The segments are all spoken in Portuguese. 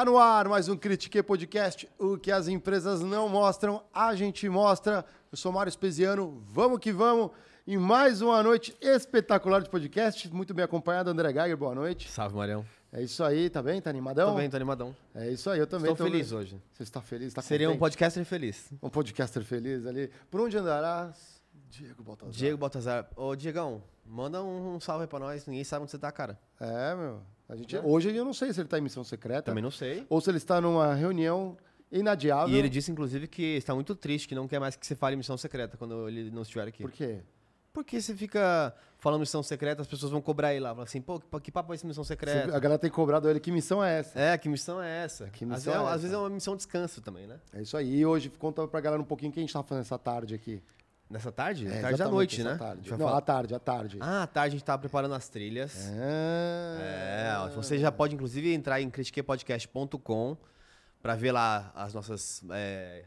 Tá no ar mais um Critique Podcast. O que as empresas não mostram, a gente mostra. Eu sou Mário Espesiano, vamos que vamos. E mais uma noite espetacular de podcast. Muito bem acompanhado, André Geiger, boa noite. Salve, Marião. É isso aí, tá bem? Tá animadão? Tô bem, tô animadão. É isso aí, eu também Estou tô feliz hoje. Você está feliz? Tá Seria um contente? podcaster feliz. um podcaster feliz ali. Por onde andarás? Diego Baltazar. Diego Baltazar. Ô, Diegão, manda um, um salve aí pra nós. Ninguém sabe onde você tá, cara. É, meu. A gente, Né? hoje eu não sei se ele tá em missão secreta Também não sei. ou se ele está numa reunião inadiável. E ele disse, inclusive, que está muito triste, que não quer mais que você fale missão secreta quando ele não estiver aqui. Por quê? Porque você fica falando missão secreta, as pessoas vão cobrar ele lá. Falam assim, pô, que, papo é esse missão secreta? A galera tem cobrado ele. Que missão é essa? É, que missão é essa? Que às, missão vezes, é às essa? vezes é uma missão descanso também, né? É isso aí. E hoje conta pra galera um pouquinho o que a gente tá fazendo essa tarde aqui. Nessa tarde? É, tarde da noite, né? Tarde. A gente vai Não, falar- à tarde, à tarde. Ah, à tarde a gente tá preparando as trilhas. É. É, ó, você já pode inclusive entrar em critiquepodcast.com para ver lá as nossas é,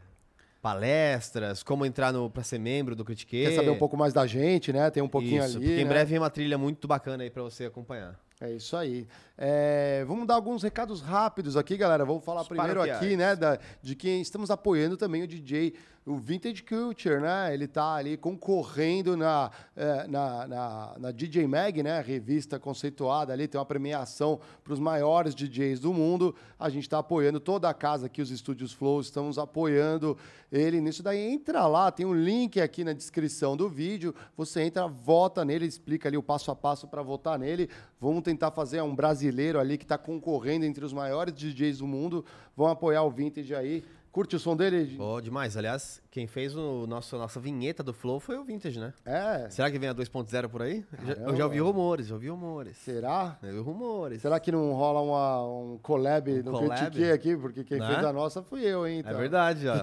palestras, como entrar no para ser membro do Critique. Quer saber um pouco mais da gente, né? Tem um pouquinho Isso, ali. porque em né? breve vem uma trilha muito bacana aí para você acompanhar. É isso aí. É, vamos dar alguns recados rápidos aqui, galera. Vamos falar Os primeiro aqui, né, da- de quem estamos apoiando também o DJ, o Vintage Culture, né? Ele tá ali concorrendo na, é, na, na, na DJ Mag, né? Revista conceituada ali, tem uma premiação para os maiores DJs do mundo. A gente está apoiando toda a casa aqui, os estúdios Flow, estamos apoiando ele nisso. Daí entra lá, tem um link aqui na descrição do vídeo. Você entra, vota nele, explica ali o passo a passo para votar nele. Vamos tentar fazer um brasileiro ali que está concorrendo entre os maiores DJs do mundo. Vão apoiar o Vintage aí. Curte o som dele? Pô, demais. Aliás, quem fez o nosso nossa vinheta do Flow foi o Vintage, né? É. Será que vem a 2.0 por aí? Eu já- Eu Caramba. já ouvi rumores, já ouvi rumores. Será? Eu ouvi rumores. Será que não rola uma, um collab Um no collab? Aqui? Porque quem Né? fez a nossa fui eu, hein? É então. verdade, ó.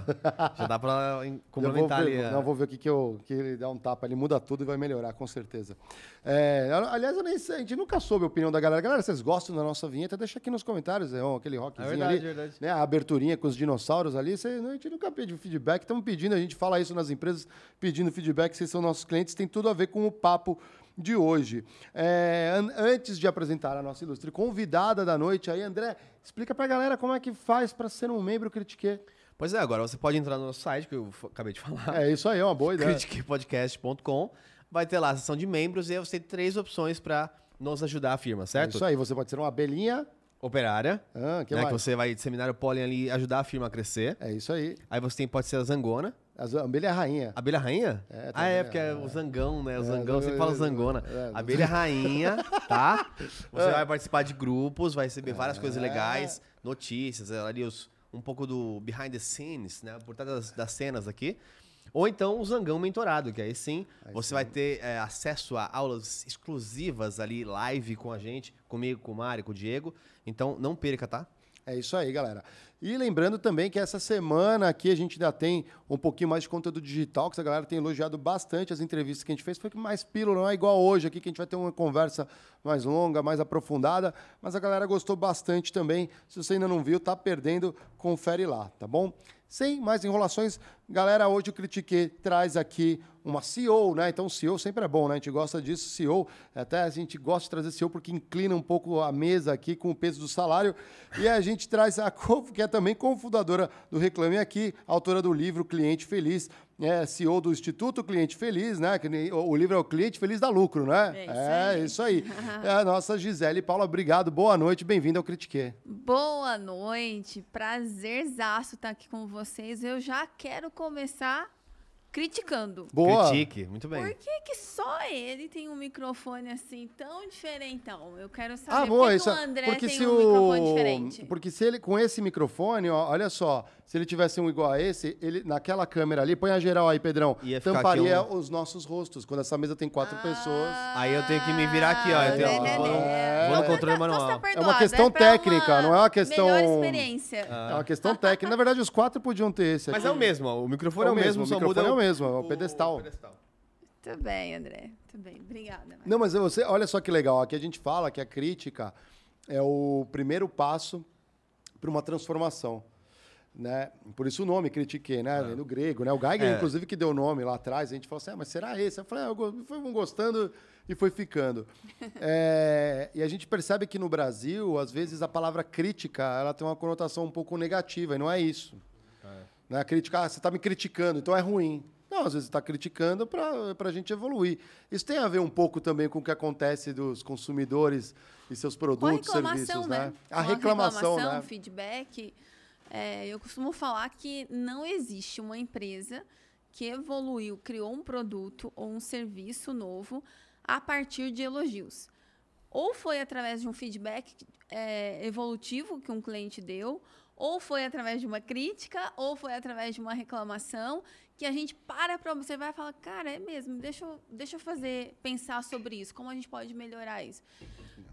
já dá pra complementar ver, ali. não, vou ver o que, que, eu, que ele dá um tapa, ele muda tudo e vai melhorar, com certeza. É, aliás, eu nem sei, a gente nunca soube a opinião da galera. Galera, vocês gostam da nossa vinheta? Deixa aqui nos comentários, é, aquele rockzinho É verdade, ali. verdade. Né, a aberturinha com os dinossauros ali, cê- a gente nunca pediu feedback, estamos pedindo, a gente fala isso nas empresas, pedindo feedback, vocês são nossos clientes, tem tudo a ver com o papo de hoje. É, an- antes de apresentar a nossa ilustre convidada da noite aí, André, explica pra galera como é que faz para ser um membro Critique. Pois é, agora você pode entrar no nosso site, que eu acabei de falar. É isso aí, é uma boa ideia. critiquepodcast.com. Vai ter lá a seção de membros e aí você tem três opções para nos ajudar a firma, É certo? isso aí, você pode ser uma abelhinha. Operária, Ah, que né, que mais? você vai disseminar o pólen ali e ajudar a firma a crescer. É isso aí. Aí você tem, pode ser a zangona. As- A abelha é rainha. Abelha rainha? É, ah, é, abelha- porque é o zangão, né? O É, zangão, você fala zangona. é. Abelha rainha, tá? Você vai participar de grupos, vai receber várias coisas É. legais, notícias, ali os, um pouco do behind the scenes, né? Por trás das, das cenas aqui. Ou então o Zangão Mentorado, que aí sim você vai ter é, acesso a aulas exclusivas ali, live com a gente, comigo, com o Mário, com o Diego. Então não perca, tá? É isso aí, galera. E lembrando também que essa semana aqui a gente ainda tem um pouquinho mais de conteúdo digital, que essa galera tem elogiado bastante as entrevistas que a gente fez. Foi mais pílula, não é igual hoje aqui, que a gente vai ter uma conversa mais longa, mais aprofundada. Mas a galera gostou bastante também. Se você ainda não viu, tá perdendo, confere lá, tá bom? Sem mais enrolações, galera, hoje o Critique traz aqui uma CEO, né? Então, CEO sempre é bom, né? A gente gosta disso, CEO. Até a gente gosta de trazer CEO porque inclina um pouco a mesa aqui com o peso do salário. E a gente traz a que é também cofundadora do Reclame Aqui, autora do livro Cliente Feliz, é CEO do Instituto Cliente Feliz, né? O livro é o Cliente Feliz da Lucro, né? É isso É, aí. isso aí. É a nossa Gisele Paula, obrigado, boa noite, bem-vinda ao Critique. Boa noite, prazerzaço estar aqui com vocês. Eu já quero começar criticando. Boa. Critique, muito bem. Por que, que só ele tem um microfone assim tão diferentão? Eu quero saber Ah, por boa, que, isso o é- André porque tem se um microfone diferente. Porque se ele com esse microfone, ó, olha só, se ele tivesse um igual a esse, ele naquela câmera ali, põe a geral aí, Pedrão, Ia tamparia aqui os nossos rostos. Quando essa mesa tem quatro Ah, pessoas. Aí eu tenho que me virar aqui, ó, eu tenho- né, né, vou no- né. vou no Tá- controle tá- manual. tá É uma perdoado, questão pra técnica, não é uma questão- Melhor experiência. É uma questão técnica. Na verdade, os quatro podiam ter esse aqui. Mas é o mesmo, ó, o microfone é o mesmo, o só muda é o mesmo, é o pedestal. Tudo bem, André. Tudo bem. Obrigada. Marcos. Não, mas você, olha só que legal. Aqui a gente fala que a crítica é o primeiro passo para uma transformação. Né? Por isso o nome, critiquei, né? Vem do grego, né? O Geiger, É. inclusive, que deu o nome lá atrás, a gente falou assim, ah, mas será esse? Eu falei, ah, eu go- fui gostando e foi ficando. É, e a gente percebe que no Brasil, às vezes, a palavra crítica, ela tem uma conotação um pouco negativa, e não é isso. Né? A crítica, ah, você está me criticando, então é ruim. Não, às vezes está criticando para a gente evoluir. Isso tem a ver um pouco também com o que acontece dos consumidores e seus Com a produtos, reclamação, serviços, né? né? A reclamação, né? feedback. é, eu costumo falar que não existe uma empresa que evoluiu, criou um produto ou um serviço novo a partir de elogios. Ou foi através de um feedback é, evolutivo que um cliente deu, ou foi através de uma crítica, ou foi através de uma reclamação, que a gente para para observar e fala, cara, é mesmo, deixa eu, deixa eu fazer, pensar sobre isso, como a gente pode melhorar isso.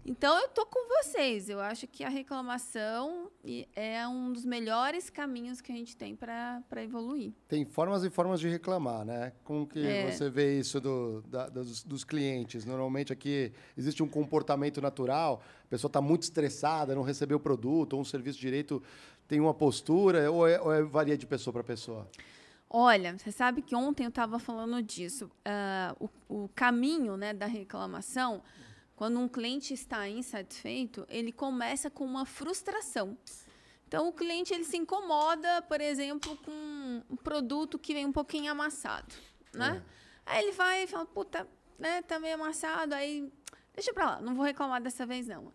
Então, eu tô com vocês. Eu acho que a reclamação é um dos melhores caminhos que a gente tem para evoluir. Tem formas e formas de reclamar, né? Como que É. você vê isso do- da- dos, dos clientes? Normalmente aqui existe um comportamento natural, a pessoa está muito estressada, não recebeu o produto, ou um serviço direito tem uma postura, ou, é- ou é- varia de pessoa para pessoa? Olha, você sabe que ontem eu estava falando disso. Ah, o, o caminho né, da reclamação, quando um cliente está insatisfeito, ele começa com uma frustração. Então, o cliente ele se incomoda, por exemplo, com um produto que vem um pouquinho amassado, né? Aí ele vai e fala, puta, né, tá meio amassado, aí deixa pra lá, não vou reclamar dessa vez não.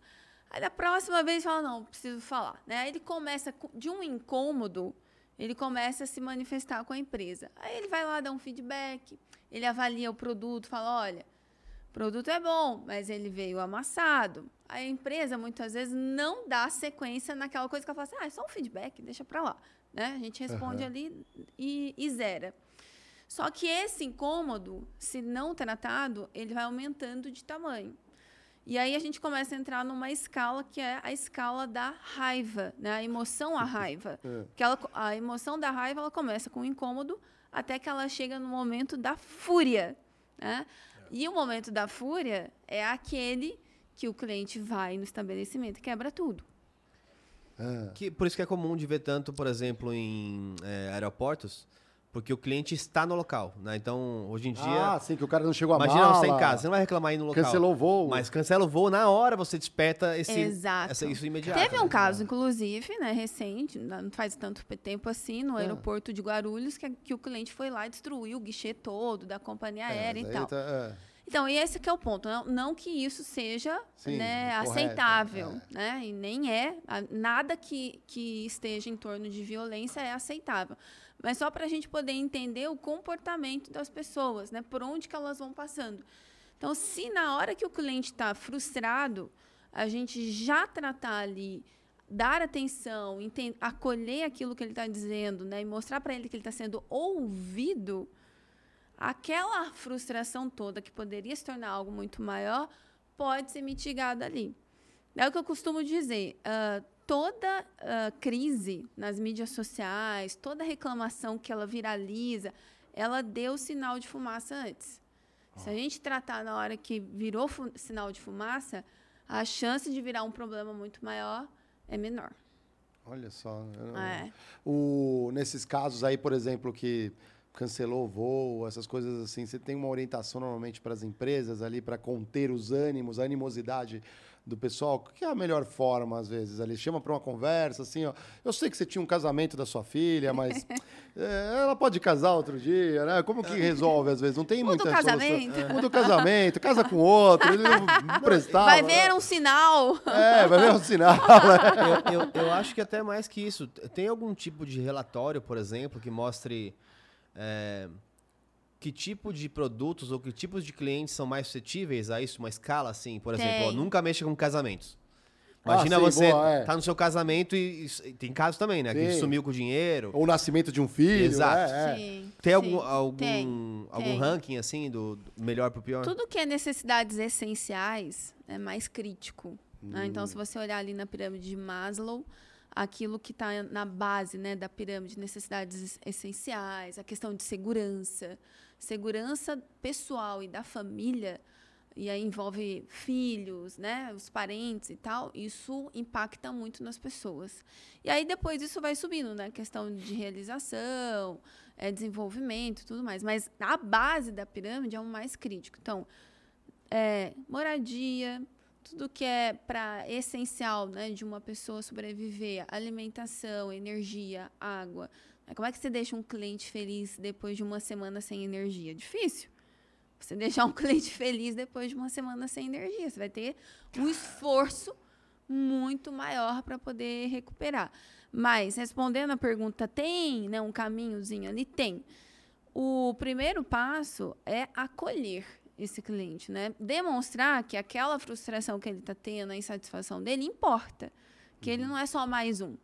Aí da próxima vez fala, não, preciso falar, né? Aí ele começa co- de um incômodo, ele começa a se manifestar com a empresa. Aí ele vai lá dar um feedback, ele avalia o produto, fala, olha, o produto é bom, mas ele veio amassado. A empresa, muitas vezes, não dá sequência naquela coisa que ela fala assim, ah, é só um feedback, deixa pra lá. Né? A gente responde Aham. ali e, e zera. Só que esse incômodo, se não tratado, ele vai aumentando de tamanho. E aí a gente começa a entrar numa escala que é a escala da raiva, né? A emoção à raiva. É. Que ela, a emoção da raiva ela começa com o incômodo até que ela chega no momento da fúria, né? E o momento da fúria é aquele que o cliente vai no estabelecimento e quebra tudo. Ah, Que, por isso que é comum de ver tanto, por exemplo, em é, aeroportos, porque o cliente está no local, né? Então, hoje em dia, Ah, sim, que o cara não chegou a imagina mala, você em casa, você não vai reclamar aí no local. cancelou o voo. Mas cancela o voo, na hora você desperta esse, Exato. essa- isso imediato. Teve um né? caso, inclusive, né, recente, não faz tanto tempo assim, no Ah. aeroporto de Guarulhos, que, que o cliente foi lá e destruiu o guichê todo da companhia É, aérea mas e tal. tá- é. Então, e esse que é o ponto. Não, não que isso seja Sim, né, correto, aceitável, né? E nem é. Nada que, que esteja em torno de violência é aceitável. Mas só para a gente poder entender o comportamento das pessoas, né? Por onde que elas vão passando. Então, se na hora que o cliente está frustrado, a gente já tratar ali, dar atenção, enten- acolher aquilo que ele está dizendo, né? E mostrar para ele que ele está sendo ouvido, aquela frustração toda que poderia se tornar algo muito maior pode ser mitigada ali. É o que eu costumo dizer. ah, toda ah, crise nas mídias sociais, toda reclamação que ela viraliza, ela deu sinal de fumaça antes. Se a gente tratar na hora que virou sinal de fumaça, a chance de virar um problema muito maior é menor. Olha só. não- É. O, nesses casos aí, por exemplo, que cancelou o voo, essas coisas assim, você tem uma orientação normalmente para as empresas ali para conter os ânimos, a animosidade do pessoal? Qual que é a melhor forma, às vezes, ali? Chama para uma conversa, assim, ó. Eu sei que você tinha um casamento da sua filha, mas é, ela pode casar outro dia, né? Como que resolve, às vezes? Não tem Muda muita o casamento. solução. Muda o casamento, casa com outro, ele não prestava. Vai ver um sinal. É, vai ver um sinal, né? eu, eu, eu acho que até mais que isso. Tem algum tipo de relatório, por exemplo, que mostre é, que tipo de produtos ou que tipos de clientes são mais suscetíveis a isso? Uma escala assim, por exemplo, ó, nunca mexa com casamentos. Ah, Imagina sim, você boa, é. tá no seu casamento e, e tem casos também, né? Que Sim. sumiu com o dinheiro. Ou o nascimento de um filho. Exato. É, é. Sim, Tem algum, sim. algum, Tem, algum tem. ranking assim do do melhor pro pior? Tudo que é necessidades essenciais é mais crítico. né? Então, se você olhar ali na pirâmide de Maslow, aquilo que está na base né, da pirâmide de necessidades es- essenciais, a questão de segurança, segurança pessoal e da família, e aí envolve filhos, né, os parentes e tal, isso impacta muito nas pessoas. E aí depois isso vai subindo, né, questão de realização, é, desenvolvimento, tudo mais. Mas a base da pirâmide é o mais crítico. Então, é, moradia, tudo que é para essencial, né, de uma pessoa sobreviver, alimentação, energia, água. Como é que você deixa um cliente feliz depois de uma semana sem energia? Difícil. Você deixar um cliente feliz depois de uma semana sem energia. Você vai ter um esforço muito maior para poder recuperar. Mas, respondendo a pergunta, tem né, um caminhozinho ali? Tem. O primeiro passo é acolher esse cliente, né? Demonstrar que aquela frustração que ele está tendo, a insatisfação dele, importa. Que ele uhum. não é só mais um.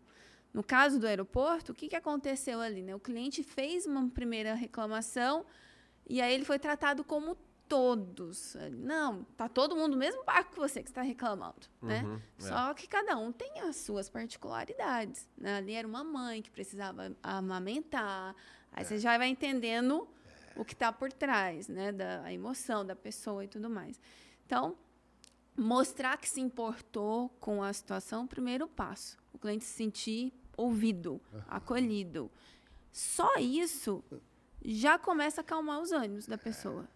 No caso do aeroporto, o que, que aconteceu ali? Né? O cliente fez uma primeira reclamação, e aí ele foi tratado como todos. Não, tá todo mundo no mesmo barco que você que está reclamando, né? Uhum, é. Só que cada um tem as suas particularidades. Né? Ali era uma mãe que precisava amamentar. Aí é. você já vai entendendo o que está por trás, né? Da emoção da pessoa e tudo mais. Então, mostrar que se importou com a situação, primeiro passo. O cliente se sentir ouvido, acolhido. Só isso já começa a acalmar os ânimos da pessoa.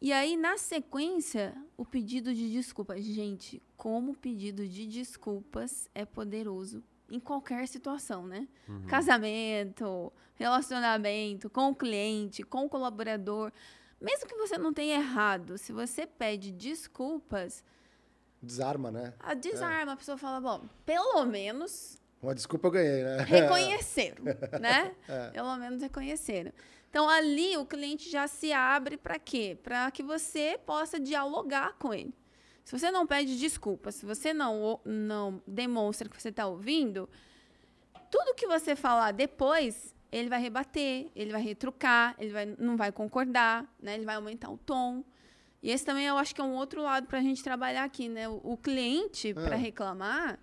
E aí, na sequência, o pedido de desculpa. Gente, como pedido de desculpas é poderoso em qualquer situação, né? Uhum. Casamento, relacionamento, com o cliente, com o colaborador. Mesmo que você não tenha errado, se você pede desculpas. Desarma, né? A desarma, é. a pessoa fala, bom, pelo menos uma desculpa eu ganhei, né? Reconheceram, né? É. Pelo menos reconheceram. Então, ali o cliente já se abre para quê? Para que você possa dialogar com ele. Se você não pede desculpa, se você não, não demonstra que você está ouvindo, tudo que você falar depois, ele vai rebater, ele vai retrucar, ele vai, não vai concordar, né? ele vai aumentar o tom. E esse também eu acho que é um outro lado para a gente trabalhar aqui, né? O, o cliente, é. para reclamar,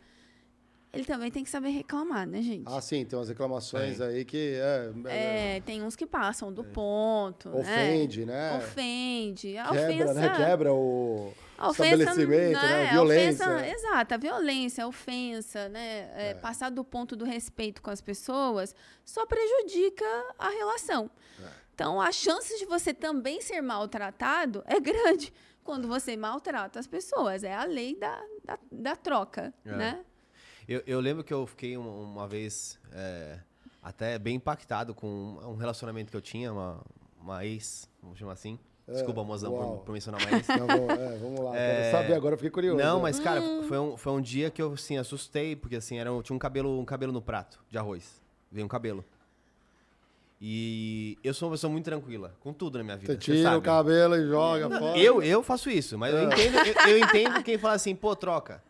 ele também tem que saber reclamar, né, gente? Ah, sim, tem umas reclamações é. aí que. É, é, é, tem uns que passam do é. ponto. Né? Ofende, né? Ofende. A Quebra, ofensa, né? Quebra o. A ofensa, estabelecimento, né? né? A violência. A ofensa, exato, a violência, a ofensa, né? É, passar do ponto do respeito com as pessoas só prejudica a relação. Então, a chance de você também ser maltratado é grande quando você maltrata as pessoas. É a lei da, da, da troca, né? Eu, eu lembro que eu fiquei uma, uma vez é, até bem impactado com um relacionamento que eu tinha, uma, uma ex, vamos chamar assim. É, Desculpa, mozão, por, por, mencionar mais. Não, vamos, é, vamos lá, é, quero saber, agora eu fiquei curioso. Não, mas, cara, hum. foi um, foi um dia que eu, assim, assustei, porque, assim, era, tinha um cabelo, um cabelo no prato de arroz. Veio um cabelo. E eu sou uma pessoa muito tranquila, com tudo na minha vida. Você tira o cabelo e joga fora. Eu, eu faço isso, mas eu, é. entendo, eu, eu entendo quem fala assim, pô, troca.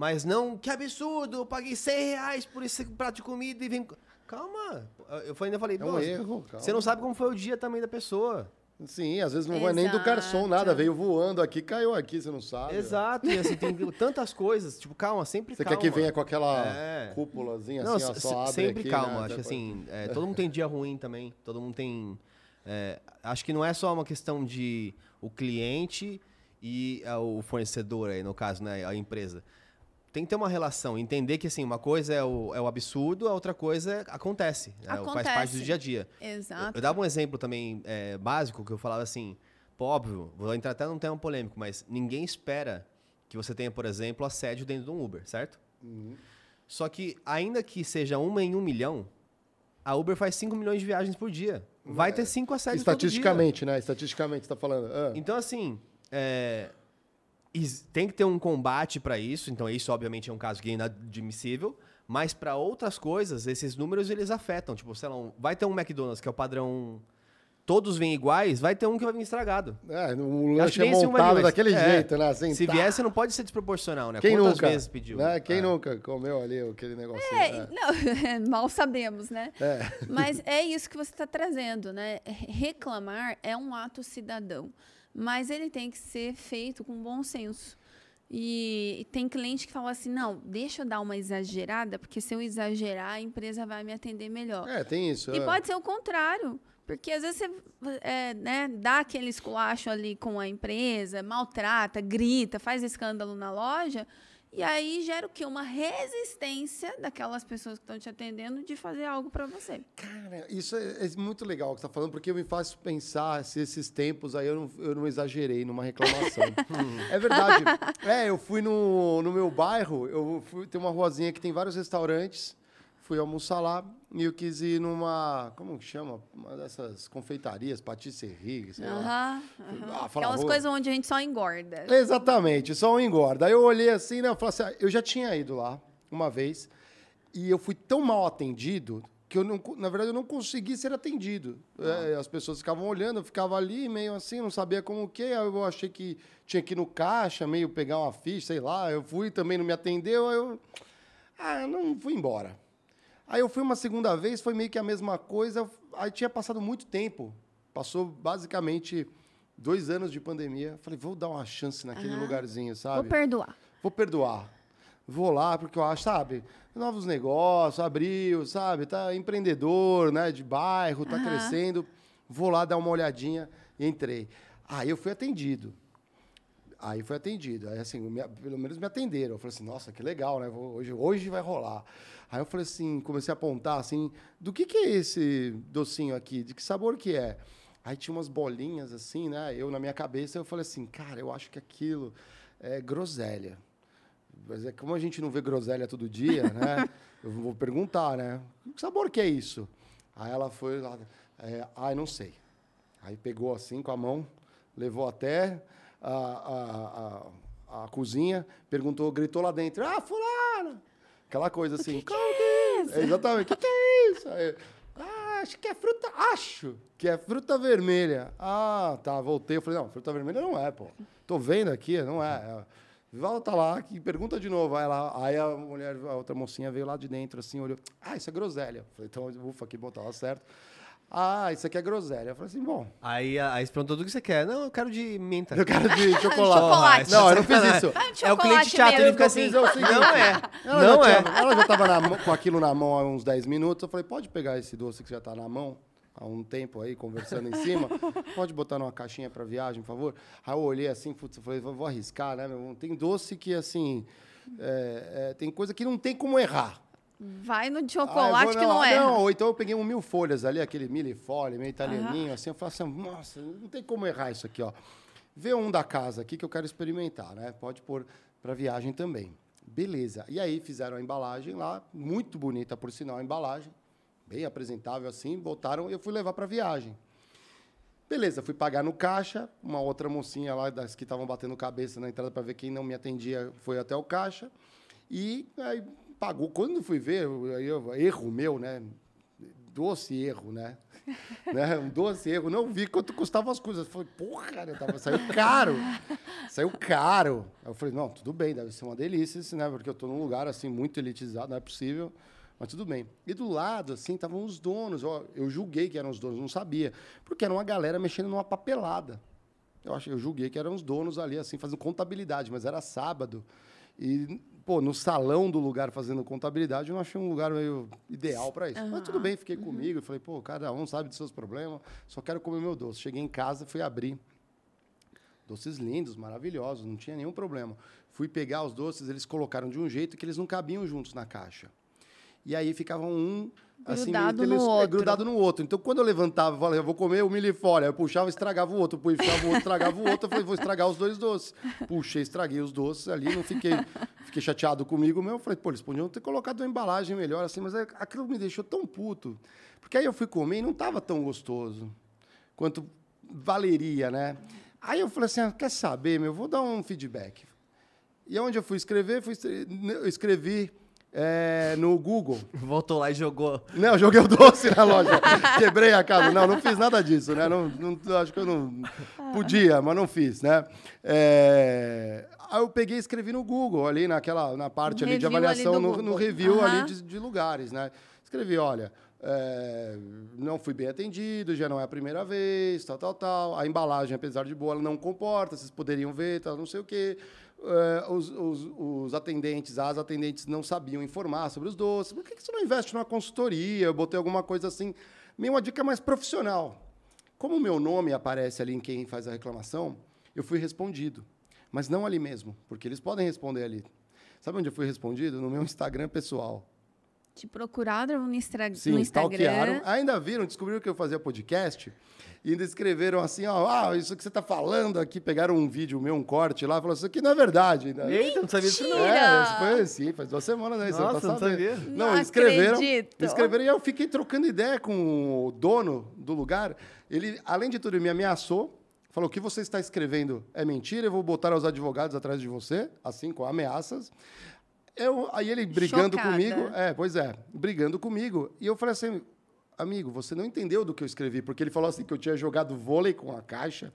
Mas não, que absurdo, eu paguei 100 reais por esse prato de comida e vem. Calma. Eu ainda falei, é um erro, calma. Você não sabe como foi o dia também da pessoa. Sim, às vezes não Exato. vai nem do garçom, nada. Veio voando aqui, caiu aqui, você não sabe. Exato, e assim, tem tantas coisas. Tipo, calma, sempre você calma. Você quer que venha com aquela é. cúpulazinha não, assim, ó, só abre Sempre aqui, calma, né? acho que assim, é, todo mundo tem dia ruim também. Todo mundo tem... É, acho que não é só uma questão de o cliente e é, o fornecedor aí, no caso, né, a empresa tem que ter uma relação, entender que assim, uma coisa é o, é o absurdo, a outra coisa é, acontece, né? acontece. faz parte do dia a dia. Exato. Eu, eu dava um exemplo também é, básico que eu falava assim, pô, óbvio, vou entrar até num tema polêmico, mas ninguém espera que você tenha, por exemplo, assédio dentro de um Uber, certo? Uhum. Só que, ainda que seja uma em um milhão, a Uber faz 5 milhões de viagens por dia. Vai é. ter cinco assédios Estatisticamente, né? Estatisticamente, você está falando. Ah. Então, assim, é, tem que ter um combate para isso, então isso obviamente é um caso que é inadmissível, mas para outras coisas, esses números eles afetam. Tipo, sei lá, vai ter um McDonald's que é o padrão todos vêm iguais, vai ter um que vai vir estragado. É, o lanche é montado daquele é, jeito, né? Assim, se tá. viesse, não pode ser desproporcional, né? Quem Quantas nunca, vezes pediu? Né? Quem é. nunca comeu ali aquele negócio? É, é. Não, mal sabemos, né? É. Mas é isso que você está trazendo, né? Reclamar é um ato cidadão mas ele tem que ser feito com bom senso. E, tem cliente que fala assim: não, deixa eu dar uma exagerada, porque se eu exagerar, a empresa vai me atender melhor. É, tem isso. E é. pode ser o contrário. Porque às vezes você é, né, dá aquele esculacho ali com a empresa, maltrata, grita, faz escândalo na loja, e aí gera o quê? Uma resistência daquelas pessoas que estão te atendendo de fazer algo para você. Cara, isso é, é muito legal o que você está falando, porque me faz pensar se esses tempos aí eu não, eu não exagerei numa reclamação. é verdade. É, eu fui no, no meu bairro, eu fui, tem uma ruazinha que tem vários restaurantes, fui almoçar lá e eu quis ir numa, como que chama? Uma dessas confeitarias, patisserie, sei lá. Uhum, uhum. Ah, Aquelas coisas onde a gente só engorda. Exatamente, só engorda. Aí eu olhei assim, né, eu falei assim, ah, eu já tinha ido lá uma vez e eu fui tão mal atendido que eu não, na verdade eu não consegui ser atendido. Ah. É, as pessoas ficavam olhando, eu ficava ali meio assim, não sabia como que, aí eu achei que tinha que ir no caixa, meio pegar uma ficha, sei lá, eu fui também não me atendeu, aí eu ah, não fui embora. Aí eu fui uma segunda vez, foi meio que a mesma coisa. Aí tinha passado muito tempo. Passou basicamente dois anos de pandemia. Falei, vou dar uma chance naquele uhum. lugarzinho, sabe? Vou perdoar. Vou perdoar. Vou lá, porque eu acho, sabe, novos negócios, abriu, sabe? Tá empreendedor, né? De bairro, tá crescendo. Vou lá dar uma olhadinha e entrei. Aí eu fui atendido. Aí foi atendido. Aí, assim, me, pelo menos me atenderam. Eu falei assim, nossa, que legal, né? Hoje, hoje vai rolar. Aí eu falei assim, comecei a apontar assim, do que, que é esse docinho aqui? De que sabor que é? Aí tinha umas bolinhas assim, né? Eu, na minha cabeça, eu falei assim, cara, eu acho que aquilo é groselha. Mas é como a gente não vê groselha todo dia, né? eu vou perguntar, né? Que sabor que é isso? Aí ela foi lá, é, ai, não sei. Aí pegou assim com a mão, levou até a, a, a, a cozinha, perguntou, gritou lá dentro, ah, fulano! Aquela coisa assim. O que, que é isso? É, exatamente, o que, que é isso? Aí, ah, acho que é fruta, acho que é fruta vermelha. Ah, tá, voltei, eu falei, não, fruta vermelha não é, pô. Tô vendo aqui, não é. Volta lá, que pergunta de novo. Aí, ela, aí a mulher, a outra mocinha veio lá de dentro, assim, olhou. Ah, isso é groselha. Falei, então, ufa, que bom, tava certo. Ah, isso aqui é groselha. Eu falei assim, bom. Aí, aí você perguntou do que você quer. Não, eu quero de menta. Eu quero de chocolate. chocolate. Não, eu não fiz isso. Ah, é o cliente chato, ele fica assim. Não é. Ela não é. Tinha, ela já estava com aquilo na mão há uns 10 minutos. Eu falei, pode pegar esse doce que já está na mão? Há um tempo aí, conversando em cima. Pode botar numa caixinha para viagem, por favor? Aí eu olhei assim, putz, eu falei, vou arriscar, né? Tem doce que, assim, é, é, tem coisa que não tem como errar. Vai no de chocolate ah, que não é. Não, ou então eu peguei um mil folhas ali, aquele milifólio, meio italianinho, uhum. assim. Eu falei assim, nossa, não tem como errar isso aqui, ó. Vê um da casa aqui que eu quero experimentar, né? Pode pôr para viagem também. Beleza. E aí fizeram a embalagem lá, muito bonita, por sinal, a embalagem. Bem apresentável assim, botaram e eu fui levar para viagem. Beleza, fui pagar no caixa, uma outra mocinha lá das que estavam batendo cabeça na entrada para ver quem não me atendia foi até o caixa. E aí pagou. Quando fui ver, eu, erro meu, né? Doce erro, né? né? Um doce erro. Não vi quanto custavam as coisas. Eu falei, porra, cara, tava, saiu caro. saiu caro. Aí eu falei, não, tudo bem, deve ser uma delícia, né? Porque eu estou num lugar assim muito elitizado, não é possível. Mas tudo bem. E do lado, assim, estavam os donos. Ó, eu julguei que eram os donos, não sabia. Porque era uma galera mexendo numa papelada. Eu, acho, eu julguei que eram os donos ali, assim, fazendo contabilidade, mas era sábado. E pô, no salão do lugar fazendo contabilidade, eu não achei um lugar meio ideal para isso. Uhum. Mas tudo bem, fiquei uhum. comigo. Falei, pô, cada um sabe dos seus problemas, só quero comer meu doce. Cheguei em casa, fui abrir. Doces lindos, maravilhosos, não tinha nenhum problema. Fui pegar os doces, eles colocaram de um jeito que eles não cabiam juntos na caixa. E aí ficavam um assim, grudado no outro. É, grudado no outro. Então, quando eu levantava, eu falei, eu vou comer o milifólio. Eu puxava, estragava o outro. Puxava o outro, estragava o outro. Eu falei, vou estragar os dois doces. Puxei, estraguei os doces ali, não fiquei, fiquei chateado comigo mesmo. Eu falei, pô, eles podiam ter colocado uma embalagem melhor assim, mas é, aquilo me deixou tão puto. Porque aí eu fui comer e não estava tão gostoso quanto valeria, né? Aí eu falei assim, ah, quer saber, meu, vou dar um feedback. E onde eu fui escrever, fui, eu escrevi é, no Google. Voltou lá e jogou. Não, joguei o doce na loja. Quebrei a casa. Não, não fiz nada disso, né? Não, não, acho que eu não podia, mas não fiz, né? É, aí eu peguei e escrevi no Google, ali naquela, na parte ali de avaliação, ali no, no, review uhum. ali de, de, lugares, né? Escrevi, olha, é, não fui bem atendido, já não é a primeira vez, tal, tal, tal. A embalagem, apesar de boa, ela não comporta, vocês poderiam ver, tal, não sei o quê. Uh, os, os, os, atendentes, as atendentes não sabiam informar sobre os doces. Por que, que você não investe numa consultoria? Eu botei alguma coisa assim, Meio uma dica mais profissional. Como o meu nome aparece ali em quem faz a reclamação, eu fui respondido. Mas não ali mesmo, porque eles podem responder ali. Sabe onde eu fui respondido? No meu Instagram pessoal. Te procuraram no, Instra Sim, no Instagram. stalkearam. Ainda viram, descobriram que eu fazia podcast e ainda escreveram assim, ó, ah, isso que você está falando aqui, pegaram um vídeo meu, um corte lá, falaram, isso aqui não é verdade. ainda. Eita, não sabia disso não. Mentira! É, isso foi assim, faz duas semanas, né? Você Nossa, tá não sabia. Não, Não escreveram, acredito. escreveram e eu fiquei trocando ideia com o dono do lugar. Ele, além de tudo, me ameaçou. Falou, o que você está escrevendo é mentira, eu vou botar os advogados atrás de você, assim, com ameaças. Eu, aí ele brigando Chocada. comigo, é, pois é, brigando comigo. E eu falei assim, amigo, você não entendeu do que eu escrevi, porque ele falou assim que eu tinha jogado vôlei com a caixa,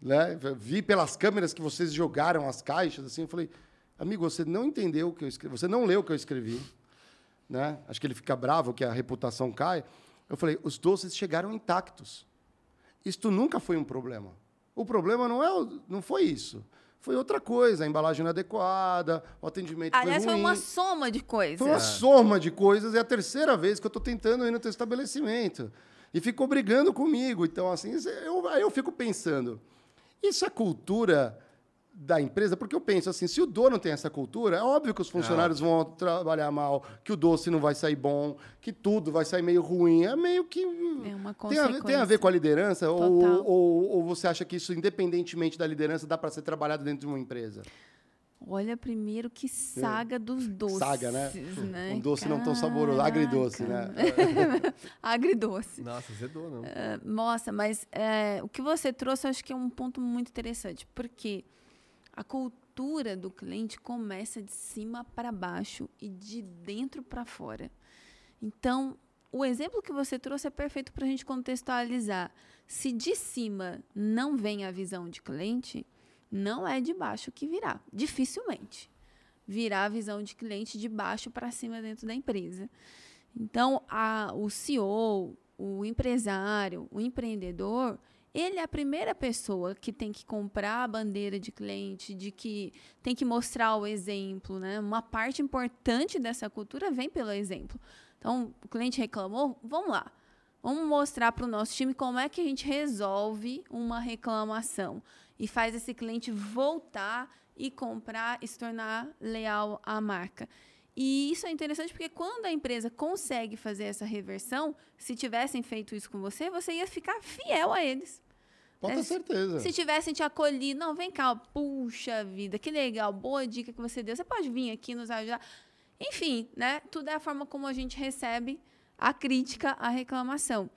né? Vi pelas câmeras que vocês jogaram as caixas, assim, eu falei, amigo, você não entendeu o que eu escrevi, você não leu o que eu escrevi, né? Acho que ele fica bravo que a reputação cai. Eu falei, os doces chegaram intactos. Isto nunca foi um problema. O problema não é, não foi isso. Foi outra coisa, a embalagem inadequada, o atendimento Aliás, foi foi ruim. uma soma de coisas. Foi uma soma de coisas. É a terceira vez que eu estou tentando ir no teu estabelecimento. E ficou brigando comigo. Então, assim, eu, aí eu fico pensando, isso é cultura da empresa? Porque eu penso assim, se o dono tem essa cultura, é óbvio que os funcionários vão trabalhar mal, que o doce não vai sair bom, que tudo vai sair meio ruim. É meio que... É uma Tem a, ver- tem a ver com a liderança? Ou, ou, ou você acha que isso, independentemente da liderança, dá para ser trabalhado dentro de uma empresa? Olha primeiro que saga dos doces. Saga, né? né? Um doce não tão saboroso, agridoce, né? Agridoce. Nossa, zedou, não. Ah, Nossa, mas é, o que você trouxe eu acho que é um ponto muito interessante, porque a cultura do cliente começa de cima para baixo e de dentro para fora. Então, o exemplo que você trouxe é perfeito para a gente contextualizar. Se de cima não vem a visão de cliente, não é de baixo que virá. Dificilmente virá a visão de cliente de baixo para cima dentro da empresa. Então, a, o CEO, o empresário, o empreendedor, ele é a primeira pessoa que tem que comprar a bandeira de cliente, de que tem que mostrar o exemplo, né? Uma parte importante dessa cultura vem pelo exemplo. Então, o cliente reclamou, vamos lá. Vamos mostrar para o nosso time como é que a gente resolve uma reclamação e faz esse cliente voltar e comprar e se tornar leal à marca. E isso é interessante porque quando a empresa consegue fazer essa reversão, se tivessem feito isso com você, você ia ficar fiel a eles. Pode É, ter certeza. Se tivessem te acolhido, não, vem cá, puxa vida, que legal, boa dica que você deu. Você pode vir aqui nos ajudar. Enfim, né? Tudo é a forma como a gente recebe a crítica, a reclamação.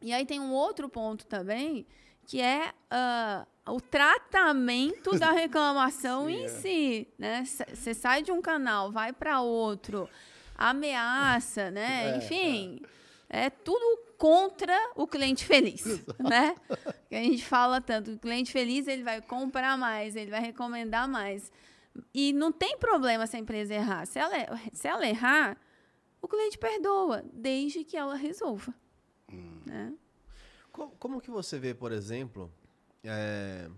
E aí tem um outro ponto também, que é ah, o tratamento da reclamação em é. si, né? Você sai de um canal, vai para outro, ameaça, né? É, Enfim, é. tudo contra o cliente feliz, né? Que a gente fala tanto, o cliente feliz ele vai comprar mais, ele vai recomendar mais. E não tem problema se a empresa errar. Se ela, se ela errar, o cliente perdoa, desde que ela resolva. Né? Co- Como, que você vê, por exemplo, é,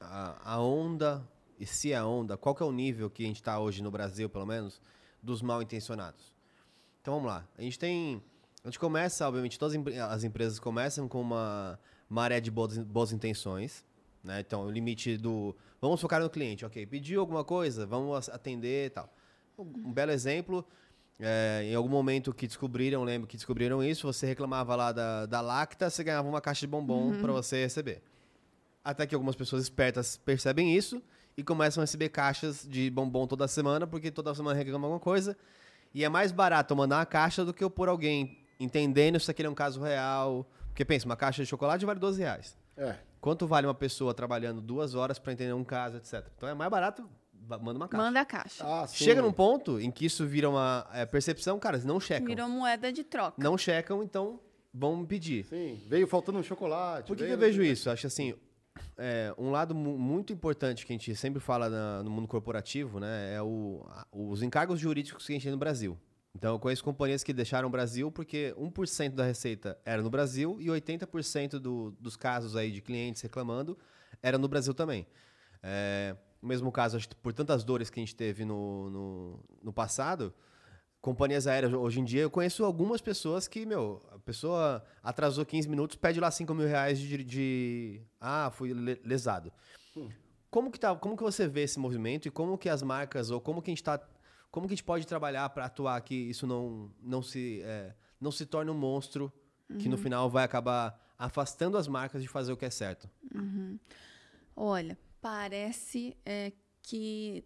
a, a onda, e se a onda, qual que é o nível que a gente está hoje no Brasil, pelo menos, dos mal intencionados? Então vamos lá. A gente tem. A gente começa, obviamente, todas as empre- as empresas começam com uma maré de boas, boas intenções. Né? Então, o limite do. Vamos focar no cliente, ok. Pediu alguma coisa, vamos atender e tal. Um belo exemplo. é, em algum momento que descobriram, lembro que descobriram isso, você reclamava lá da, da Lacta, você ganhava uma caixa de bombom para você receber. Até que algumas pessoas espertas percebem isso e começam a receber caixas de bombom toda semana, porque toda semana reclamam alguma coisa. E é mais barato eu mandar uma caixa do que eu pôr alguém entendendo se aquele é um caso real. Porque pensa, uma caixa de chocolate vale 12 reais. É. Quanto vale uma pessoa trabalhando duas horas para entender um caso, etc. Então é mais barato, manda uma caixa. Manda a caixa. Ah. Chega num ponto em que isso vira uma é, percepção, cara, não checam. Virou moeda de troca. Não checam, então vão pedir. Sim, veio faltando um chocolate. Por que, que eu vejo isso? Acho assim, é, um lado mu- muito importante que a gente sempre fala na- no mundo corporativo, né, é o, a- os encargos jurídicos que a gente tem no Brasil. Então, eu conheço companhias que deixaram o Brasil porque 1% da receita era no Brasil e 80% do, dos casos aí de clientes reclamando era no Brasil também. É, o mesmo caso, por tantas dores que a gente teve no, no, no passado, companhias aéreas, hoje em dia, eu conheço algumas pessoas que, meu, a pessoa atrasou 15 minutos, pede lá 5 mil reais de. de ah, fui le- lesado. Como que, tá, como que você vê esse movimento e como que as marcas, ou como que a gente tá. Como que a gente pode trabalhar para atuar que isso não, não, se, é, não se torne um monstro que no final vai acabar afastando as marcas de fazer o que é certo? Olha, parece é, que,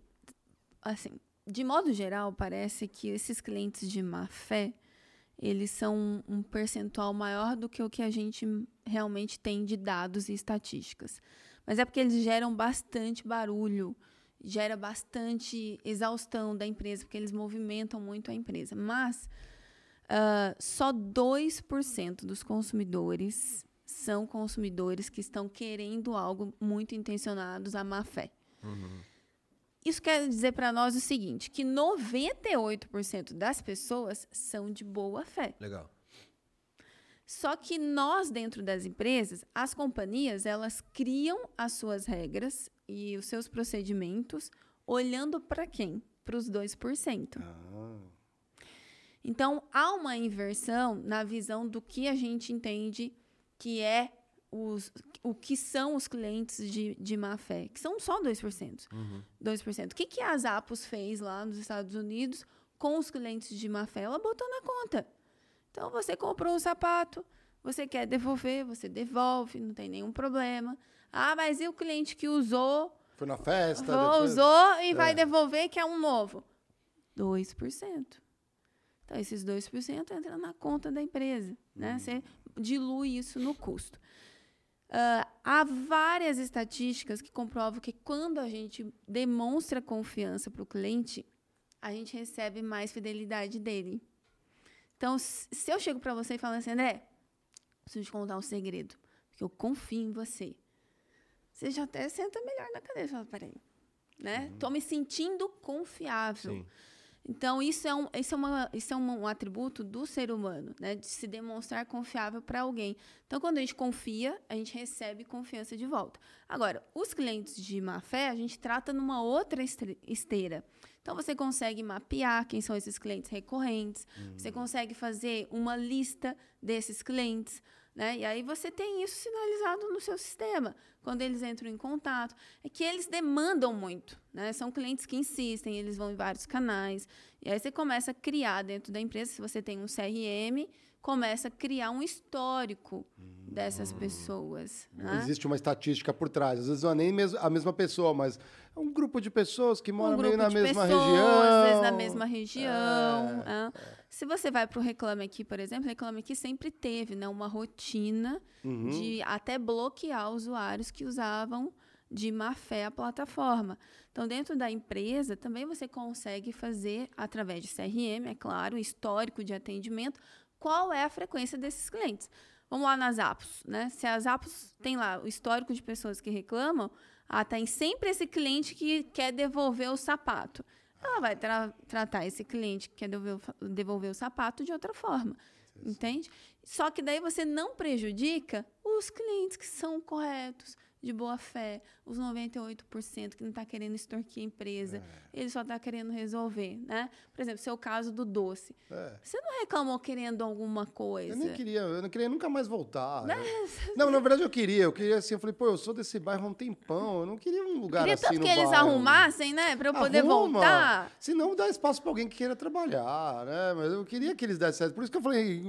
assim, de modo geral, parece que esses clientes de má fé, eles são um, percentual maior do que o que a gente realmente tem de dados e estatísticas. Mas é porque eles geram bastante barulho, gera bastante exaustão da empresa, porque eles movimentam muito a empresa. Mas ah, só 2% dos consumidores são consumidores que estão querendo algo muito intencionados à má fé. Isso quer dizer para nós o seguinte, que 98% das pessoas são de boa fé. Legal. Só que nós, dentro das empresas, as companhias, elas criam as suas regras e os seus procedimentos olhando para quem? Para os 2%. Ah, Então, há uma inversão na visão do que a gente entende que é os, o que são os clientes de, de má fé, que são só 2%. 2%. O que, que a Zappos fez lá nos Estados Unidos com os clientes de má fé? Ela botou na conta. Então, você comprou um sapato, você quer devolver, você devolve, não tem nenhum problema. Ah, mas e o cliente que usou foi na festa. Depois- usou e vai É. devolver, que é um novo. 2%. Então, esses 2% entram na conta da empresa. Né? Você dilui isso no custo. Ah, há várias estatísticas que comprovam que quando a gente demonstra confiança para o cliente, a gente recebe mais fidelidade dele. Então, se eu chego para você e falo assim, André, preciso te contar um segredo, porque eu confio em você. Você já até senta melhor na cadeira e fala, peraí, né? Tô me sentindo confiável. Sim. Então, isso é, um, isso é, uma, isso é um, um atributo do ser humano, né? De se demonstrar confiável para alguém. Então, quando a gente confia, a gente recebe confiança de volta. Agora, os clientes de má fé, a gente trata numa outra esteira. Então, você consegue mapear quem são esses clientes recorrentes, você consegue fazer uma lista desses clientes, né? E aí você tem isso sinalizado no seu sistema. Quando eles entram em contato, é que eles demandam muito, né? São clientes que insistem, eles vão em vários canais. E aí você começa a criar dentro da empresa, se você tem um CRM, começa a criar um histórico dessas pessoas. Né? Existe uma estatística por trás. Às vezes não é nem a mesma pessoa, mas um grupo de pessoas que moram um meio na mesma pessoas, região. às vezes na mesma região. É, né? Se você vai para o Reclame Aqui, por exemplo, Reclame Aqui sempre teve né, uma rotina Uhum. de até bloquear usuários que usavam de má fé a plataforma. Então, dentro da empresa, também você consegue fazer, através de CRM, é claro, histórico de atendimento, qual é a frequência desses clientes. Vamos lá nas apps, né? Se as apps tem lá o histórico de pessoas que reclamam, ah, tem sempre esse cliente que quer devolver o sapato. Ela vai tra- tratar esse cliente que quer devolver, o devolver o sapato de outra forma. Entende? Só que daí você não prejudica os clientes que são corretos, de boa fé, os 98% que não está querendo extorquir a empresa, É. ele só está querendo resolver, né? Por exemplo, seu caso do doce. É. Você não reclamou querendo alguma coisa. Eu nem queria, eu não queria nunca mais voltar. Eu- Não, na verdade eu queria. Eu queria assim, eu falei, pô, eu sou desse bairro há um tempão, eu não queria um lugar Queria assim tanto que eles bairro. arrumassem, né? Para eu poder Arruma. voltar. Se não, dá espaço pra alguém que queira trabalhar, né? Mas eu queria que eles dessem certo. Por isso que eu falei,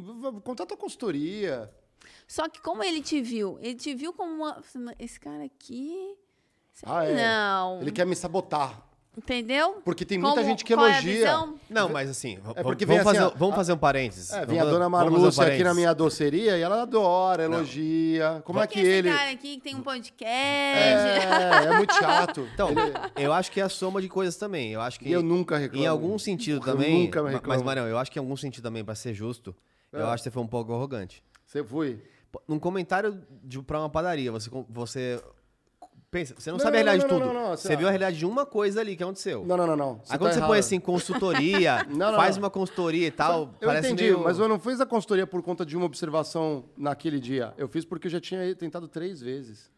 contrata a consultoria. Só que como ele te viu? Ele te viu como uma... Esse cara aqui... Ah, é. Não. Ele quer me sabotar. Entendeu? Porque tem muita Como- gente que é a elogia. visão? Não, mas assim, É porque vamos, assim, fazer, ó, vamos a- fazer um parênteses. É, Vamos vem a fazer- dona vamos fazer um Marlúcia aqui na minha doceria e ela adora, elogia. Como é Quem que é esse ele. cara aqui que tem um podcast? É, é muito chato. Então, Ele- eu acho que é a soma de coisas também. Eu acho que E eu nunca reclamo. em algum sentido Eu também. nunca me reclamo. Mas, Marião, eu acho que em algum sentido também, pra ser justo, eu É. acho que você foi um pouco arrogante. Você foi. Num comentário de, pra uma padaria, você, você pensa, você não, Não, sabe a realidade não, de não, tudo. não, não, você viu a realidade de uma coisa ali que aconteceu. Não, não, não, não. Aí quando tá você errado. põe assim, consultoria, faz uma consultoria e tal, Eu parece entendi, meio... mas eu não fiz a consultoria por conta de uma observação naquele dia. Eu fiz porque eu já tinha tentado três vezes.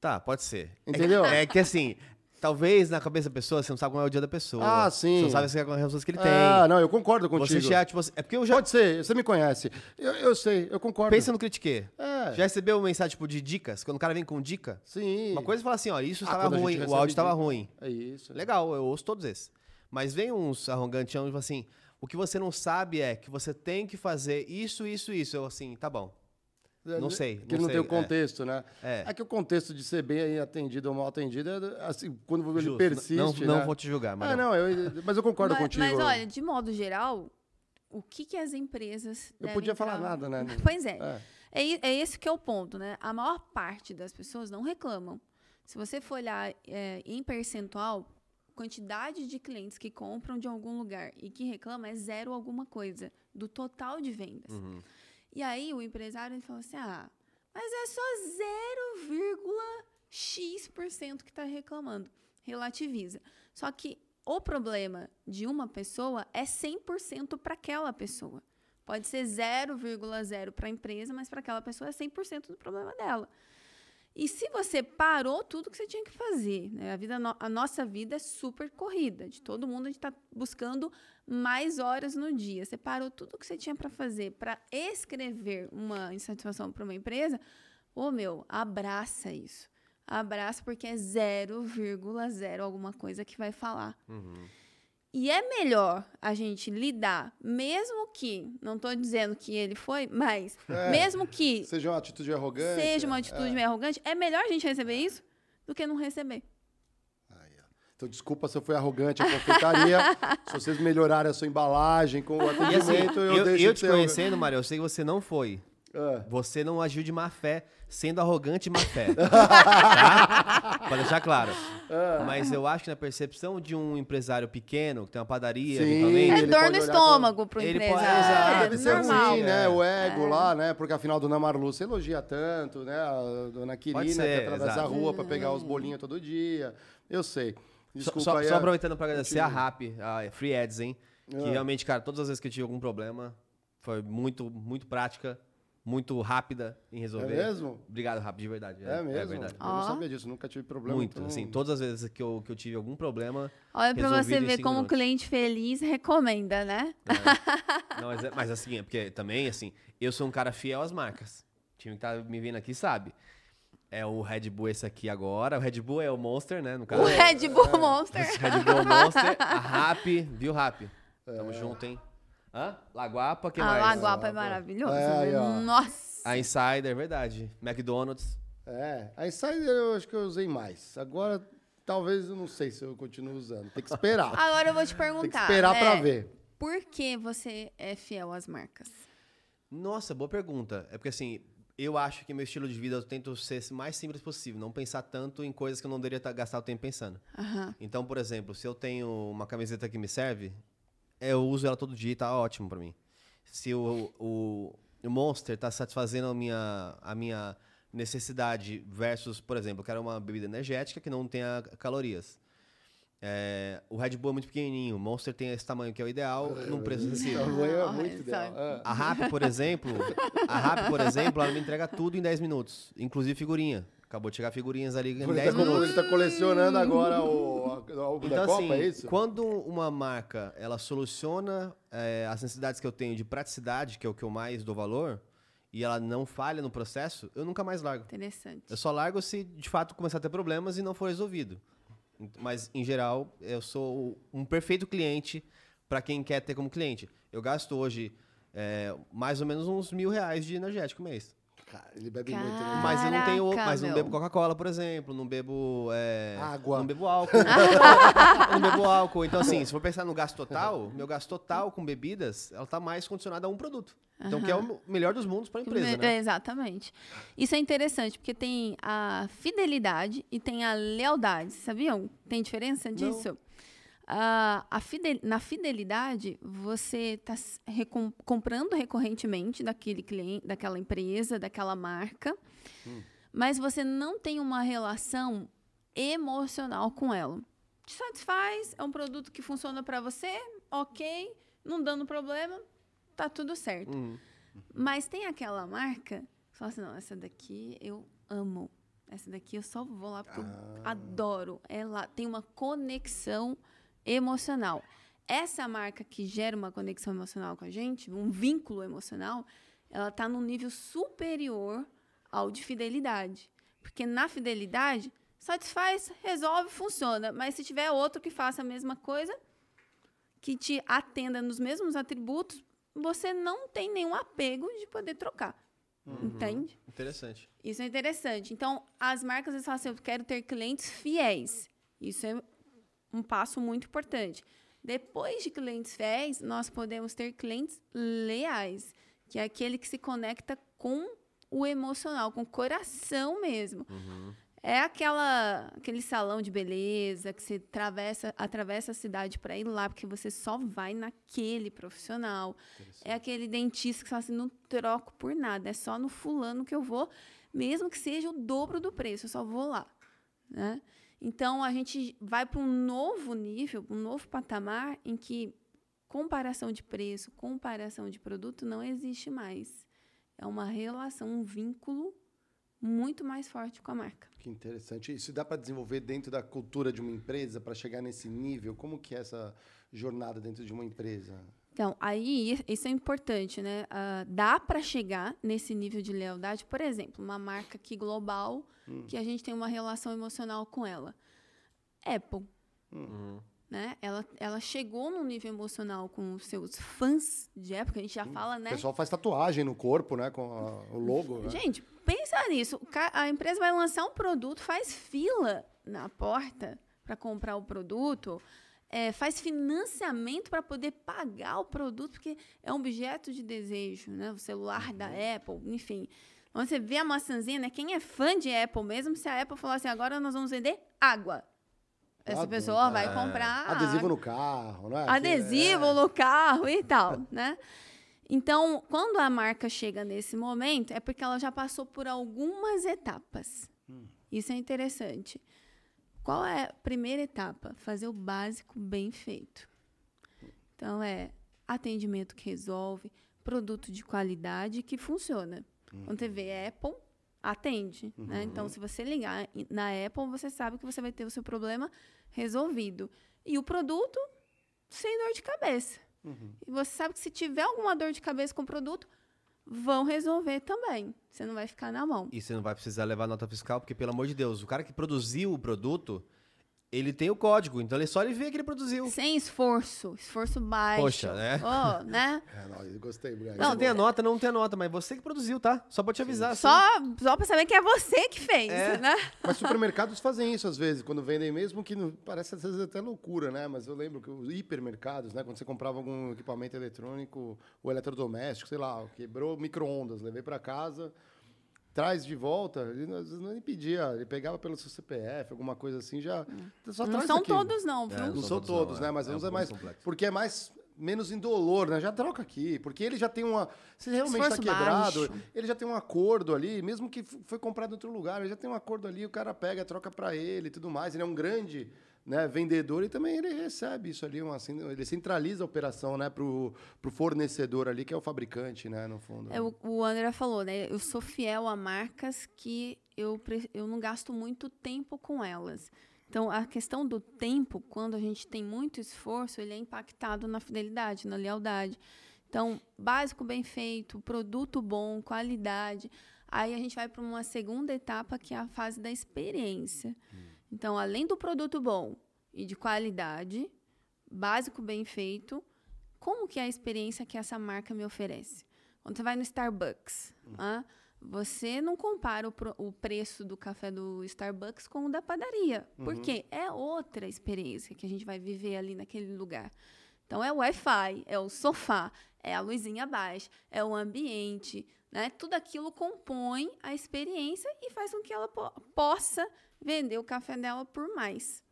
Tá, pode ser. É que- Entendeu? É, que assim, talvez na cabeça da pessoa você não sabe como é o dia da pessoa. Ah, sim. Você não sabe as relações que ele tem. Ah, não, eu concordo contigo. Você já, tipo, assim- é porque eu já. Pode ser, você me conhece. Eu, eu sei, eu concordo. Pensa no critiquê. É. Já recebeu mensagem, tipo, de dicas? Quando o cara vem com dica? Sim. Uma coisa é falar assim, ó, isso Ah, estava ruim, o áudio estava ruim. É isso. Legal, eu ouço todos esses. Mas vem uns arrogantes e falam assim, o que você não sabe é que você tem que fazer isso, isso, isso. Eu assim, tá bom. Não sei, Que não sei, tem o é. contexto, né? É. É que o contexto de ser bem atendido ou mal atendido é assim, quando ele Justo, persiste. Não, não né? vou te julgar, mas Ah, não, eu, mas eu concordo mas, contigo. mas olha, de modo geral, o que, que as empresas. eu devem podia falar nada, né? Pois é. É. É, é esse que é o ponto, né? A maior parte das pessoas não reclamam. Se você for olhar é, em percentual, quantidade de clientes que compram de algum lugar e que reclamam é zero alguma coisa do total de vendas. Uhum. E aí o empresário ele fala assim: ah, mas é só 0,x% que está reclamando. Relativiza. Só que o problema de uma pessoa é 100% para aquela pessoa. Pode ser 0,0 para a empresa, mas para aquela pessoa é 100% do problema dela. E se você parou tudo que você tinha que fazer, né? a, vida, a nossa vida é super corrida, de todo mundo a gente está buscando mais horas no dia. Você parou tudo que você tinha para fazer para escrever uma insatisfação para uma empresa, ô meu, abraça isso. Abraça porque é 0,0 alguma coisa que vai falar. Uhum. E é melhor a gente lidar, mesmo que, não estou dizendo que ele foi, mas É. mesmo que Seja uma atitude arrogante. seja uma atitude é. meio arrogante, é melhor a gente receber isso do que não receber. Então, desculpa se eu fui arrogante à confeitaria. se vocês melhorarem a sua embalagem com o assim, atendimento, eu, eu, deixo eu te ser conhecendo, Mário, eu sei que você não foi. Ah. Você não agiu de má fé, sendo arrogante e má fé. tá? Pra deixar claro. Ah. Mas eu acho que na percepção de um empresário pequeno, que tem uma padaria, Sim. É dor pode no estômago pro Ele pode- empresário. Exato, é Deve ser normal. assim, né? É. O ego lá, né? Porque afinal, Dona Marlu, você elogia tanto, né? A Dona Quirina, que ser, atravessa a exato. rua pra pegar os bolinhos todo dia. Eu sei. Só, Desculpa só, aí. só a- aproveitando pra agradecer a. RAP, a Free Ads, hein? Que Ah. realmente, cara, todas as vezes que eu tive algum problema, foi muito, muito prática, muito rápida em É resolver. mesmo? Obrigado, RAP, de verdade. É mesmo? verdade. Eu não sabia disso, nunca tive problema. Muito, então- assim, todas as vezes que eu, que eu tive algum problema. Olha pra Resolvido você ver como o minutos. cliente feliz recomenda, né? é. Não, mas, é- mas assim, é porque também, assim, eu sou um cara fiel às marcas. O time que tá me vendo aqui sabe. É o Red Bull esse aqui agora. O Red Bull é o Monster, né? No caso. O Red Bull Monster. Esse Red Bull é Monster. A Rap, viu, Rap? É. Tamo junto, hein? Hã? Laguapa, que A mais? Laguapa é maravilhoso. É, aí, né? Nossa. A Insider, verdade. McDonald's. É, a Insider eu acho que eu usei mais. Agora, talvez, eu não sei se eu continuo usando. Tem que esperar. Agora eu vou te Tem que perguntar. esperar né? pra ver. Por que você é fiel às marcas? Nossa, boa pergunta. É porque assim, eu acho que meu estilo de vida eu tento ser o mais simples possível, não pensar tanto em coisas que eu não deveria gastar o tempo pensando. Aham. Então, por exemplo, se eu tenho uma camiseta que me serve, eu uso ela todo dia e tá ótimo pra mim. Se o, o, o Monster tá satisfazendo a minha, a minha necessidade versus, por exemplo, eu quero uma bebida energética que não tenha calorias. É, o Red Bull é muito pequenininho, o Monster tem esse tamanho que é o ideal, num preço acessível. Tamanho é muito ideal. É. A RAP, por exemplo, a RAP, por exemplo, ela me entrega tudo em 10 minutos, inclusive figurinha. Acabou de chegar figurinhas ali em Ele 10 tá, minutos. ele tá colecionando agora o, a- o álbum Então, da Copa, assim, é isso? quando uma marca ela soluciona é, as necessidades que eu tenho de praticidade, que é o que eu mais dou valor, e ela não falha no processo, eu nunca mais largo. Interessante. Eu só largo se de fato começar a ter problemas e não for resolvido. Mas, em geral, eu sou um perfeito cliente para quem quer ter como cliente. Eu gasto hoje é, mais ou menos uns mil reais de energético mês. Cara, ele bebe muito, né? Mas eu não tenho, Caraca, mas não bebo Coca-Cola, por exemplo, não bebo é, Água. não bebo álcool, eu não bebo álcool. Então assim, se for pensar no gasto total, meu gasto total com bebidas, ela tá mais condicionada a um produto. Então que é o melhor dos mundos para a empresa, Me- né? Exatamente. Isso é interessante, porque tem a fidelidade e tem a lealdade. Sabiam? Tem diferença disso? Ah, a fidel- na fidelidade, você está comprando recorrentemente daquele cliente, daquela empresa, daquela marca, mas você não tem uma relação emocional com ela. Te satisfaz, é um produto que funciona para você, ok, não dando problema, tá tudo certo. Uhum. Mas tem aquela marca que você fala assim, não, essa daqui eu amo. essa daqui eu só vou lá porque eu adoro. Ela tem uma conexão emocional. Essa marca que gera uma conexão emocional com a gente, um vínculo emocional, ela está num nível superior ao de fidelidade. Porque na fidelidade, satisfaz, resolve, funciona. Mas se tiver outro que faça a mesma coisa, que te atenda nos mesmos atributos, você não tem nenhum apego de poder trocar. Entende? Interessante. Isso é interessante. Então, as marcas eles falam assim: eu quero ter clientes fiéis. Isso é um passo muito importante. Depois de clientes fiéis, nós podemos ter clientes leais, que é aquele que se conecta com o emocional, com o coração mesmo. É aquela, aquele salão de beleza que você atravessa, atravessa a cidade para ir lá, porque você só vai naquele profissional. É aquele dentista que fala assim, não troco por nada, é só no fulano que eu vou, mesmo que seja o dobro do preço, eu só vou lá. Né? Então, a gente vai para um novo nível, um novo patamar em que comparação de preço, comparação de produto não existe mais. É uma relação, um vínculo muito mais forte com a marca. Que interessante. Isso dá para desenvolver dentro da cultura de uma empresa para chegar nesse nível? Como que é essa jornada dentro de uma empresa? Então, aí, isso é importante, né? Ah, dá para chegar nesse nível de lealdade, por exemplo, uma marca aqui global, que a gente tem uma relação emocional com ela. Apple. Né? Ela, ela chegou num nível emocional com os seus fãs de época, a gente já fala, O né? pessoal faz tatuagem no corpo, né? Com a- o logo. né? Gente, pensa nisso. O A empresa vai lançar um produto, faz fila na porta para comprar o produto, é, faz financiamento para poder pagar o produto, porque é um objeto de desejo, né? O celular da Apple, enfim. Quando você vê a maçãzinha, né? Quem é fã de Apple mesmo, se a Apple falar assim, agora nós vamos vender água. Essa pessoa vai comprar Adesivo no carro, não é? adesivo É. no carro e tal, né? Então, quando a marca chega nesse momento, é porque ela já passou por algumas etapas. Isso é interessante. Qual é a primeira etapa? Fazer o básico bem feito. Então, é atendimento que resolve, produto de qualidade que funciona. Quando você vê Apple, atende. Né? Então, se você ligar na Apple, você sabe que você vai ter o seu problema resolvido. E o produto sem dor de cabeça. E você sabe que se tiver alguma dor de cabeça com o produto, vão resolver também. Você não vai ficar na mão. E você não vai precisar levar nota fiscal, porque, pelo amor de Deus, o cara que produziu o produto, ele tem o código, então ele só ele vê que ele produziu. Sem esforço, esforço baixo. Poxa, né? Ó, né? É, não, eu gostei, Brian. Não, tem a nota, não tem a nota, mas você que produziu, tá? Só pra te avisar. assim. Só, só pra saber que é você que fez, É. né? Mas supermercados fazem isso às vezes, quando vendem mesmo, que não- parece às vezes até loucura, né? Mas eu lembro que os hipermercados, né? Quando você comprava algum equipamento eletrônico ou eletrodoméstico, sei lá, quebrou micro-ondas, levei para casa, traz de volta, ele às vezes não nem pedia, ele pegava pelo seu CPF, alguma coisa assim, já. Só Não traz são todos, não, viu? É, Não são são todos não, né? é. Mas É uns é mais. complexo. Porque é mais. Menos indolor, né? Já troca aqui. Porque ele já tem uma. Se realmente está quebrado, baixo. ele já tem um acordo ali, mesmo que foi comprado em outro lugar, ele já tem um acordo ali, o cara pega, troca para ele e tudo mais. Ele é um grande né, vendedor e também ele recebe isso ali, uma, assim, ele centraliza a operação né, pro, pro fornecedor ali, que é o fabricante, né, no fundo. É, o, o André falou, né? Eu sou fiel a marcas que eu, eu não gasto muito tempo com elas. Então, a questão do tempo, quando a gente tem muito esforço, ele é impactado na fidelidade, na lealdade. Então, básico bem feito, produto bom, qualidade. Aí a gente vai para uma segunda etapa, que é a fase da experiência. Então, além do produto bom e de qualidade, básico bem feito, como que é a experiência que essa marca me oferece? Quando você vai no Starbucks, ah, você não compara o, o preço do café do Starbucks com o da padaria. Por quê? É outra experiência que a gente vai viver ali naquele lugar. Então, é o Wi-Fi, é o sofá, é a luzinha baixa, é o ambiente, né? Tudo aquilo compõe a experiência e faz com que ela po- possa vender o café dela por mais.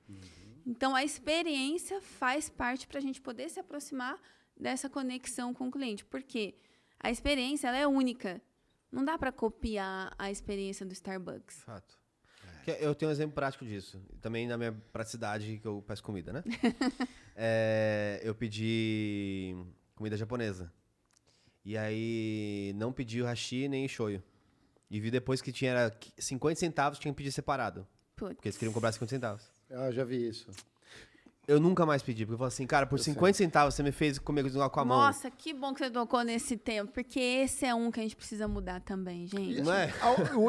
Então, a experiência faz parte para a gente poder se aproximar dessa conexão com o cliente. Porque a experiência ela é única. Não dá para copiar a experiência do Starbucks. Fato. Eu tenho um exemplo prático disso. Também na minha praticidade que eu peço comida, né? É, eu pedi comida japonesa. E aí não pedi o hashi nem shoyu. E vi depois que tinha era 50 centavos, tinha que pedir separado. Putz. Porque eles queriam cobrar 50 centavos. Ah, já vi isso. Eu nunca mais pedi, porque eu falei assim, cara, por 50 centavos você me fez comer com a mão. Nossa, que bom que você tocou nesse tempo, porque esse é um que a gente precisa mudar também, gente. Não é?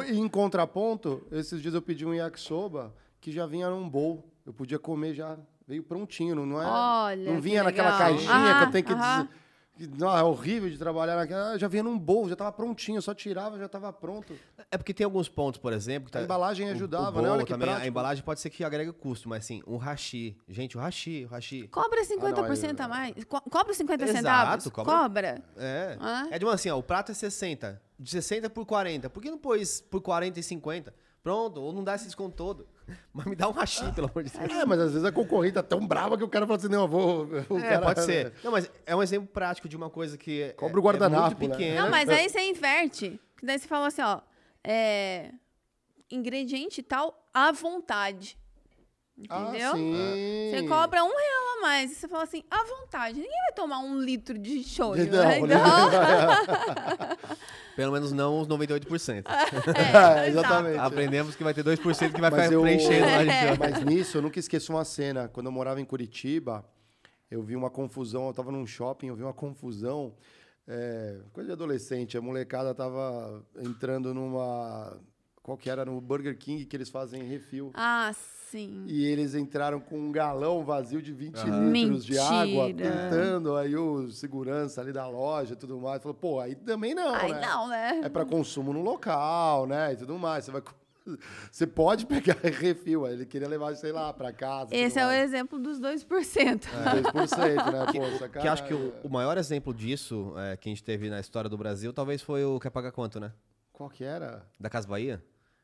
Em contraponto, esses dias eu pedi um yakisoba que já vinha num bowl. Eu podia comer já, veio prontinho, não, é? Olha, não que vinha naquela legal. caixinha que Aham, eu tenho que dizer. Que, Não, é horrível de trabalhar naquela. Já vinha num bowl, já tava prontinho, só tirava, já tava pronto. É porque tem alguns pontos, por exemplo. que A embalagem o- o ajudava, né? Olha que também, A prático. embalagem pode ser que agregue custo, mas assim, um hashi. Gente, o hashi, o hashi. Cobra 50% Ah, a mais. Co- Cobra 50 Exato, centavos. cobra- Cobra. É. Ah. É de uma assim, ó, o prato é 60. De 60 por 40. Por que não pôs por 40 e 50? Pronto, ou não dá esse desconto todo. Mas me dá um hashi, pelo amor de Deus. É, mas às vezes a concorrente tá tão brava que o cara fala assim: não, eu vou. O É, cara, pode ser. Não, mas é um exemplo prático de uma coisa que é, Cobra o é guardanapo, muito né? pequena. Não, mas aí você inverte. Que daí você fala assim, ó. É, ingrediente tal à vontade. Entendeu? Ah, sim. Você cobra um real a mais. E você fala assim, à vontade. Ninguém vai tomar um litro de shoyu, Não, né? né? Então, Pelo menos não os 98%. é, É, exatamente. Aprendemos que vai ter 2% que vai Mas ficar eu- preenchendo É. Mas nisso, eu nunca esqueço uma cena. Quando eu morava em Curitiba, eu vi uma confusão. Eu tava num shopping, eu vi uma confusão. é, coisa de adolescente. A molecada tava entrando numa. Qual que era? No Burger King, que eles fazem refil. Ah, sim. E eles entraram com um galão vazio de 20 Aham. litros de água, Mentira. pintando. Aí o segurança ali da loja e tudo mais falou: pô, aí também não. Aí né? não, né? É para consumo no local, né? E tudo mais. Você vai. Você pode pegar refil. aí Ele queria levar, sei lá, para casa. Esse é o exemplo dos 2%. 2%, né? Pô, Que acho que o, o maior exemplo disso é, que a gente teve na história do Brasil talvez foi o Quer Pagar Quanto, né? Qual que era? Da Casa Bahia.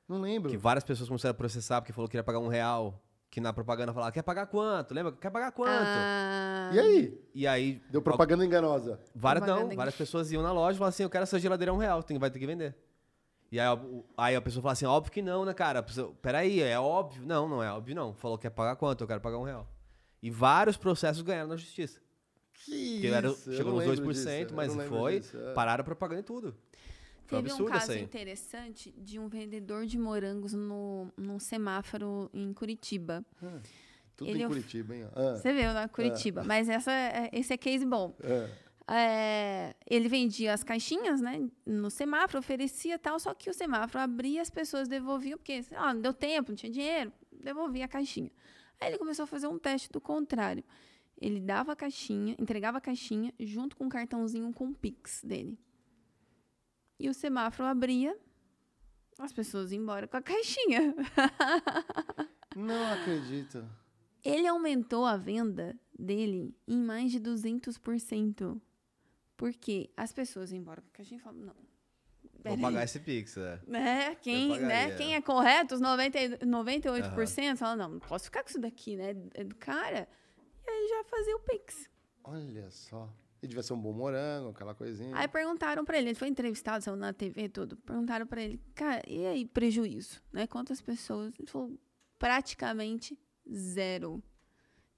Não lembro. Que várias pessoas começaram a processar porque falou que queria pagar um real. Que na propaganda falava, quer pagar quanto? Lembra? Quer pagar quanto? Ah, E aí? E aí. Deu propaganda enganosa. Várias, não, Propaganda. várias pessoas iam na loja e falavam assim: eu quero essa geladeira a um real, tem, vai ter que vender. E aí, o- aí a pessoa fala assim: óbvio que não, né, cara? Pessoa, Peraí, é óbvio? Não, não é óbvio, não. Falou que quer pagar quanto? Eu quero pagar um real. E vários processos ganharam na justiça. Que Porque era, isso, eu chegou não nos lembro 2%, disso, mas não foi. disso, é. Pararam a propaganda e tudo. Foi um Teve um caso interessante de um vendedor de morangos no, num semáforo em Curitiba. Tudo Ele em Curitiba, hein? Ah, Você viu, na Curitiba. Mas essa, é- esse é case bom. ah. É, ele vendia as caixinhas, né? No semáforo, oferecia tal, só que o semáforo abria, as pessoas devolviam, porque ah, não deu tempo, não tinha dinheiro, devolvia a caixinha. Aí ele começou a fazer um teste do contrário. Ele dava a caixinha, entregava a caixinha junto com um cartãozinho com o Pix dele. E o semáforo abria, as pessoas iam embora com a caixinha. Não acredito. Ele aumentou a venda dele em mais de 200%. Porque as pessoas iam embora com a caixinha e falavam, não. Vou pagar esse Pix, é. Né? Quem, né? Quem é correto, os 90, e- 98% fala, não, não posso ficar com isso daqui, né? É do cara. E aí já fazia o Pix. Olha só. E devia ser um bom morango, aquela coisinha. Aí perguntaram pra ele, ele foi entrevistado, saiu na TV e tudo. Perguntaram pra ele, cara, e aí prejuízo, né? Quantas pessoas? Ele falou, praticamente zero.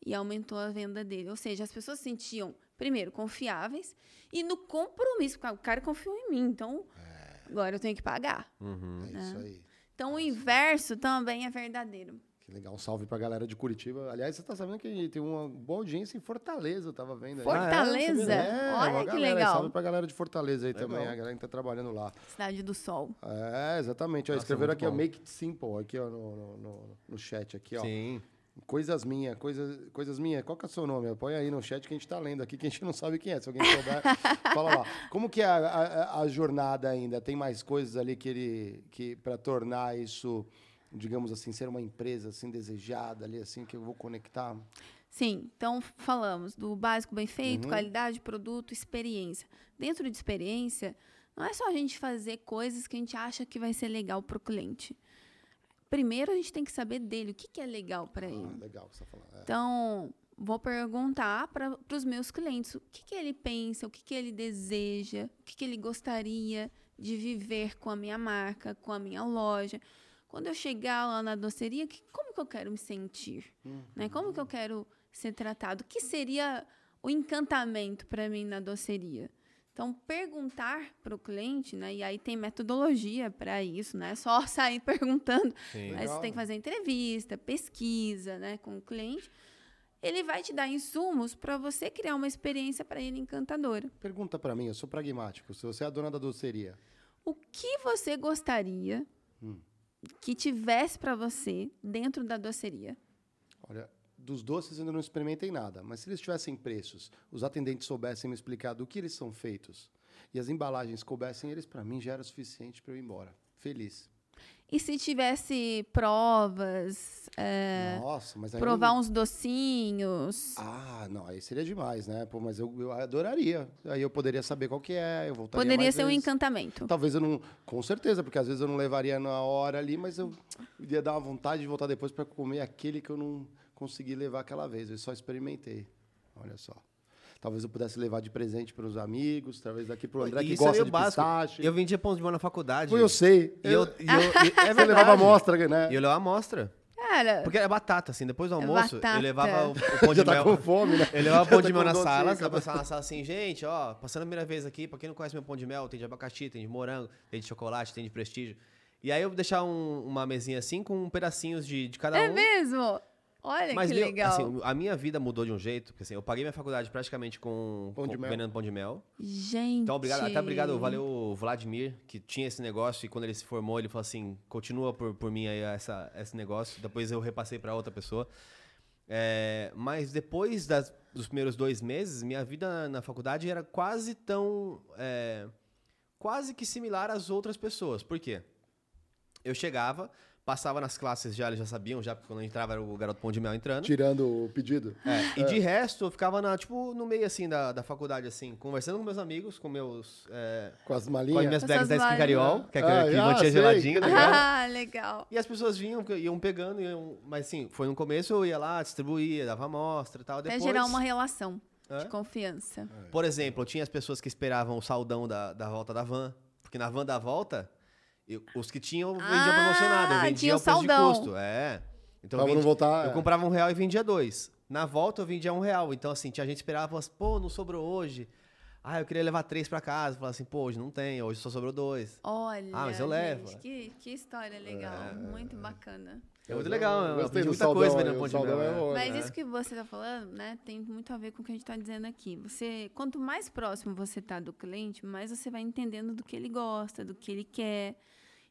E aumentou a venda dele. Ou seja, as pessoas se sentiam, primeiro, confiáveis e no compromisso. O cara confiou em mim, então agora eu tenho que pagar. Uhum. É isso aí. Então o inverso também é verdadeiro. Que legal. Um salve pra galera de Curitiba. Aliás, você tá sabendo que tem uma boa audiência em Fortaleza, eu tava vendo aí. Fortaleza? É, Olha uma que galera. legal. Salve pra galera de Fortaleza aí também, Legal. a galera que tá trabalhando lá. Cidade do Sol. É, exatamente. Ó, Nossa, escreveram aqui, ó, make it simple, aqui, ó, no, no, no- no chat aqui, ó. Sim. Coisas minhas, coisas, coisas minhas. Qual que é o seu nome? Põe aí no chat que a gente tá lendo aqui, que a gente não sabe quem é. Se alguém souber, fala lá. Como que é a, a- a jornada ainda? Tem mais coisas ali que ele, que para tornar isso, digamos assim, ser uma empresa assim desejada ali, assim que eu vou conectar? Sim, então falamos do básico bem feito, Uhum. qualidade, produto, experiência. Dentro de experiência, não é só a gente fazer coisas que a gente acha que vai ser legal para o cliente. Primeiro, a gente tem que saber dele, o que, que é legal para Ah, ele. legal que você tá falando. É. Então, vou perguntar para os meus clientes o que, que ele pensa, o que, que ele deseja, o que, que ele gostaria de viver com a minha marca, com a minha loja. Quando eu chegar lá na doceria, que- como que eu quero me sentir? Né? Como que eu quero ser tratado? O que seria o encantamento para mim na doceria? Então, perguntar para o cliente, né? E aí tem metodologia para isso, não é só sair perguntando. Sim. Mas você tem que fazer entrevista, pesquisa, né, com o cliente. Ele vai te dar insumos para você criar uma experiência para ele encantadora. Pergunta para mim, eu sou pragmático. Se você é a dona da doceria, O que você gostaria Hum. Que tivesse para você dentro da doceria? olha, dos doces ainda não experimentei nada, mas se eles tivessem preços, os atendentes soubessem me explicar do que eles são feitos e as embalagens coubessem eles, para mim já era suficiente para eu ir embora. Feliz. E se tivesse provas, é, Nossa, mas aí provar uns docinhos? Ah, não, aí seria demais, né? Pô, mas eu, eu adoraria. Aí eu poderia saber qual que é, eu voltaria Poderia ser um vezes. encantamento. Talvez eu não, com certeza, porque às vezes eu não levaria na hora ali, mas eu ia dar uma vontade de voltar depois para comer aquele que eu não consegui levar aquela vez. Eu só experimentei. Olha só. Talvez eu pudesse levar de presente para os amigos, talvez daqui para o André que é gosta de básico. pistache. Eu vendia pão de mel na faculdade. Pô, eu sei. E eu, eu, e eu, e- é você levava amostra, né? E eu levava amostra. Cara, Porque era batata, assim. Depois do almoço, batata. eu levava o, o pão de Já tá mel. com fome, né? Eu levava pão Já de tá mel na sala, eu passava na sala assim, gente, ó, passando a primeira vez aqui, pra quem não conhece meu pão de mel, tem de abacaxi, tem de morango, tem de chocolate, tem de prestígio. E aí eu deixava um- uma mesinha assim com pedacinhos de, de cada é um. mesmo? Olha Mas que meu, legal. assim, a minha vida mudou de um jeito, porque assim, eu paguei minha faculdade praticamente com, Pão com vendendo pão de mel. Gente. Então, obrigado, até obrigado, valeu o Vladimir, que tinha esse negócio, e quando ele se formou, ele falou assim, continua por, por mim aí essa, esse negócio. Depois eu repassei para outra pessoa. É, mas depois das- dos primeiros dois meses, minha vida na faculdade era quase tão... é, quase que similar às outras pessoas. Por quê? Eu chegava, passava nas classes já, eles já sabiam, já, porque quando eu entrava era o garoto pão de mel entrando. Tirando o pedido. É, e de resto, eu ficava na, tipo, no meio, assim, da, da faculdade, assim, conversando com meus amigos, com meus... é, Com as com as malinhas. minhas Com bags da essas Skin Cariol, que é que, Ah, que ah, mantinha sei, geladinho, que tá ligado? Ah, legal. E as pessoas vinham, iam pegando, iam, mas assim, foi no começo, eu ia lá, distribuía, dava amostra e tal. Depois, gerar uma relação Hã? de confiança. Por exemplo, eu tinha as pessoas que esperavam o saldão da, da volta da van, porque na van da volta, eu- os que tinham, eu vendia Ah, promocionado, eu vendia o preço saldão. de custo. É. Então, eu, não vendi- voltar. eu é. comprava um real e vendia dois. Na volta, eu vendia um real. Então, assim, tinha gente que esperava, falava assim, pô, não sobrou hoje. Ah, eu queria levar três pra casa. Falava assim, pô, hoje não tem, hoje só sobrou dois. Olha, Ah, mas eu gente, levo. Que, que história legal. Muito bacana. É muito legal, eu aprendi do muita saldão coisa vendendo saldão mel, é é. bom, Mas né? isso que você está falando, né, tem muito a ver com o que a gente está dizendo aqui. Você, quanto mais próximo você está do cliente, mais você vai entendendo do que ele gosta, do que ele quer.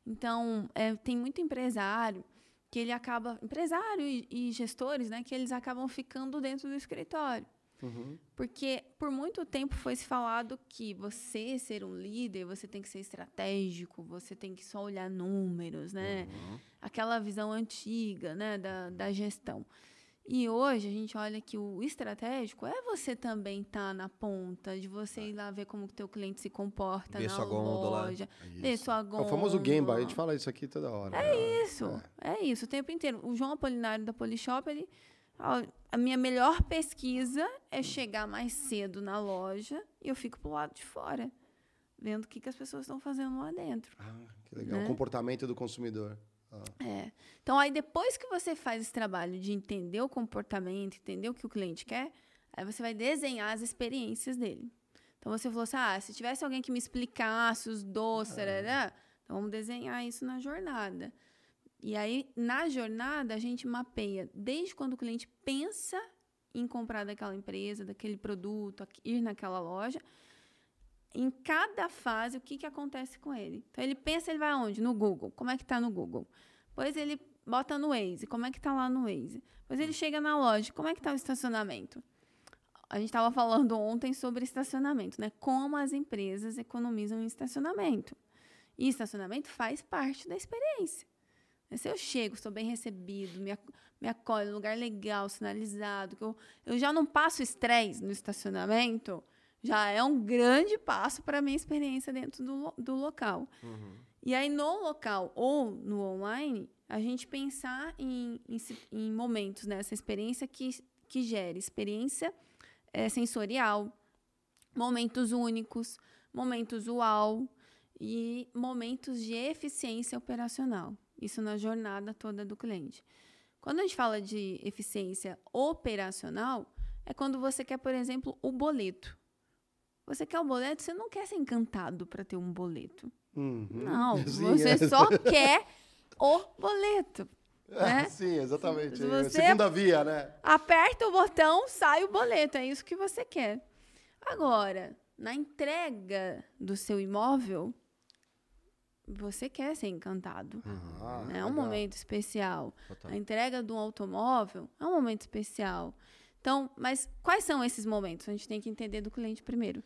Então, é, tem muito empresário que ele acaba, empresário e, e gestores, né, que eles acabam ficando dentro do escritório. Uhum. Porque por muito tempo foi se falado que você ser um líder, você tem que ser estratégico, você tem que só olhar números, né? Aquela visão antiga, né, da, da gestão. E hoje a gente olha que o estratégico é você também estar na ponta, de você ir lá ver como o teu cliente se comporta Ver na sua gôndola. loja, ver sua É gôndola. o famoso Gemba, a gente fala isso aqui toda hora. É Isso, é. isso, o tempo inteiro. O João Apolinário da Polishop, ele. a minha melhor pesquisa é chegar mais cedo na loja e eu fico pro lado de fora, vendo o que, que as pessoas estão fazendo lá dentro. Ah, que legal. Né? O comportamento do consumidor. Ah. É. Então, aí depois que você faz esse trabalho de entender o comportamento, entender o que o cliente quer, aí você vai desenhar as experiências dele. Então, você falou assim: ah, se tivesse alguém que me explicasse os doces, tarará, então vamos desenhar isso na jornada. E aí, na jornada, a gente mapeia desde quando o cliente pensa em comprar daquela empresa, daquele produto, ir naquela loja, em cada fase, o que, que acontece com ele. Então, ele pensa, ele vai aonde? No Google. Como é que está no Google? Depois ele bota no Waze. Como é que está lá no Waze? Depois ele chega na loja. Como é que está o estacionamento? A gente estava falando ontem sobre estacionamento, né? Como as empresas economizam em estacionamento. E estacionamento faz parte da experiência. Se eu chego, estou bem recebido, me, me acolhe lugar legal, sinalizado, que eu, eu já não passo estresse no estacionamento, já é um grande passo para a minha experiência dentro do, do local. E aí, no local ou no online, a gente pensar em, em, em momentos nessa experiência que, que gere experiência eh, sensorial, momentos únicos, momentos uau e momentos de eficiência operacional. Isso na jornada toda do cliente. Quando a gente fala de eficiência operacional, é quando você quer, por exemplo, o boleto. Você quer o boleto, você não quer ser encantado para ter um boleto. Uhum. Não, Sim, você é. só quer o boleto. É, né? sim, exatamente. É, você- Segunda via, né? Aperta o botão, sai o boleto. É isso que você quer. Agora, na entrega do seu imóvel, você quer ser encantado. Ah, É um legal. momento especial. Total. A entrega de um automóvel é um momento especial. Então, mas quais são esses momentos? A gente tem que entender do cliente primeiro.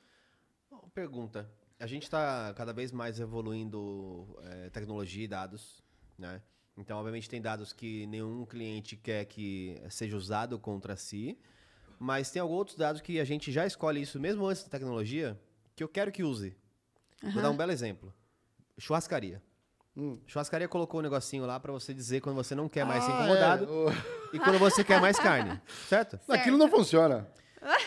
Pergunta. A gente está cada vez mais evoluindo eh, tecnologia e dados, né? Então, obviamente, tem dados que nenhum cliente quer que seja usado contra si, mas tem alguns outros dados que a gente já escolhe isso mesmo antes da tecnologia, que eu quero que use. Vou dar um belo exemplo. Churrascaria. Hum. Churrascaria colocou um negocinho lá para você dizer quando você não quer mais ser Ah, incomodado é, e quando você quer mais carne, certo? Aquilo não funciona.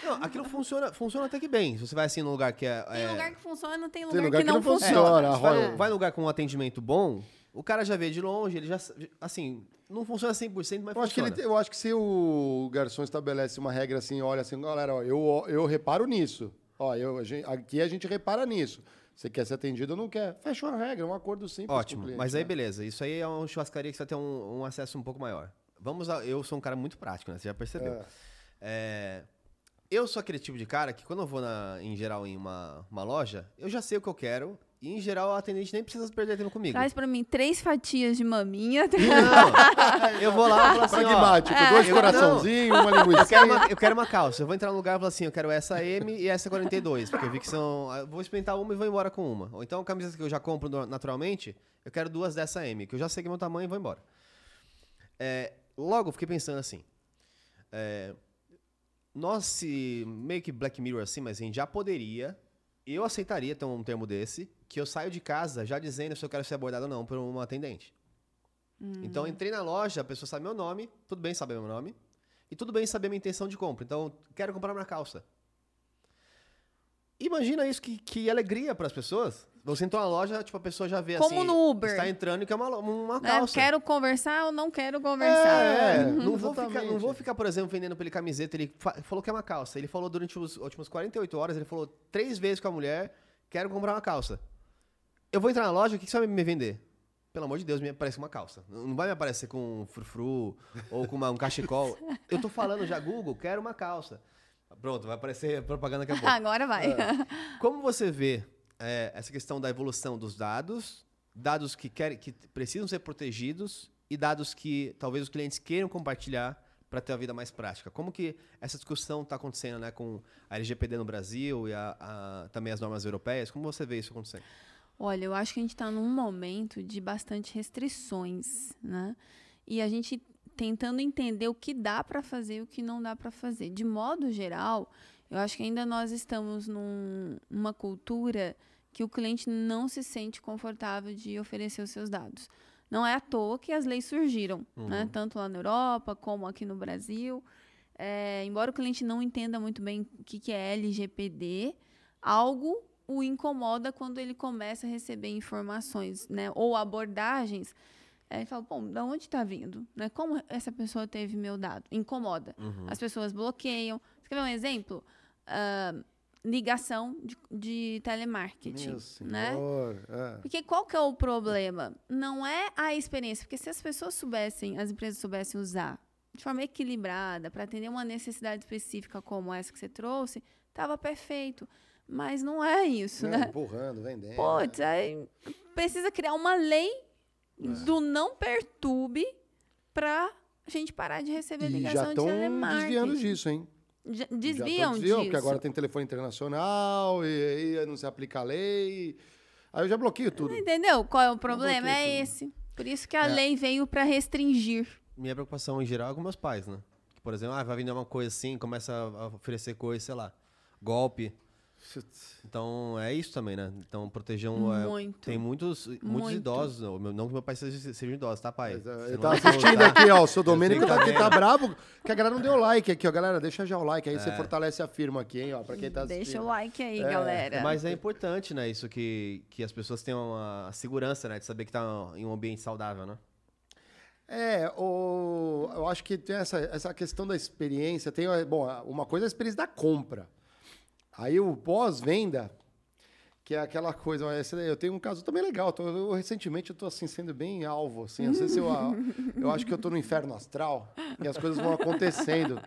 Não, aquilo funciona, funciona até que bem. Se você vai assim num lugar que é, Tem é- lugar que funciona, tem lugar, Tem lugar que, não, funciona. funciona. Você vai, rola- num- vai num lugar com um atendimento bom, o cara já vê de longe, ele já. Assim, não funciona 100%, mas Eu acho, que funciona. ele, eu acho que se o garçom estabelece uma regra assim, olha assim, galera, ó, eu, eu reparo nisso. Ó, eu, a gente- aqui a gente repara nisso. Você quer ser atendido ou não quer? Fechou a regra, um acordo simples. com o Ótimo, cliente, mas aí né? beleza. Isso aí é uma churrascaria que você vai ter um, um acesso um pouco maior. Vamos a, Eu sou um cara muito prático, né? Você já percebeu. É. É, eu sou aquele tipo de cara que quando eu vou, na, em geral, em uma, uma loja, eu já sei o que eu quero. E, em geral, o atendente nem precisa perder tempo comigo. Traz pra mim três fatias de maminha. Não, eu vou lá e falo assim, ó, Pragmático, dois eu- coraçãozinhos, uma Eu linguiça. quero, uma, eu quero uma calça. Eu vou entrar no lugar e falar assim: eu quero essa M e essa 42. Porque eu vi que são. eu Vou experimentar uma e vou embora com uma. Ou então, camisas que eu já compro naturalmente, eu quero duas dessa M, que eu já sei que é meu tamanho e vou embora. É, logo, eu fiquei pensando assim. É, nós, se, meio que Black Mirror assim, mas a gente já poderia. Eu aceitaria ter um termo desse, que eu saio de casa já dizendo se eu quero ser abordado ou não por uma atendente. Então, eu entrei na loja, a pessoa sabe meu nome, tudo bem saber meu nome, e tudo bem saber minha intenção de compra. Então, quero comprar uma calça. Imagina isso, que, que alegria para as pessoas. Você entrou na loja, tipo, a pessoa já vê Como assim... no Uber. Está entrando e quer uma, uma né? calça. Quero conversar ou não quero conversar. É, Uhum. não, vou ficar, não vou ficar, por exemplo, vendendo pra ele camiseta. Ele fa- falou que é uma calça. Ele falou durante os últimos 48 horas, ele falou três vezes com a mulher, quero comprar uma calça. Eu vou entrar na loja, o que que você vai me vender? Pelo amor de Deus, me aparece uma calça. Não vai me aparecer com um frufru ou com uma- um cachecol. Eu tô falando já, Google, quero uma calça. Pronto, vai aparecer propaganda daqui a pouco. Agora vai. Como você vê é, essa questão da evolução dos dados, dados que, querem, que precisam ser protegidos e dados que talvez os clientes queiram compartilhar para ter a vida mais prática? Como que essa discussão está acontecendo né, com a LGPD no Brasil e a- a- também as normas europeias? Como você vê isso acontecendo? Olha, eu acho que a gente está num momento de bastante restrições, né? E a gente tentando entender o que dá para fazer e o que não dá para fazer. De modo geral, eu acho que ainda nós estamos num- numa cultura que o cliente não se sente confortável de oferecer os seus dados. Não é à toa que as leis surgiram, né? Tanto lá na Europa como aqui no Brasil. É, embora o cliente não entenda muito bem o que, que é LGPD, algo o incomoda quando ele começa a receber informações, né? Ou abordagens. Aí ele fala, bom, da onde está vindo? Né? Como essa pessoa teve meu dado? Incomoda. As pessoas bloqueiam. Você quer ver um exemplo? Ah, ligação de, de telemarketing. Né? senhor. é. Porque qual que é o problema? Não é a experiência, porque se as pessoas soubessem, as empresas soubessem usar de forma equilibrada para atender uma necessidade específica como essa que você trouxe, estava perfeito. Mas não é isso, Né, né? Empurrando, vendendo. Putz, aí precisa criar uma lei do não perturbe para a gente parar de receber E ligação já de telemarketing. desviando disso, hein? Já- Já tão desviam disso. Porque agora tem telefone internacional e aí não se aplica a lei. Aí eu já bloqueio tudo. Entendeu? Qual é o problema? É tudo. esse. Por isso que a É. lei veio para restringir. Minha preocupação em geral é com meus pais, né? Que, por exemplo, ah, vai vender uma coisa assim, começa a oferecer coisa, sei lá, golpe. Então é isso também, né? Então proteger um. é, Muito. tem muitos, muitos Muito. idosos. não, Não que meu pai seja, seja um idoso, tá, pai? É, Você Ele não tá vai assistindo voltar. aqui, ó. O seu Domênico que tá aqui, tá bravo. Que a galera não deu like aqui, ó. Galera, deixa já o like aí, É. você fortalece a firma aqui, hein, ó. Pra quem tá assistindo. Deixa o like aí, É, galera. Mas é importante, né? Isso que, que as pessoas tenham a segurança, né? De saber que tá em um ambiente saudável, né? É, o, eu acho que tem essa, essa questão da experiência. Tem, bom, uma coisa é a experiência da compra. Aí o pós-venda, que é aquela coisa, eu tenho um caso também legal. eu, recentemente eu tô assim sendo bem alvo, assim, às vezes eu, eu acho que eu tô no inferno astral e as coisas vão acontecendo.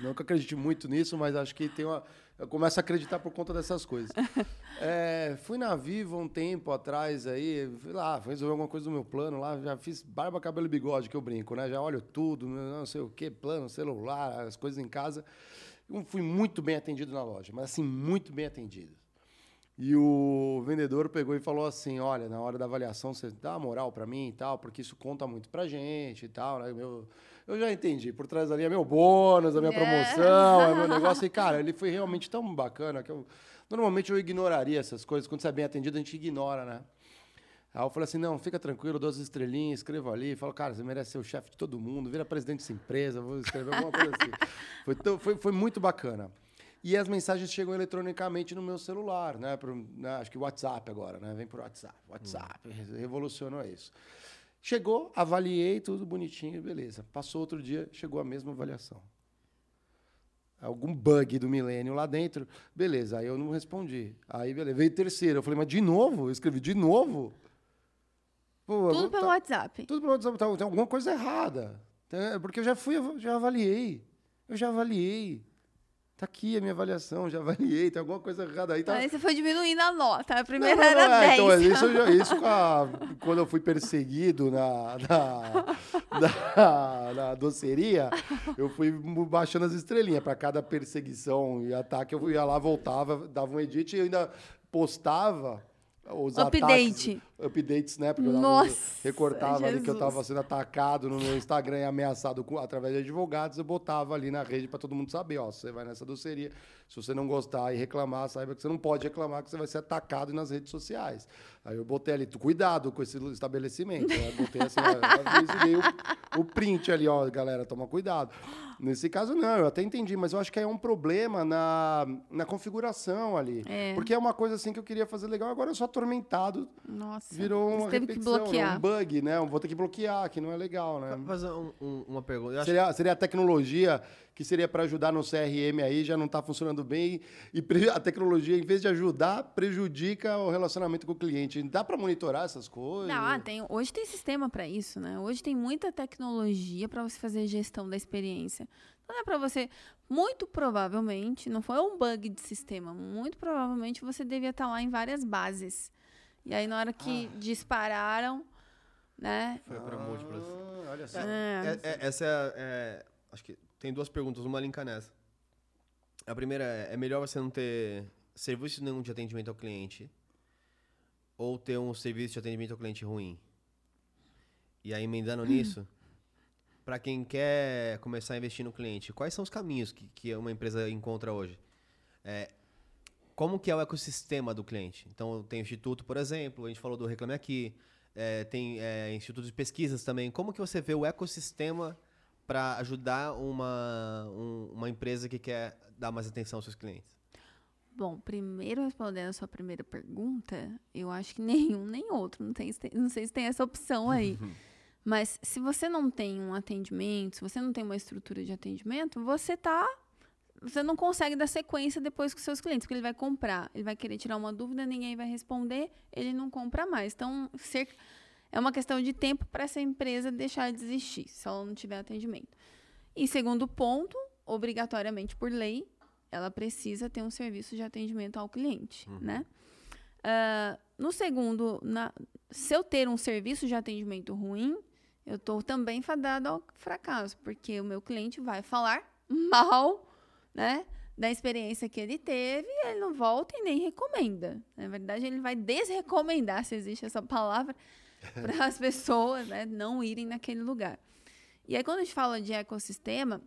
Não que eu acredite muito nisso, mas acho que tem uma. Eu começo a acreditar por conta dessas coisas. É, fui na Viva um tempo atrás aí, fui lá, fui resolver alguma coisa do meu plano lá, já fiz barba, cabelo e bigode, que eu brinco, né? Já olho tudo, não sei o que, plano, celular, as coisas em casa. Eu fui muito bem atendido na loja, mas assim, muito bem atendido. E o vendedor pegou e falou assim: Olha, na hora da avaliação você dá moral para mim e tal, porque isso conta muito pra gente e tal. Né? Meu, eu já entendi, por trás ali é meu bônus, a minha É. promoção, é meu negócio. E, cara, ele foi realmente tão bacana que eu. Normalmente eu ignoraria essas coisas. Quando você é bem atendido, a gente ignora, né? Aí eu falei assim: não, fica tranquilo, duas estrelinhas, escrevo ali. Falo, cara, você merece ser o chefe de todo mundo, vira presidente dessa empresa, vou escrever alguma coisa assim. Foi, tão- foi, foi muito bacana. E as mensagens chegam eletronicamente no meu celular, né? Pro, né, Acho que WhatsApp agora, né? Vem por WhatsApp. WhatsApp, revolucionou isso. Chegou, avaliei tudo bonitinho, beleza. Passou outro dia, chegou a mesma avaliação. Algum bug do milênio lá dentro, beleza. Aí eu não respondi. Aí, beleza. Veio terceiro. Eu falei, mas de novo? Eu escrevi de novo? Pô, Tudo pelo tá- WhatsApp. tudo pelo WhatsApp. Tá, tem alguma coisa errada. Tem- Porque eu já fui, eu já avaliei. Eu já avaliei. Tá aqui a minha avaliação, já avaliei. Tem alguma coisa errada aí. Tá... Aí você foi diminuindo a nota. A primeira Não, não, era não, é, 10. Então, isso, eu já- isso a- quando eu fui perseguido na, na, na, na doceria, eu fui baixando as estrelinhas. Para cada perseguição e ataque, eu ia lá, voltava, dava um edit e eu ainda postava os Update. ataques, updates, né? Porque eu Nossa, recortava ali que eu Jesus. estava sendo atacado no meu Instagram e ameaçado com- através de advogados, eu botava ali na rede para todo mundo saber, ó, você vai nessa doceria, se você não gostar e reclamar, saiba que você não pode reclamar que você vai ser atacado nas redes sociais. Aí eu botei ali, cuidado com esse estabelecimento. né? Eu botei assim, ó, o, o print ali, ó, galera, toma cuidado. Nesse caso, não, eu até entendi, mas eu acho que é um problema na, na configuração ali. É. Porque é uma coisa assim que eu queria fazer legal, agora eu sou atormentado, Nossa. virou uma teve que né? bloquear. um bug, né? Vou ter que bloquear, que não é legal, né? Vou fazer um- um- uma pergunta. Eu acho Seria, seria a tecnologia que seria para ajudar no CRM aí, já não está funcionando bem. E a tecnologia, em vez de ajudar, prejudica o relacionamento com o cliente. Dá para monitorar essas coisas? Não, ah, tem, hoje tem sistema para isso, né? Hoje tem muita tecnologia para você fazer gestão da experiência. Então é para você, muito provavelmente, não foi um bug de sistema, muito provavelmente você devia estar lá em várias bases. E aí na hora que Ah. dispararam, né? Foi para múltiplas. Ah, olha só. É. É- é- essa é, é- Acho que tem duas perguntas, uma linka nessa. A primeira é: é melhor você não ter serviço nenhum de atendimento ao cliente ou ter um serviço de atendimento ao cliente ruim? E aí, emendando nisso, para quem quer começar a investir no cliente, quais são os caminhos que, que uma empresa encontra hoje? É, como que é o ecossistema do cliente? Então, tem o Instituto, por exemplo, a gente falou do Reclame Aqui, é, tem é, Instituto de Pesquisas também. Como que você vê o ecossistema para ajudar uma, um- uma empresa que quer dar mais atenção aos seus clientes? Bom, primeiro respondendo a sua primeira pergunta, eu acho que nenhum nem outro. Não, tem, não sei se tem essa opção aí. Mas se você não tem um atendimento, se você não tem uma estrutura de atendimento, você tá. Você não consegue dar sequência depois com seus clientes, porque ele vai comprar, ele vai querer tirar uma dúvida, ninguém vai responder, ele não compra mais. Então, ser, é uma questão de tempo para essa empresa deixar de existir, se ela não tiver atendimento. E segundo ponto, obrigatoriamente por lei, ela precisa ter um serviço de atendimento ao cliente, né? Ah, no segundo, na- se eu ter um serviço de atendimento ruim, eu estou também fadado ao fracasso, porque o meu cliente vai falar mal, né? Da experiência que ele teve, ele não volta e nem recomenda. Na verdade, ele vai desrecomendar, se existe essa palavra, para as pessoas né, não irem naquele lugar. E aí, quando a gente fala de ecossistema,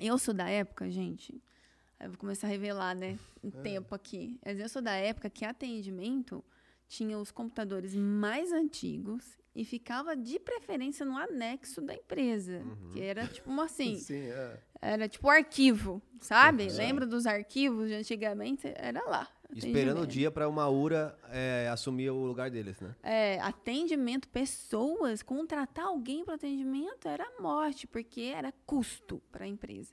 eu sou da época, gente. Eu vou começar a revelar, né? Um tempo aqui. Mas eu sou da época que atendimento tinha os computadores mais antigos e ficava de preferência no anexo da empresa. Que era tipo uma assim. Sim, é. Era tipo arquivo, sabe? Uhum. Lembra dos arquivos de antigamente? Era lá. Esperando o dia para uma URA é, assumir o lugar deles, né? É, atendimento, pessoas, contratar alguém para atendimento era morte, porque era custo para a empresa.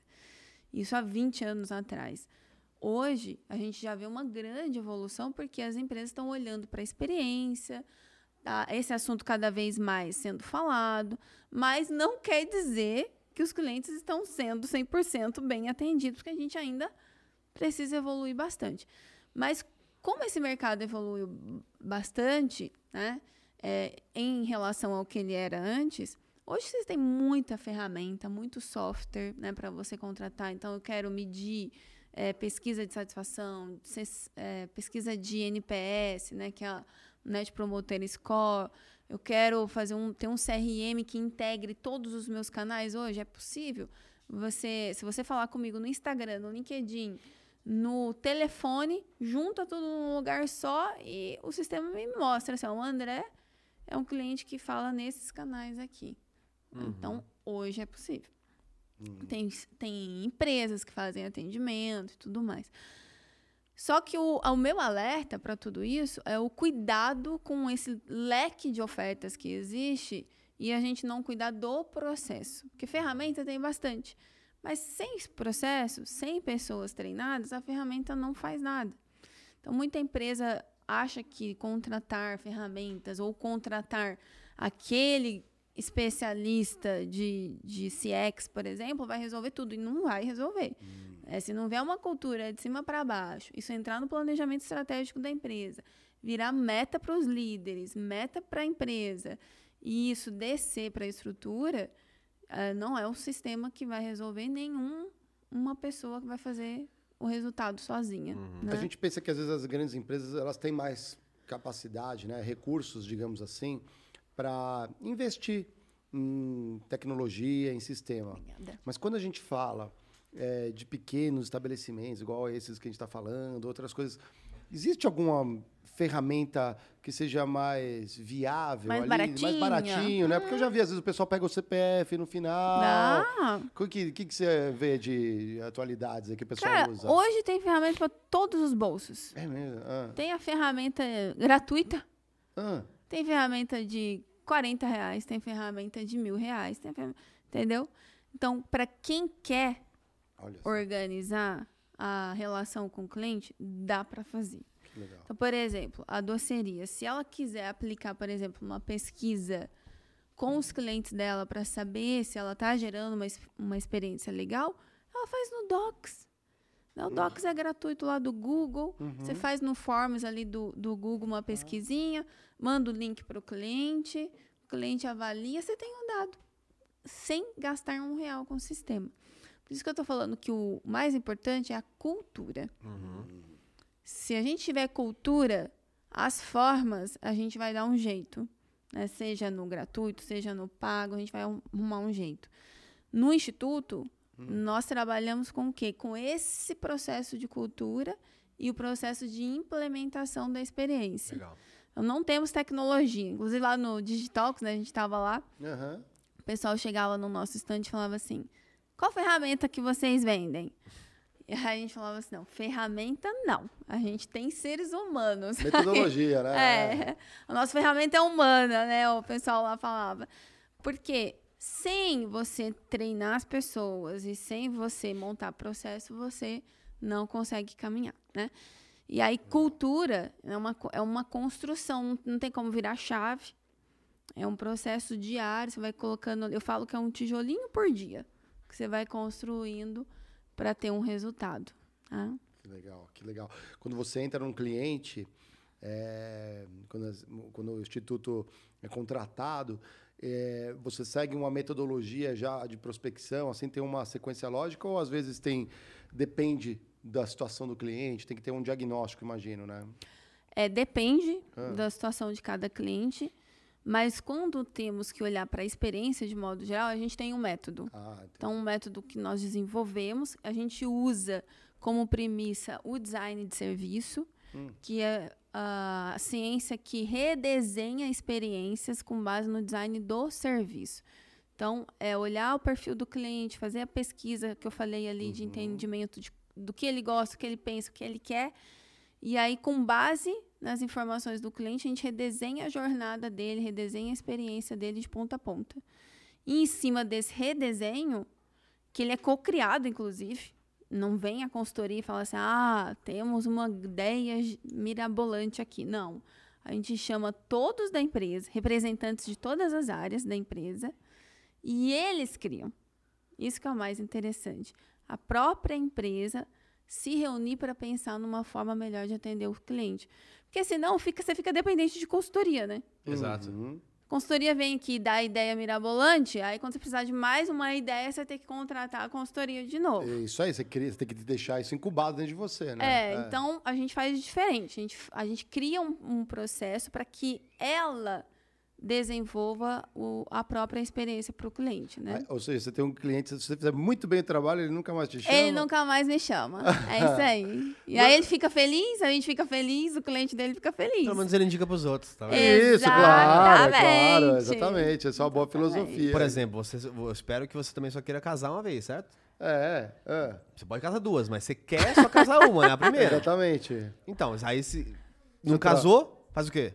Isso há 20 anos atrás. Hoje, a gente já vê uma grande evolução porque as empresas estão olhando para a experiência, tá? esse assunto cada vez mais sendo falado, mas não quer dizer que os clientes estão sendo 100% bem atendidos, porque a gente ainda precisa evoluir bastante. Mas como esse mercado evoluiu bastante, né, é, em relação ao que ele era antes, hoje vocês têm muita ferramenta, muito software né, para você contratar. Então, eu quero medir é, pesquisa de satisfação, é, pesquisa de NPS, né, que é a Net Promoter Score. Eu quero fazer um, ter um CRM que integre todos os meus canais hoje. É possível? Você, se você falar comigo no Instagram, no LinkedIn, no telefone, junta tudo num lugar só e o sistema me mostra assim, o André é um cliente que fala nesses canais aqui. Uhum. Então, hoje é possível. Uhum. Tem, tem empresas que fazem atendimento e tudo mais. Só que o, o meu alerta para tudo isso é o cuidado com esse leque de ofertas que existe e a gente não cuidar do processo. Porque ferramenta tem bastante. Mas sem processo, sem pessoas treinadas, a ferramenta não faz nada. Então, muita empresa acha que contratar ferramentas ou contratar aquele especialista de, de CX, por exemplo, vai resolver tudo. E não vai resolver. Hum. É, se não vier uma cultura de cima para baixo, isso entrar no planejamento estratégico da empresa, virar meta para os líderes, meta para a empresa, e isso descer para a estrutura, uh, não é um sistema que vai resolver nenhum uma pessoa que vai fazer o resultado sozinha. Uhum. Né? A gente pensa que às vezes as grandes empresas elas têm mais capacidade, né, recursos, digamos assim, para investir em tecnologia, em sistema. Obrigada. Mas quando a gente fala é, de pequenos estabelecimentos, igual esses que a gente está falando, outras coisas, existe alguma ferramenta que seja mais viável mais ali, baratinho. mais baratinho, né? Porque eu já vi, às vezes, o pessoal pega o CPF no final. O que, que, que você vê de atualidades aí que o pessoal Cara, usa? Hoje tem ferramenta para todos os bolsos. É mesmo? Ah. Tem a ferramenta gratuita. Ah. Tem ferramenta de 40 reais, tem ferramenta de mil reais, tem entendeu? Então, para quem quer organizar a relação com o cliente, dá para fazer. Então, por exemplo, a doceria, se ela quiser aplicar, por exemplo, uma pesquisa com os clientes dela para saber se ela está gerando uma, uma experiência legal, ela faz no Docs. O Docs é gratuito lá do Google. Uhum. Você faz no Forms ali do, do Google uma pesquisinha, manda o link para o cliente, o cliente avalia, você tem um dado. Sem gastar um real com o sistema. Por isso que eu estou falando que o mais importante é a cultura. Uhum. Se a gente tiver cultura, as formas a gente vai dar um jeito. Né? Seja no gratuito, seja no pago, a gente vai arrumar um jeito. No Instituto, hum. nós trabalhamos com o quê? Com esse processo de cultura e o processo de implementação da experiência. Legal. Então, não temos tecnologia. Inclusive, lá no Digitalks, né, a gente estava lá, uhum. o pessoal chegava no nosso stand e falava assim, qual ferramenta que vocês vendem? E aí a gente falava assim, não, ferramenta não. A gente tem seres humanos. Metodologia, né? É. A nossa ferramenta é humana, né? O pessoal lá falava. Porque sem você treinar as pessoas e sem você montar processo, você não consegue caminhar, né? E aí, cultura é uma, é uma construção, não tem como virar chave. É um processo diário, você vai colocando. Eu falo que é um tijolinho por dia que você vai construindo para ter um resultado. Tá? Que legal, que legal. Quando você entra num cliente, é, quando, quando, o instituto é contratado, é, você segue uma metodologia já de prospecção, assim tem uma sequência lógica ou às vezes tem depende da situação do cliente, tem que ter um diagnóstico, imagino, né? É, depende ah. da situação de cada cliente. Mas quando temos que olhar para a experiência de modo geral, a gente tem um método. Ah, então, um método que nós desenvolvemos, a gente usa como premissa o design de serviço, hum. que é a ciência que redesenha experiências com base no design do serviço. Então, é olhar o perfil do cliente, fazer a pesquisa que eu falei ali uhum. de entendimento de, do que ele gosta, o que ele pensa, o que ele quer. E aí, com base nas informações do cliente, a gente redesenha a jornada dele, redesenha a experiência dele de ponta a ponta. E em cima desse redesenho, que ele é co-criado, inclusive, não vem a consultoria e fala assim: ah, temos uma ideia mirabolante aqui. Não. A gente chama todos da empresa, representantes de todas as áreas da empresa, e eles criam. Isso que é o mais interessante. A própria empresa se reunir para pensar numa forma melhor de atender o cliente. Porque senão fica, você fica dependente de consultoria, né? Exato. Uhum. Consultoria vem aqui e dá a ideia mirabolante, aí quando você precisar de mais uma ideia, você vai ter que contratar a consultoria de novo. É Isso aí, você, cria, você tem que deixar isso incubado dentro de você, né? É, então a gente faz diferente. A gente, a gente cria um, um processo para que ela desenvolva o- a própria experiência para o cliente, né? Ou seja, você tem um cliente, se você fizer muito bem o trabalho, ele nunca mais te chama. Ele nunca mais me chama. É isso aí. E aí ele fica feliz, a gente fica feliz, o cliente dele fica feliz. Pelo menos ele indica pros outros, tá vendo? Isso, claro, claro, Exatamente. Essa é uma boa filosofia. Por exemplo, você, eu espero que você também só queira casar uma vez, certo? É, é. Você pode casar duas, mas você quer só casar uma, né? A primeira. Exatamente. Então, aí se não Outra- casou, faz o quê?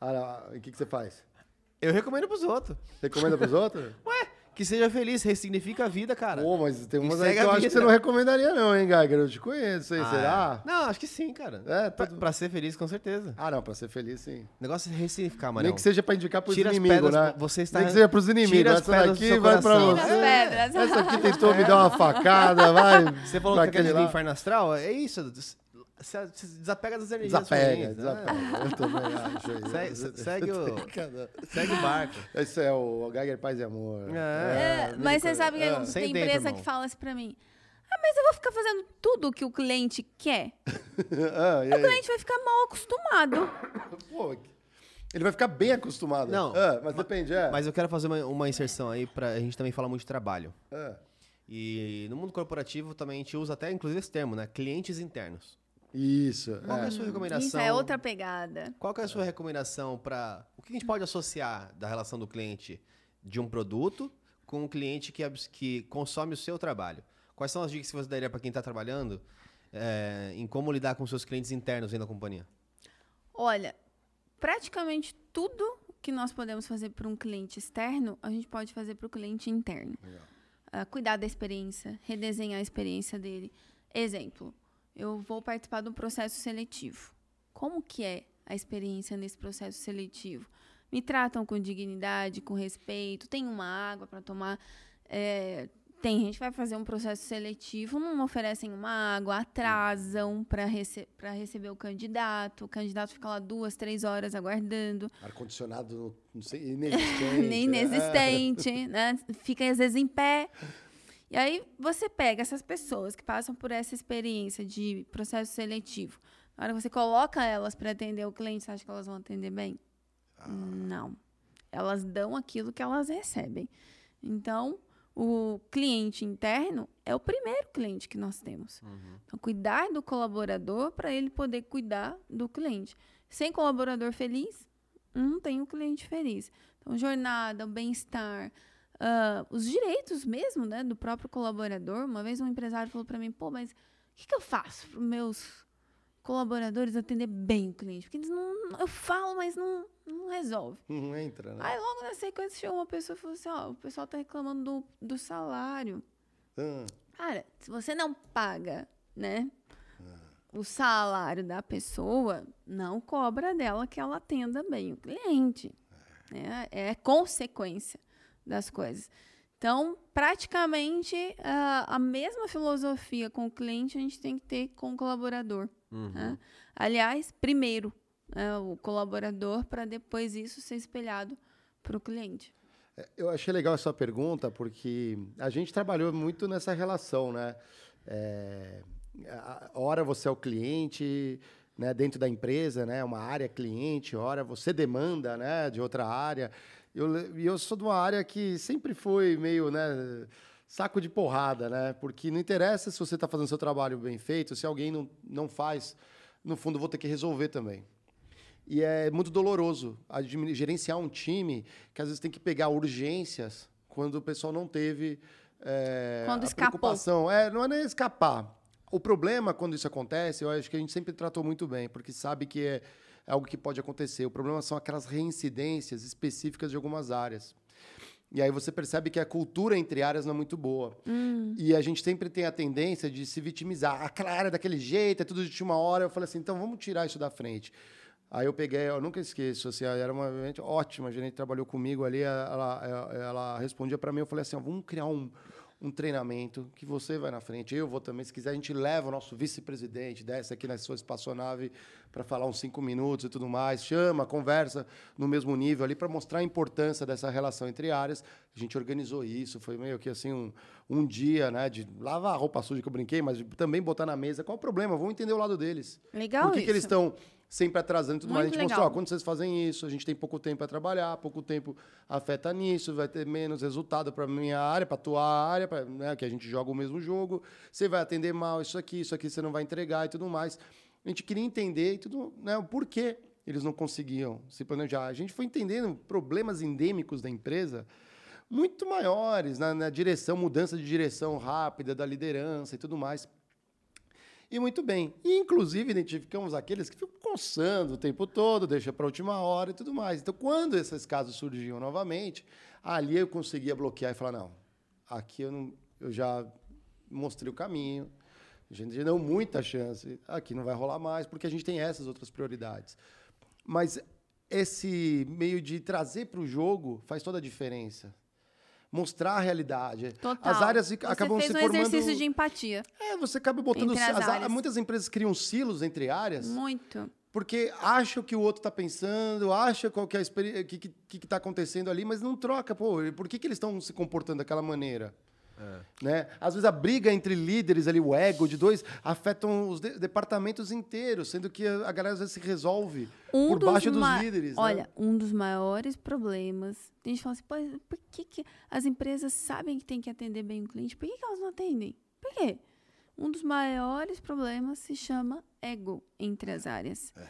Ah, o que, que você faz? Eu recomendo pros outros. Recomenda pros outros? Ué, que seja feliz, ressignifica a vida, cara. Pô, mas tem umas aí que eu acho que você não recomendaria não, hein, Geiger? Eu te conheço, hein? Ah, Será? é. Não, acho que sim, cara. É, pra, tudo- pra ser feliz, com certeza. Ah, não, pra ser feliz, sim. O negócio é ressignificar, mano. Nem que seja pra indicar pros Tira as inimigos, pedras, né? você está- Nem que seja pros inimigos. Tira as Essa pedras do daqui seu vai pra você. Tira as pedras. Essa aqui tentou me dar uma facada, vai. Você falou pra que aquele em lá. inferno astral? É isso. Se, se desapega das energias Desapega, ruins, né? desapega. Eu também acho isso. Segue- se- segue o- Segue o barco. Esse é o Geiger Paz e Amor. É. É, mas você sabe que é. Tem dentro, empresa irmão. que fala assim pra mim: Ah, mas eu vou ficar fazendo tudo o que o cliente quer. Ah, e O aí? cliente vai ficar mal acostumado. Pô, ele vai ficar bem acostumado. Não, Ah, mas depende, é. Mas eu quero fazer uma, uma inserção aí pra a gente também falar muito de trabalho. É. E no mundo corporativo também a gente usa até inclusive esse termo, né? Clientes internos. Isso. Qual que é é. a sua recomendação? Isso é outra pegada. Qual que é a sua recomendação para o que a gente pode associar da relação do cliente de um produto com o cliente que, que consome o seu trabalho? Quais são as dicas que você daria para quem está trabalhando é, em como lidar com seus clientes internos dentro da companhia? Olha, praticamente tudo que nós podemos fazer para um cliente externo, a gente pode fazer para o cliente interno. Ah, cuidar da experiência, redesenhar a experiência dele. Exemplo, eu vou participar de um processo seletivo. Como que é a experiência nesse processo seletivo? Me tratam com dignidade, com respeito, tem uma água para tomar. É, tem gente que vai fazer um processo seletivo, não oferecem uma água, atrasam para rece pra receber o candidato. O candidato fica lá duas, três horas aguardando. Ar-condicionado, não sei, inexistente. Nem né? inexistente, né? Fica às vezes em pé. E aí você pega essas pessoas que passam por essa experiência de processo seletivo. Na hora que você coloca elas para atender o cliente, você acha que elas vão atender bem? Não. Elas dão aquilo que elas recebem. Então, o cliente interno é o primeiro cliente que nós temos. Então, cuidar do colaborador para ele poder cuidar do cliente. Sem colaborador feliz, não tem o cliente feliz. Então, jornada, o bem-estar, ah, os direitos mesmo né, do próprio colaborador. Uma vez um empresário falou para mim, pô, mas o que, que eu faço para os meus colaboradores atender bem o cliente? Porque eles não... Eu falo, mas não, não resolve. Não entra, né? Aí logo na sequência chegou uma pessoa e falou assim, ó, o pessoal tá reclamando do, do salário. Ah, Cara, se você não paga, né, o salário da pessoa, não cobra dela que ela atenda bem o cliente. né? É, consequência das coisas. Então, praticamente, a, a mesma filosofia com o cliente a gente tem que ter com o colaborador. né? Aliás, primeiro né, o colaborador, para depois isso ser espelhado para o cliente. Eu achei legal essa pergunta porque a gente trabalhou muito nessa relação, né? É, hora você é o cliente, né, dentro da empresa, né, uma área cliente, hora você demanda, né, de outra área. Eu, E eu sou de uma área que sempre foi meio, né, saco de porrada, né? Porque não interessa se você está fazendo seu trabalho bem feito, se alguém não, não faz, no fundo vou ter que resolver também. E é muito doloroso gerenciar um time que às vezes tem que pegar urgências quando o pessoal não teve é, Quando a escapou. preocupação. É, não é nem escapar. O problema quando isso acontece, eu acho que a gente sempre tratou muito bem, porque sabe que é, é algo que pode acontecer. O problema são aquelas reincidências específicas de algumas áreas. E aí você percebe que a cultura entre áreas não é muito boa. Hum. E a gente sempre tem a tendência de se vitimizar. Aquela área daquele jeito, é tudo de última hora. Eu falei assim, então vamos tirar isso da frente. Aí eu peguei, eu nunca esqueço, assim, era uma gente ótima, a gerente trabalhou comigo ali, ela, ela, ela respondia para mim, eu falei assim, ó, vamos criar um, um treinamento que você vai na frente, eu vou também, se quiser a gente leva o nosso vice-presidente, desce aqui na sua espaçonave para falar uns cinco minutos e tudo mais, chama, conversa no mesmo nível ali para mostrar a importância dessa relação entre áreas. A gente organizou isso, foi meio que assim um, um dia, né, de lavar a roupa suja que eu brinquei, mas também botar na mesa, qual o problema? Vamos entender o lado deles. Legal Por que, que eles estão sempre atrasando e tudo mais. A Muito gente mostrou, legal. ó, quando vocês fazem isso, a gente tem pouco tempo para trabalhar, pouco tempo afeta nisso, vai ter menos resultado para minha área, para tua área, pra, né, que a gente joga o mesmo jogo. Você vai atender mal isso aqui, isso aqui você não vai entregar e tudo mais. A gente queria entender e tudo, né, o porquê eles não conseguiam se planejar. A gente foi entendendo problemas endêmicos da empresa muito maiores na, na direção, mudança de direção rápida da liderança e tudo mais. E muito bem. E, inclusive, identificamos aqueles que ficam coçando o tempo todo, deixa para a última hora e tudo mais. Então, quando esses casos surgiam novamente, ali eu conseguia bloquear e falar: não, aqui eu, não, eu já mostrei o caminho, a gente deu muita chance, aqui não vai rolar mais, porque a gente tem essas outras prioridades. Mas esse meio de trazer para o jogo faz toda a diferença. Mostrar a realidade. Total. As áreas Você acabam fez se um formando. exercício de empatia. É, você acaba botando. As as áreas. muitas empresas criam silos entre áreas Muito. porque acham que o outro está pensando, acha qual que é a experi- que que que está acontecendo ali, mas não troca. Pô, por que, que eles estão se comportando daquela maneira? Né? Às vezes a briga entre líderes ali, o ego de dois, afetam os de- departamentos inteiros, sendo que a galera às vezes se resolve Um por dos baixo dos líderes. né? Olha, um dos maiores problemas. A gente fala assim, "Pô, por que, que as empresas sabem que tem que atender bem o cliente? Por que, que elas não atendem? Por quê? Um dos maiores problemas se chama ego entre as áreas. É.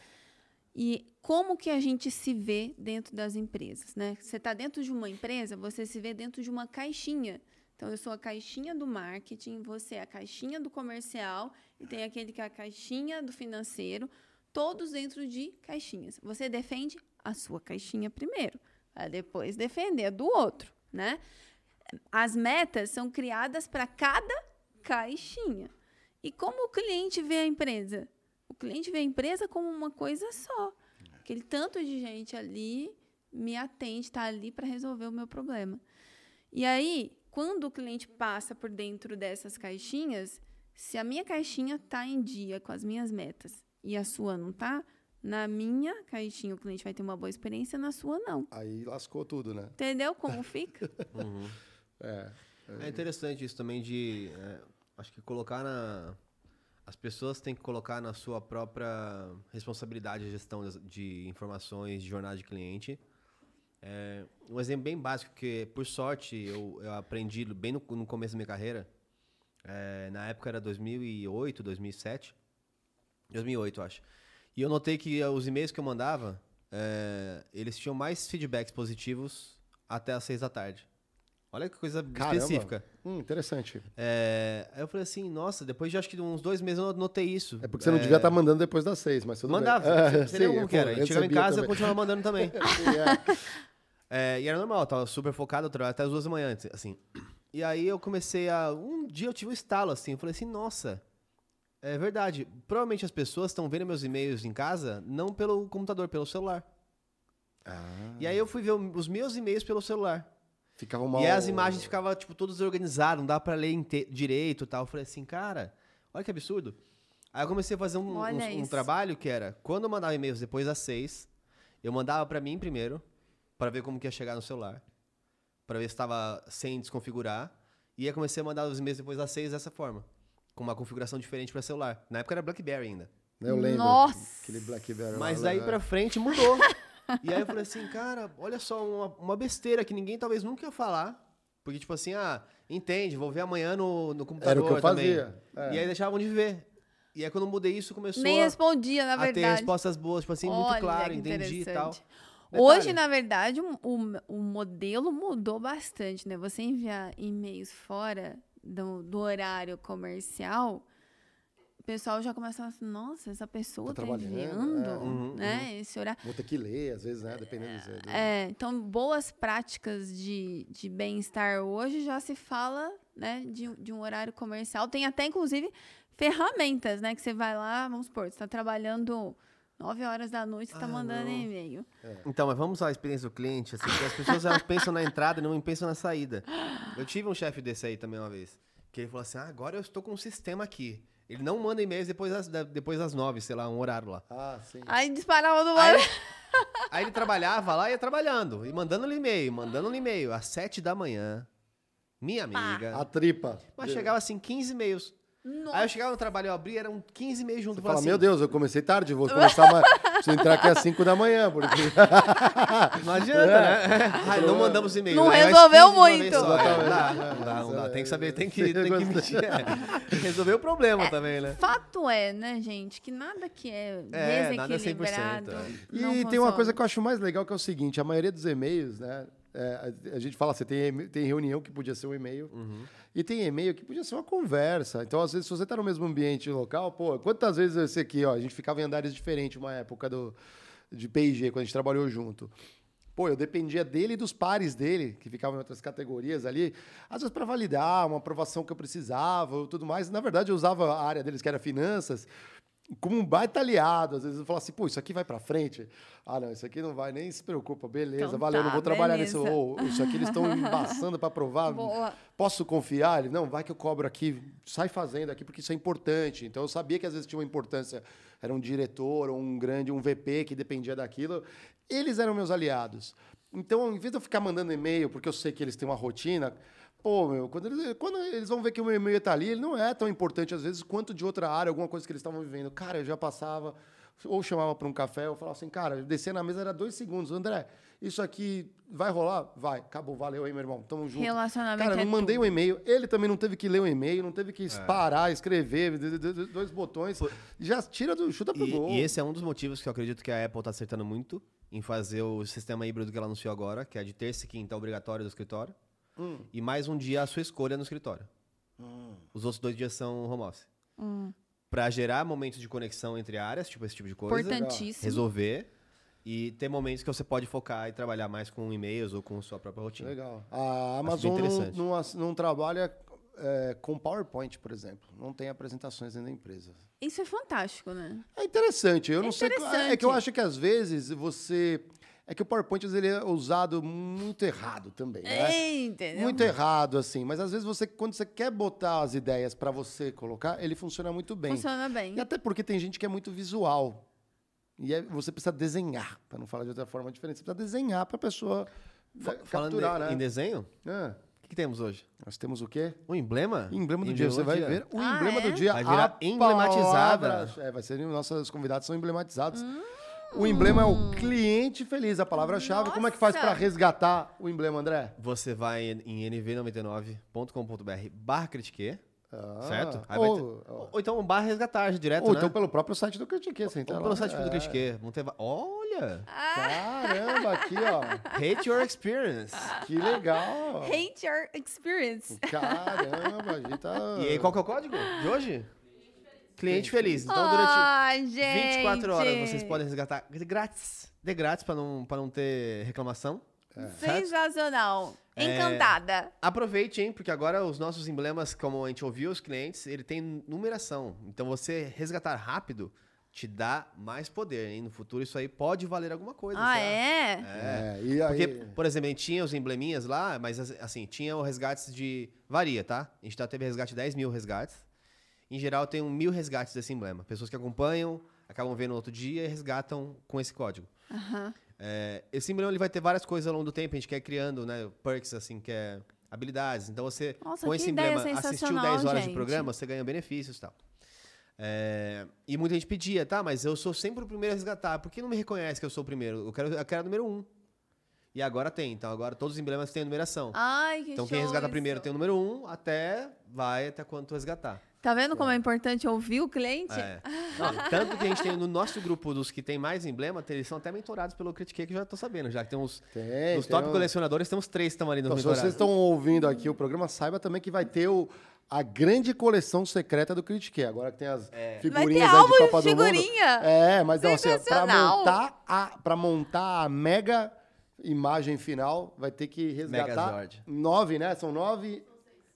E como que a gente se vê dentro das empresas, né? Você está dentro de uma empresa, você se vê dentro de uma caixinha. Então, eu sou a caixinha do marketing, você é a caixinha do comercial e tem aquele que é a caixinha do financeiro, todos dentro de caixinhas. Você defende a sua caixinha primeiro, para depois defender a do outro, né? As metas são criadas para cada caixinha. E como o cliente vê a empresa? O cliente vê a empresa como uma coisa só. Aquele tanto de gente ali me atende, está ali para resolver o meu problema. E aí, quando o cliente passa por dentro dessas caixinhas, se a minha caixinha está em dia com as minhas metas e a sua não está, na minha caixinha o cliente vai ter uma boa experiência, na sua não. Aí lascou tudo, né? Entendeu como fica? É. É interessante isso também de. é, acho que colocar na. As pessoas têm que colocar na sua própria responsabilidade a gestão de informações, de jornada de cliente. É, um exemplo bem básico, que por sorte eu, eu aprendi bem no, no começo da minha carreira. É, na época era 2008, 2007. 2008, eu acho. E eu notei que eh, os e-mails que eu mandava, é, eles tinham mais feedbacks positivos até às seis da tarde. Olha que coisa Caramba. específica. Hum, interessante. É, aí eu falei assim, nossa, depois de acho que uns dois meses eu notei isso. É porque você não devia estar mandando depois das seis, mas tudo Mandava, bem. você, É, como que era? Eu chegava em casa e continuava mandando também. É. É, e era normal, eu tava super focado, eu trabalhava até as duas da manhã, assim. E aí eu comecei a. Um dia eu tive um estalo, assim, eu falei assim, nossa, é verdade. Provavelmente as pessoas estão vendo meus e-mails em casa, não pelo computador, pelo celular. Ah, E aí eu fui ver os meus e-mails pelo celular. Ficava mal. E as imagens ficavam, tipo, todas desorganizadas, não dava pra ler inte- direito e tal. Eu falei assim, cara, olha que absurdo. Aí eu comecei a fazer um, um- um trabalho que era, quando eu mandava e-mails depois das seis, eu mandava pra mim primeiro, pra ver como que ia chegar no celular, pra ver se estava sem desconfigurar, e aí comecei a mandar os e-mails depois das seis dessa forma, com uma configuração diferente pra celular. Na época era BlackBerry ainda. né, Eu lembro. Nossa! Aquele Blackberry. Mas daí pra frente mudou. e aí eu falei assim, cara, olha só, uma, uma besteira que ninguém talvez nunca ia falar. Porque, tipo assim, ah, entende, vou ver amanhã no, no computador Era o que eu também. fazia. é. E aí deixavam de ver. E aí quando eu mudei isso, começou Nem a, respondia, na a ter verdade. respostas boas, tipo assim, muito Olha claro, que entendi e tal. Detalhe. Hoje, na verdade, o, o, o modelo mudou bastante, né? Você enviar e-mails fora do, do horário comercial, pessoal já começa a falar assim, nossa, essa pessoa Tá tá, trabalhando, enviando, é. Uhum, né? Esse horário. Vou ter que ler, às vezes, né? Dependendo do- do... É, então, boas práticas de, de bem-estar hoje já se fala né, de, de um horário comercial. Tem até, inclusive, ferramentas, né? Que você vai lá, vamos supor, você está trabalhando 9 horas da noite, você está Ah, mandando não. e-mail. Então, mas vamos à experiência do cliente, assim, porque as pessoas elas pensam na entrada e não pensam na saída. Eu tive um chefe desse aí também uma vez, que ele falou assim, ah, agora eu estou com um sistema aqui. Ele não manda e-mails depois das, da- depois das nove, sei lá, um horário lá. Ah, sim. Aí disparava no Aí, ar. aí ele trabalhava lá e ia trabalhando, e mandando e-mail, mandando e-mail, às sete da manhã. Minha amiga. A tripa. Mas chegava assim, 15 e-mails. Aí eu chegava no trabalho, eu abria, eram 15 e-mails junto. Você eu falava fala, meu assim, Deus, eu comecei tarde, vou começar mais. Preciso entrar aqui às 5 da manhã, porque. Não adianta, né? Ai, não mandamos e-mail. Não eu resolveu muito. só. É, Não dá, não dá, não dá. Tem que saber, tem que, tem que mentir. É. Resolver o problema também, né? Fato é, né, gente, que nada que é, É, nada é 100%, desequilibrado. é. E não tem uma coisa que eu acho mais legal que é o seguinte: a maioria dos e-mails, né? É, a, a gente fala, você tem, e- tem reunião que podia ser um e-mail, Uhum. e tem e-mail que podia ser uma conversa. Então, às vezes, se você está no mesmo ambiente local, pô, quantas vezes esse aqui, ó, a gente ficava em andares diferentes uma época do, de PIG, quando a gente trabalhou junto. Pô, eu dependia dele e dos pares dele, que ficavam em outras categorias ali, às vezes para validar uma aprovação que eu precisava ou tudo mais. Na verdade, eu usava a área deles, que era finanças, como um baita aliado. Às vezes eu falava assim, pô, isso aqui vai para frente. Ah, não, isso aqui não vai, nem se preocupa, beleza, Então valeu, tá, não vou trabalhar beleza. nisso. Ou, isso aqui eles estão embaçando para aprovar. Boa. Posso confiar? Ele, não, vai que eu cobro aqui, sai fazendo aqui, porque isso é importante. Então eu sabia que às vezes tinha uma importância, era um diretor ou um grande, um VP que dependia daquilo. Eles eram meus aliados. Então, em vez de eu ficar mandando e-mail, porque eu sei que eles têm uma rotina, pô, meu, quando eles, quando eles vão ver que o meu e-mail está ali, ele não é tão importante às vezes quanto de outra área, alguma coisa que eles estavam vivendo. Cara, eu já passava, ou chamava para um café, ou falava assim, cara, descer na mesa era dois segundos. André, isso aqui vai rolar? Vai. Acabou, valeu aí, meu irmão. Tamo junto. Relacionamento Cara, é não mandei tudo. um e-mail. Ele também não teve que ler um e-mail, não teve que parar, escrever, dois botões. Já tira do chuta pro gol. E, e esse é um dos motivos que eu acredito que a Apple tá acertando muito em fazer o sistema híbrido que ela anunciou agora, que é de terça e quinta obrigatório do escritório, Hum. e mais um dia a sua escolha no escritório. Os outros dois dias são home office. Hum. Pra gerar momentos de conexão entre áreas, tipo esse tipo de coisa. Importantíssimo. Resolver. E ter momentos que você pode focar e trabalhar mais com e-mails ou com sua própria rotina. Legal. A Amazon não, interessante. não, não trabalha é, com PowerPoint, por exemplo. Não tem apresentações dentro da empresa. Isso é fantástico, né? É interessante. Eu É não sei. É que interessante. eu acho que às vezes você. É que o PowerPoint às vezes, ele é usado muito errado também, né? É, entendeu? Muito errado, assim. Mas às vezes você, quando você quer botar as ideias para você colocar, ele funciona muito bem. Funciona bem. E até porque tem gente que é muito visual. E é- você precisa desenhar, para não falar de outra forma diferente. Você precisa desenhar para a pessoa né, Falando capturar, em né? desenho, Ah, o que, que temos hoje? nós temos o quê? O emblema? Emblema do dia. Você vai ver o Ah, emblema é? do dia. Vai virar emblematizada. É, vai ser. Nossos convidados são emblematizados. Hum. O emblema é o cliente feliz, a palavra-chave. Como é que faz Nossa! para resgatar o emblema, André? Você vai em nv99.com.br barra critique, Ah, certo? Aí vai ou, ter- ou- ou, então barra resgatar direto, ou né? então pelo próprio site do Critique. Você entra Ou lá. pelo site do É. Critique. Vão ter va- Olha! Caramba, aqui, ó. Hate your experience. Que legal. Hate your experience. Caramba, a gente tá... E aí, qual que é o código de hoje? Cliente feliz. Então, durante Ai, gente. 24 horas, vocês podem resgatar de grátis. De grátis, pra não, pra não ter reclamação. Sensacional. É. Encantada. Aproveite, hein? Porque agora os nossos emblemas, como a gente ouviu os clientes, ele tem numeração. Então, você resgatar rápido te dá mais poder, hein? No futuro, isso aí pode valer alguma coisa. Ah, será? é? É, e aí... Porque, por exemplo, a gente tinha os embleminhas lá, mas assim, tinha o resgates de. Varia, tá? A gente já teve resgate de 10 mil resgates. Em geral, tem um mil resgates desse emblema. Pessoas que acompanham, acabam vendo no outro dia e resgatam com esse código. Aham. É, esse emblema ele vai ter várias coisas ao longo do tempo. A gente quer criando, né? Perks, assim, que é habilidades. Então você, Nossa, com esse emblema, assistiu sensacional, 10 horas gente. de programa, você ganha benefícios e tal. É, e muita gente pedia, tá, mas eu sou sempre o primeiro a resgatar. Por que não me reconhece que eu sou o primeiro? Eu quero, eu quero a número 1. E agora tem. Então agora todos os emblemas têm numeração. Ai, que então quem resgata isso. primeiro tem o número 1 até vai até quanto resgatar. Tá vendo como é importante ouvir o cliente? É. Não, tanto que a gente tem no nosso grupo dos que tem mais emblema, eles são até mentorados pelo Critique, que eu já tô sabendo, já que tem uns. Tem, Dos tem top um- colecionadores, tem uns três que estão ali nos Então, se vocês estão ouvindo aqui o programa, saiba também que vai ter o, a grande coleção secreta do Critique. Agora que tem as Vai ter figurinhas aí de de Copa do Mundo. figurinha. É, mas não, assim, pra montar, a, pra montar a mega imagem final, vai ter que resgatar Megazord. nove, né? São nove,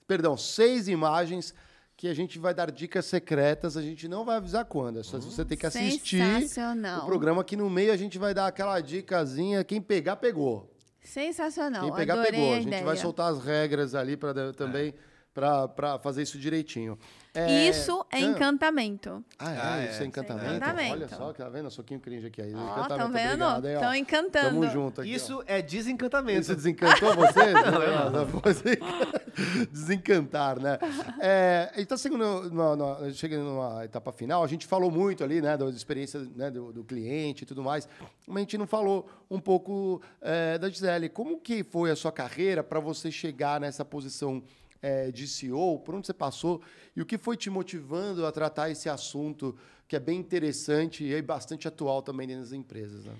perdão, seis imagens que a gente vai dar dicas secretas, a gente não vai avisar quando, é só você tem que assistir Sensacional. o programa que no meio a gente vai dar aquela dicasinha, quem pegar, pegou. Sensacional. Quem pegar, Adorei pegou. a, A gente vai soltar as regras ali para também para fazer isso direitinho. É, Isso é ah, encantamento. Ah, é, Ah, é, isso é encantamento. encantamento. Olha só, tá vendo? Soquinho cringe aqui. Aí. Ó, encantamento, tão vendo? Estão encantando. Tamo junto aqui. Isso ó. é desencantamento. Isso desencantou você? não, desencantar, né? É, então, segundo, no, no, chegando numa etapa final, a gente falou muito ali, né, das experiências né, do, do cliente e tudo mais, mas a gente não falou um pouco é, da Gisele. Como que foi a sua carreira para você chegar nessa posição é, de CEO? Por onde você passou? E o que foi te motivando a tratar esse assunto que é bem interessante e é bastante atual também dentro das empresas, né?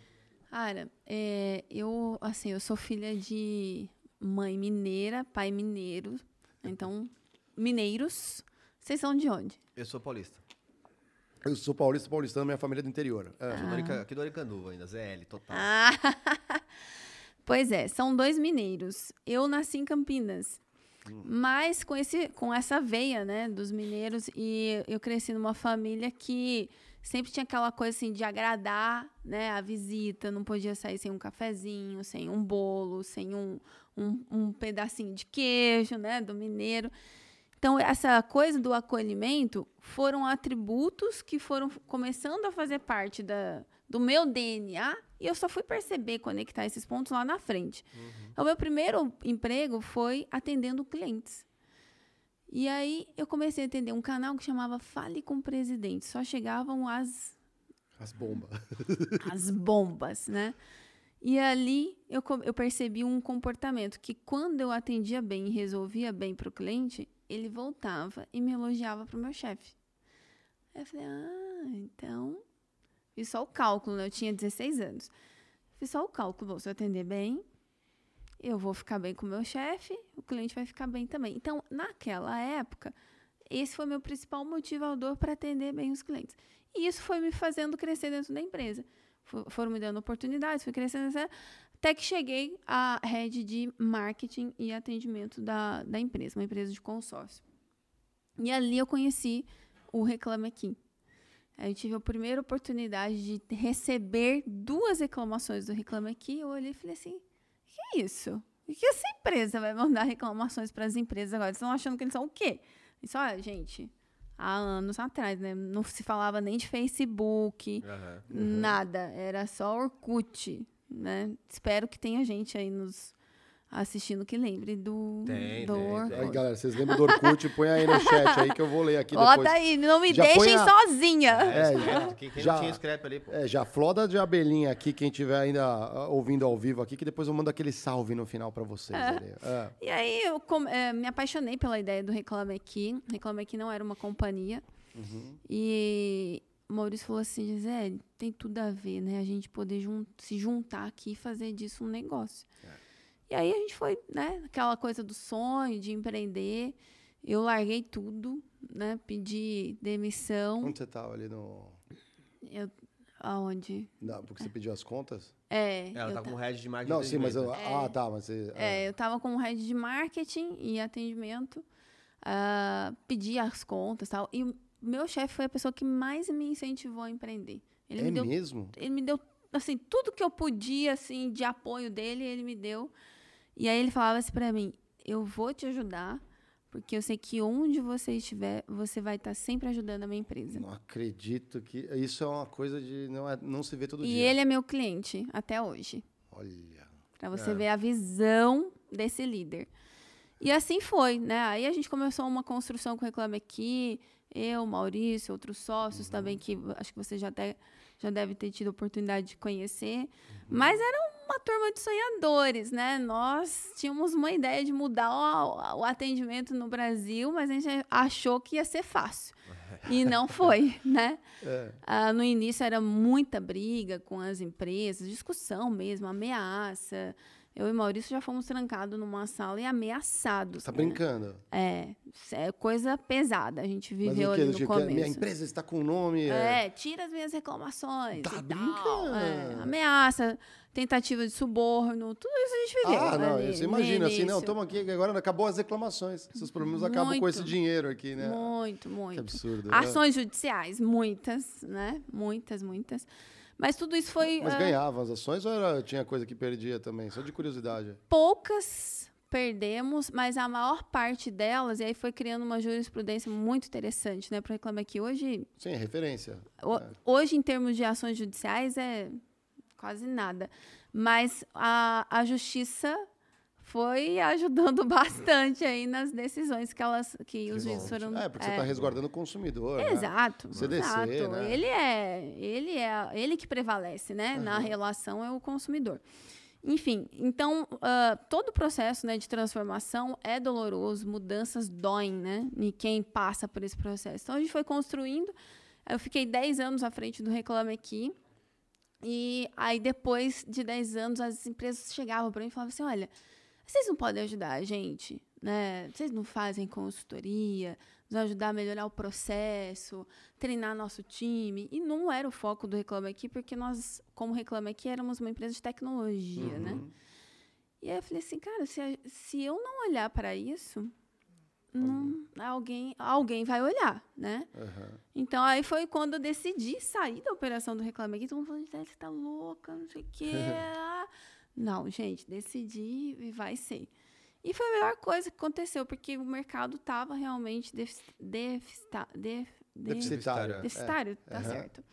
Cara, é, eu, assim, eu sou filha de mãe mineira, pai mineiro. Então, mineiros. Vocês são de onde? Eu sou paulista. Eu sou paulista, paulistano, minha família é do interior. É. Arica- Aqui do Aricanduva ainda, ZL, total. Ah, pois é, são dois mineiros. Eu nasci em Campinas. Mas com, esse, com essa veia, né, dos mineiros, e eu cresci numa família que sempre tinha aquela coisa assim de agradar, né, a visita, não podia sair sem um cafezinho, sem um bolo, sem um, um, um pedacinho de queijo, né, do mineiro. Então, essa coisa do acolhimento foram atributos que foram começando a fazer parte da, do meu DNA e eu só fui perceber, conectar esses pontos lá na frente. O meu primeiro emprego foi atendendo clientes. E aí eu comecei a atender um canal que chamava Fale com o Presidente. Só chegavam as As bombas. as bombas, né? E ali eu, eu percebi um comportamento que quando eu atendia bem e resolvia bem para o cliente, ele voltava e me elogiava para o meu chefe. Aí eu falei, ah, então. Fiz só o cálculo, né? Eu tinha 16 anos. Fiz só o cálculo, se eu atender bem, eu vou ficar bem com o meu chefe, o cliente vai ficar bem também. Então, naquela época, esse foi meu principal motivador para atender bem os clientes. E isso foi me fazendo crescer dentro da empresa. Fo- Foram me dando oportunidades, fui crescendo. Até que cheguei à rede de marketing e atendimento da, da empresa, uma empresa de consórcio. E ali eu conheci o Reclame Aqui. Eu tive a primeira oportunidade de receber duas reclamações do Reclame Aqui. Eu olhei e falei assim: que é isso? E que essa empresa vai mandar reclamações para as empresas agora? Eles estão achando que eles são o quê? Isso, olha, gente, há anos atrás, né? Não se falava nem de Facebook, Aham. nada. Era só Orkut, né? Espero que tenha gente aí nos assistindo que lembre do, Tem, do tem, Orkut. tem. Aí, galera, vocês lembram do Orkut? Põe aí no chat aí que eu vou ler aqui depois. Bota aí, não me Já deixem a- sozinha. É, É, quem, quem já- não tinha ali, pô. É, já floda de abelhinha aqui, quem estiver ainda ah, ouvindo ao vivo aqui, que depois eu mando aquele salve no final pra vocês. ali. É. E aí eu com- eh, me apaixonei pela ideia do Reclame Aqui. Reclame Aqui não era uma companhia. E o Maurício falou assim, Gisele, tem tudo a ver, né? A gente poder jun- se juntar aqui e fazer disso um negócio. E aí a gente foi, né? Aquela coisa do sonho, de empreender. Eu larguei tudo, né? Pedi demissão. Onde você tava ali no. Eu, aonde? Não, porque você pediu as contas? É, Ela eu tá com head de marketing. Não, sim, mas eu. atendimento, Ah, tá, mas você. É, eu estava com head de marketing e atendimento, ah, pedi as contas e tal. E o meu chefe foi a pessoa que mais me incentivou a empreender. Ele É me deu, mesmo? ele me deu assim tudo que eu podia assim de apoio dele, ele me deu. E aí ele falava assim para mim: "Eu vou te ajudar, porque eu sei que onde você estiver, você vai estar sempre ajudando a minha empresa". Não acredito que. Isso é uma coisa de. Não, é, não se vê todo E dia. ele é meu cliente até hoje. Olha. Para você É. ver a visão desse líder. E assim foi, né? Aí a gente começou uma construção com o Reclame Aqui, eu, Maurício, outros sócios também, que acho que você já, até, já deve ter tido a oportunidade de conhecer. Mas era uma turma de sonhadores, né? Nós tínhamos uma ideia de mudar o, o atendimento no Brasil, mas a gente achou que ia ser fácil. E não foi, né? É. Ah, no início era muita briga com as empresas, discussão mesmo, ameaça. Eu e Maurício já fomos trancados numa sala e ameaçados. Você tá né? brincando. É, é coisa pesada. A gente viveu que? ali no tipo, que começo. minha empresa está com o nome. É. É, tira as minhas reclamações. Tá brincando? É, ameaça, tentativa de suborno, tudo isso a gente viveu. Ah, não, ali, você imagina assim, não, toma aqui, que agora acabou as reclamações. Seus problemas acabam com Muito. esse dinheiro aqui, né? Muito, Que muito. absurdo. né? Ações judiciais, muitas, né? Muitas, muitas. Mas tudo isso foi. Mas ah, ganhava as ações ou era, tinha coisa que perdia também? Só de curiosidade. poucas perdemos, mas a maior parte delas, e aí foi criando uma jurisprudência muito interessante, né? Para reclamar que hoje, Sim, é referência. o- É. hoje em termos de ações judiciais é quase nada, mas a, a justiça foi ajudando bastante aí nas decisões que elas que os Que juízes bom. foram É, porque você está resguardando o consumidor. né? Exato, CDC, exato. né? Ele é, ele é, ele que prevalece, né? Na relação é o consumidor. Enfim, então ah, todo o processo né, de transformação é doloroso, mudanças doem, né? Em quem passa por esse processo. Então a gente foi construindo. Eu fiquei 10 anos à frente do Reclame Aqui. E aí, depois de 10 anos, as empresas chegavam para mim e falavam assim: olha, vocês não podem ajudar a gente, né? Vocês não fazem consultoria, nos ajudar a melhorar o processo, treinar nosso time. E não era o foco do Reclame Aqui, porque nós, como Reclame Aqui, éramos uma empresa de tecnologia, né? Uhum. E aí eu falei assim, cara, se, se eu não olhar para isso, não, alguém, alguém vai olhar, né? Aham. Então, aí foi quando eu decidi sair da operação do Reclame Aqui. Todo mundo falando, você tá louca, não sei o quê. ah." não, gente, decidi e vai ser. E foi a melhor coisa que aconteceu, porque o mercado estava realmente defici- defista- def- de- Deficitário. é. deficitário, tá Aham. certo.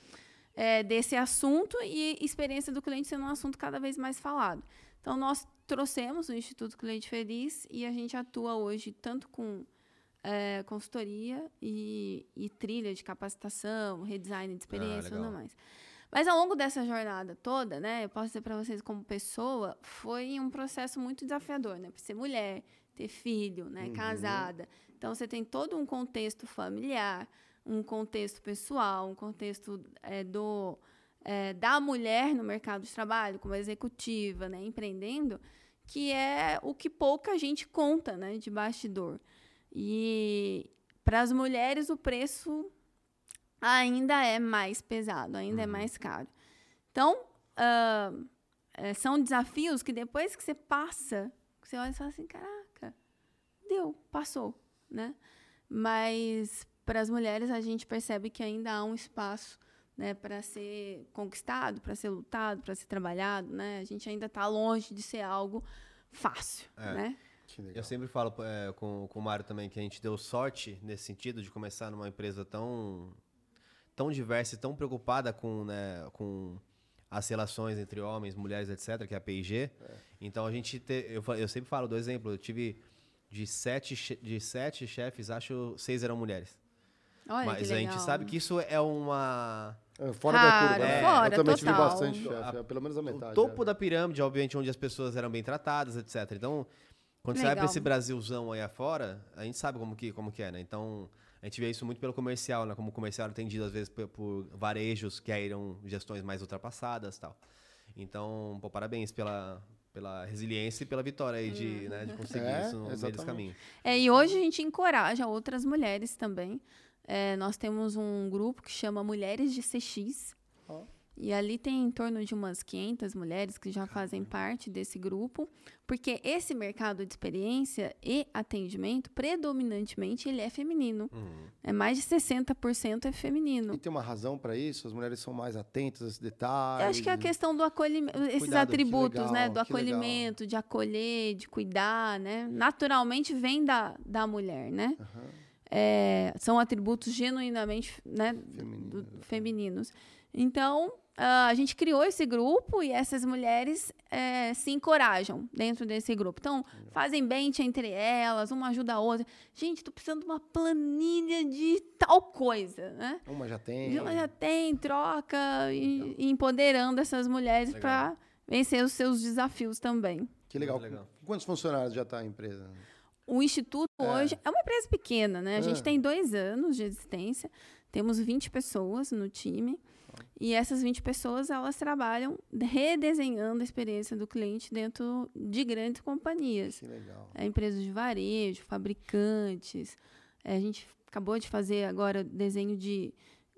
É, desse assunto e experiência do cliente sendo um assunto cada vez mais falado. Então, nós trouxemos o Instituto Cliente Feliz e a gente atua hoje tanto com é, consultoria e, e trilha de capacitação, redesign de experiência e tudo mais. Mas ao longo dessa jornada toda, né, eu posso dizer para vocês como pessoa, foi um processo muito desafiador, né? Por ser mulher, ter filho, né, casada. Então você tem todo um contexto familiar, um contexto pessoal, um contexto é, do é, da mulher no mercado de trabalho, como executiva, né, empreendendo, que é o que pouca gente conta, né, de bastidor. E para as mulheres o preço ainda é mais pesado, ainda é mais caro. Então, é, são desafios que depois que você passa, você olha e fala assim, caraca, deu, passou, né? Mas para as mulheres a gente percebe que ainda há um espaço né, para ser conquistado, para ser lutado, para ser trabalhado, né? A gente ainda está longe de ser algo fácil, É. né? Eu sempre falo é, com, com o Mário também que a gente deu sorte nesse sentido de começar numa empresa tão, tão diversa e tão preocupada com, né, com as relações entre homens, mulheres, etc., que é a P&G. Então a gente te, eu, eu sempre falo do exemplo, eu tive de sete, de sete chefes, acho seis eram mulheres. Olha Mas que a legal. gente sabe que isso é uma É, Fora Raro, da curva. né? fora, eu também tive total. bastante chefe, é, pelo menos a metade. o topo é. da pirâmide, obviamente, onde as pessoas eram bem tratadas, etc. Então, quando Que você vai pra legal. esse Brasilzão aí afora, a gente sabe como que, como que é, né? Então, a gente vê isso muito pelo comercial, né? Como o comercial era atendido, às vezes, por, por varejos que eram gestões mais ultrapassadas e tal. Então, pô, parabéns pela, pela resiliência e pela vitória aí de, né, de conseguir É, isso no meio desse caminho. É, e hoje a gente encoraja outras mulheres também. É, nós temos um grupo que chama Mulheres de CX. Ó. E ali tem em torno de umas 500 mulheres que já fazem parte desse grupo, porque esse mercado de experiência e atendimento, predominantemente, ele é feminino. Uhum. É mais de 60% é feminino. E tem uma razão para isso? As mulheres são mais atentas a esses detalhes? Eu acho que é a questão do acolhimento, esses Cuidado, atributos, legal, né? Do que legal. acolhimento, de acolher, de cuidar, né? Naturalmente vem da, da mulher, né? Aham. É, são atributos genuinamente né, Feminino, do- é. femininos. Então, ah, a gente criou esse grupo e essas mulheres eh, se encorajam dentro desse grupo. Então, fazem bench entre elas, uma ajuda a outra. Gente, tô precisando de uma planilha de tal coisa, né? Uma já tem. Ela já tem, troca, e, e empoderando essas mulheres para vencer os seus desafios também. Que legal. Legal. Quantos funcionários já está a empresa? O Instituto hoje é uma empresa pequena, né? A gente Ah. tem dois anos de existência, temos 20 pessoas no time. E essas 20 pessoas, elas trabalham redesenhando a experiência do cliente dentro de grandes companhias. Que legal. É, empresas de varejo, fabricantes. É, a gente acabou de fazer agora desenho de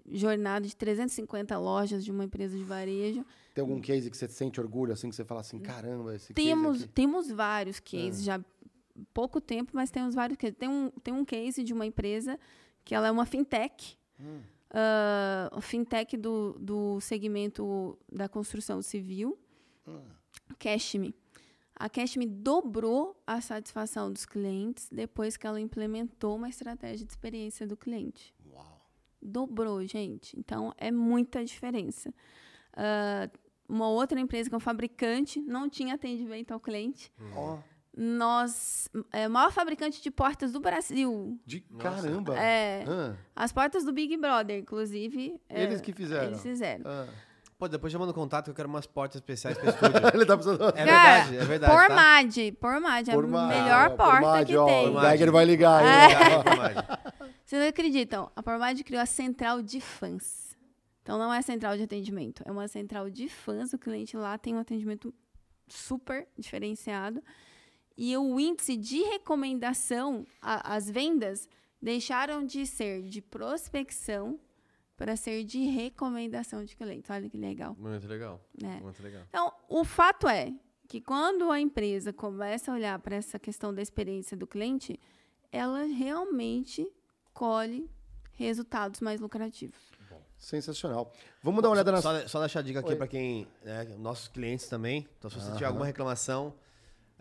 jornada de 350 lojas de uma empresa de varejo. Tem algum case que você sente orgulho, assim, que você fala assim, caramba, esse Temos, temos vários cases, já pouco tempo, mas temos vários cases. Tem um, tem um case de uma empresa que ela é uma fintech, Hum. Uh, fintech do, do segmento da construção civil, Hum. Cashme. A Cashme dobrou a satisfação dos clientes depois que ela implementou uma estratégia de experiência do cliente. Uau. Dobrou, gente. Então, é muita diferença. Ah, uma outra empresa que é um fabricante não tinha atendimento ao cliente. Ó, Nós, é o maior fabricante de portas do Brasil. de Nossa. caramba. É, Ah, as portas do Big Brother, inclusive. é, Eles que fizeram. Eles fizeram. ah. Pô, depois já manda o contato que eu quero umas portas especiais pra estúdio. Ele tá precisando... É Cara, verdade, é verdade. por tá? MAD, por MAD, é a Por melhor ah, por porta Mad, que ó, tem. O Por Geiger vai ligar É. aí. Vocês não acreditam? A Pormad criou a central de fãs. Então não é central de atendimento, é uma central de fãs. O cliente lá tem um atendimento super diferenciado. E o índice de recomendação, a- as vendas deixaram de ser de prospecção para ser de recomendação de clientes. Olha que legal. Muito legal. né? Muito legal. Então, o fato é que quando a empresa começa a olhar para essa questão da experiência do cliente, ela realmente colhe resultados mais lucrativos. Sensacional. Vamos dar uma olhada nas... Só, só deixar a dica aqui pra quem. né, nossos clientes também. Então, se você tiver alguma reclamação,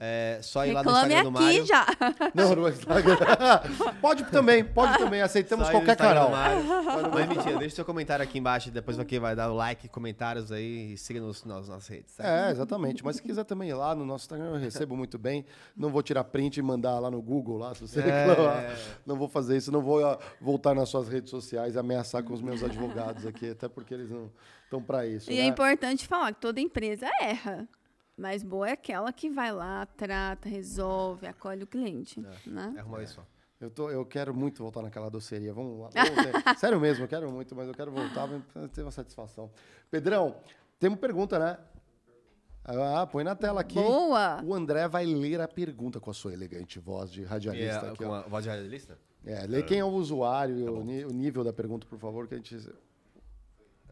é só ir lá no Reclame Instagram do aqui Mário. já. Não, no Instagram. pode também, pode também. Aceitamos Só ir no qualquer Instagram canal. do Mário. Mas mentira, deixa seu comentário aqui embaixo. Depois aqui vai dar o like, comentários aí e siga nos, nas nossas redes. certo? É, exatamente. Mas se quiser também ir lá no nosso Instagram, eu recebo muito bem. Não vou tirar print e mandar lá no Google, lá, se você É. reclamar. Não vou fazer isso, não vou ah, voltar nas suas redes sociais e ameaçar com os meus advogados aqui, até porque eles não estão para isso. E né? é importante falar que toda empresa erra. Mas boa é aquela que vai lá, trata, resolve, acolhe o cliente. Né? É arrumar isso. só. Eu, tô, eu quero muito voltar naquela doceria. Vamos lá. Sério mesmo, eu quero muito, mas eu quero voltar para ter uma satisfação. Pedrão, temos pergunta, né? Ah, põe na tela aqui. Boa! O André vai ler a pergunta com a sua elegante voz de radialista. é, aqui, com ó. a voz de radialista? É, lê quem é o usuário e o, ni- o nível da pergunta, por favor, que a gente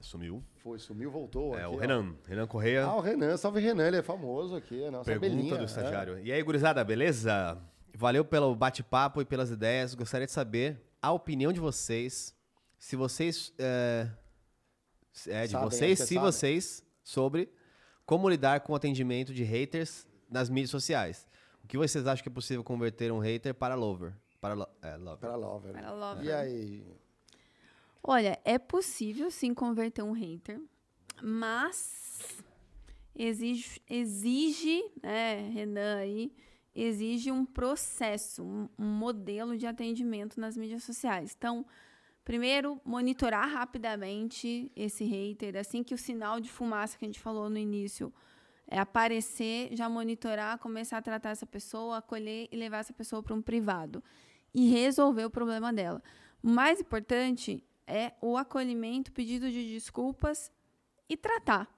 Sumiu. foi, sumiu, voltou. É aqui, o ó. Renan. Renan Correia. Ah, o Renan, salve Renan, ele é famoso aqui, a nossa Pergunta do é. estagiário. E aí, gurizada, beleza? Valeu pelo bate-papo e pelas ideias. Gostaria de saber a opinião de vocês. Se vocês. É, é de Sabem, vocês, é que se sabem. vocês, sobre como lidar com o atendimento de haters nas mídias sociais. O que vocês acham que é possível converter um hater para lover? Para lo, é, lover. Para Lover. Para lover. E aí? Olha, é possível sim converter um hater, mas exige, exige né, Renan aí, exige um processo, um, um modelo de atendimento nas mídias sociais. Então, primeiro, monitorar rapidamente esse hater, assim que o sinal de fumaça que a gente falou no início é aparecer, já monitorar, começar a tratar essa pessoa, acolher e levar essa pessoa para um privado e resolver o problema dela. O mais importante é o acolhimento, pedido de desculpas e tratar.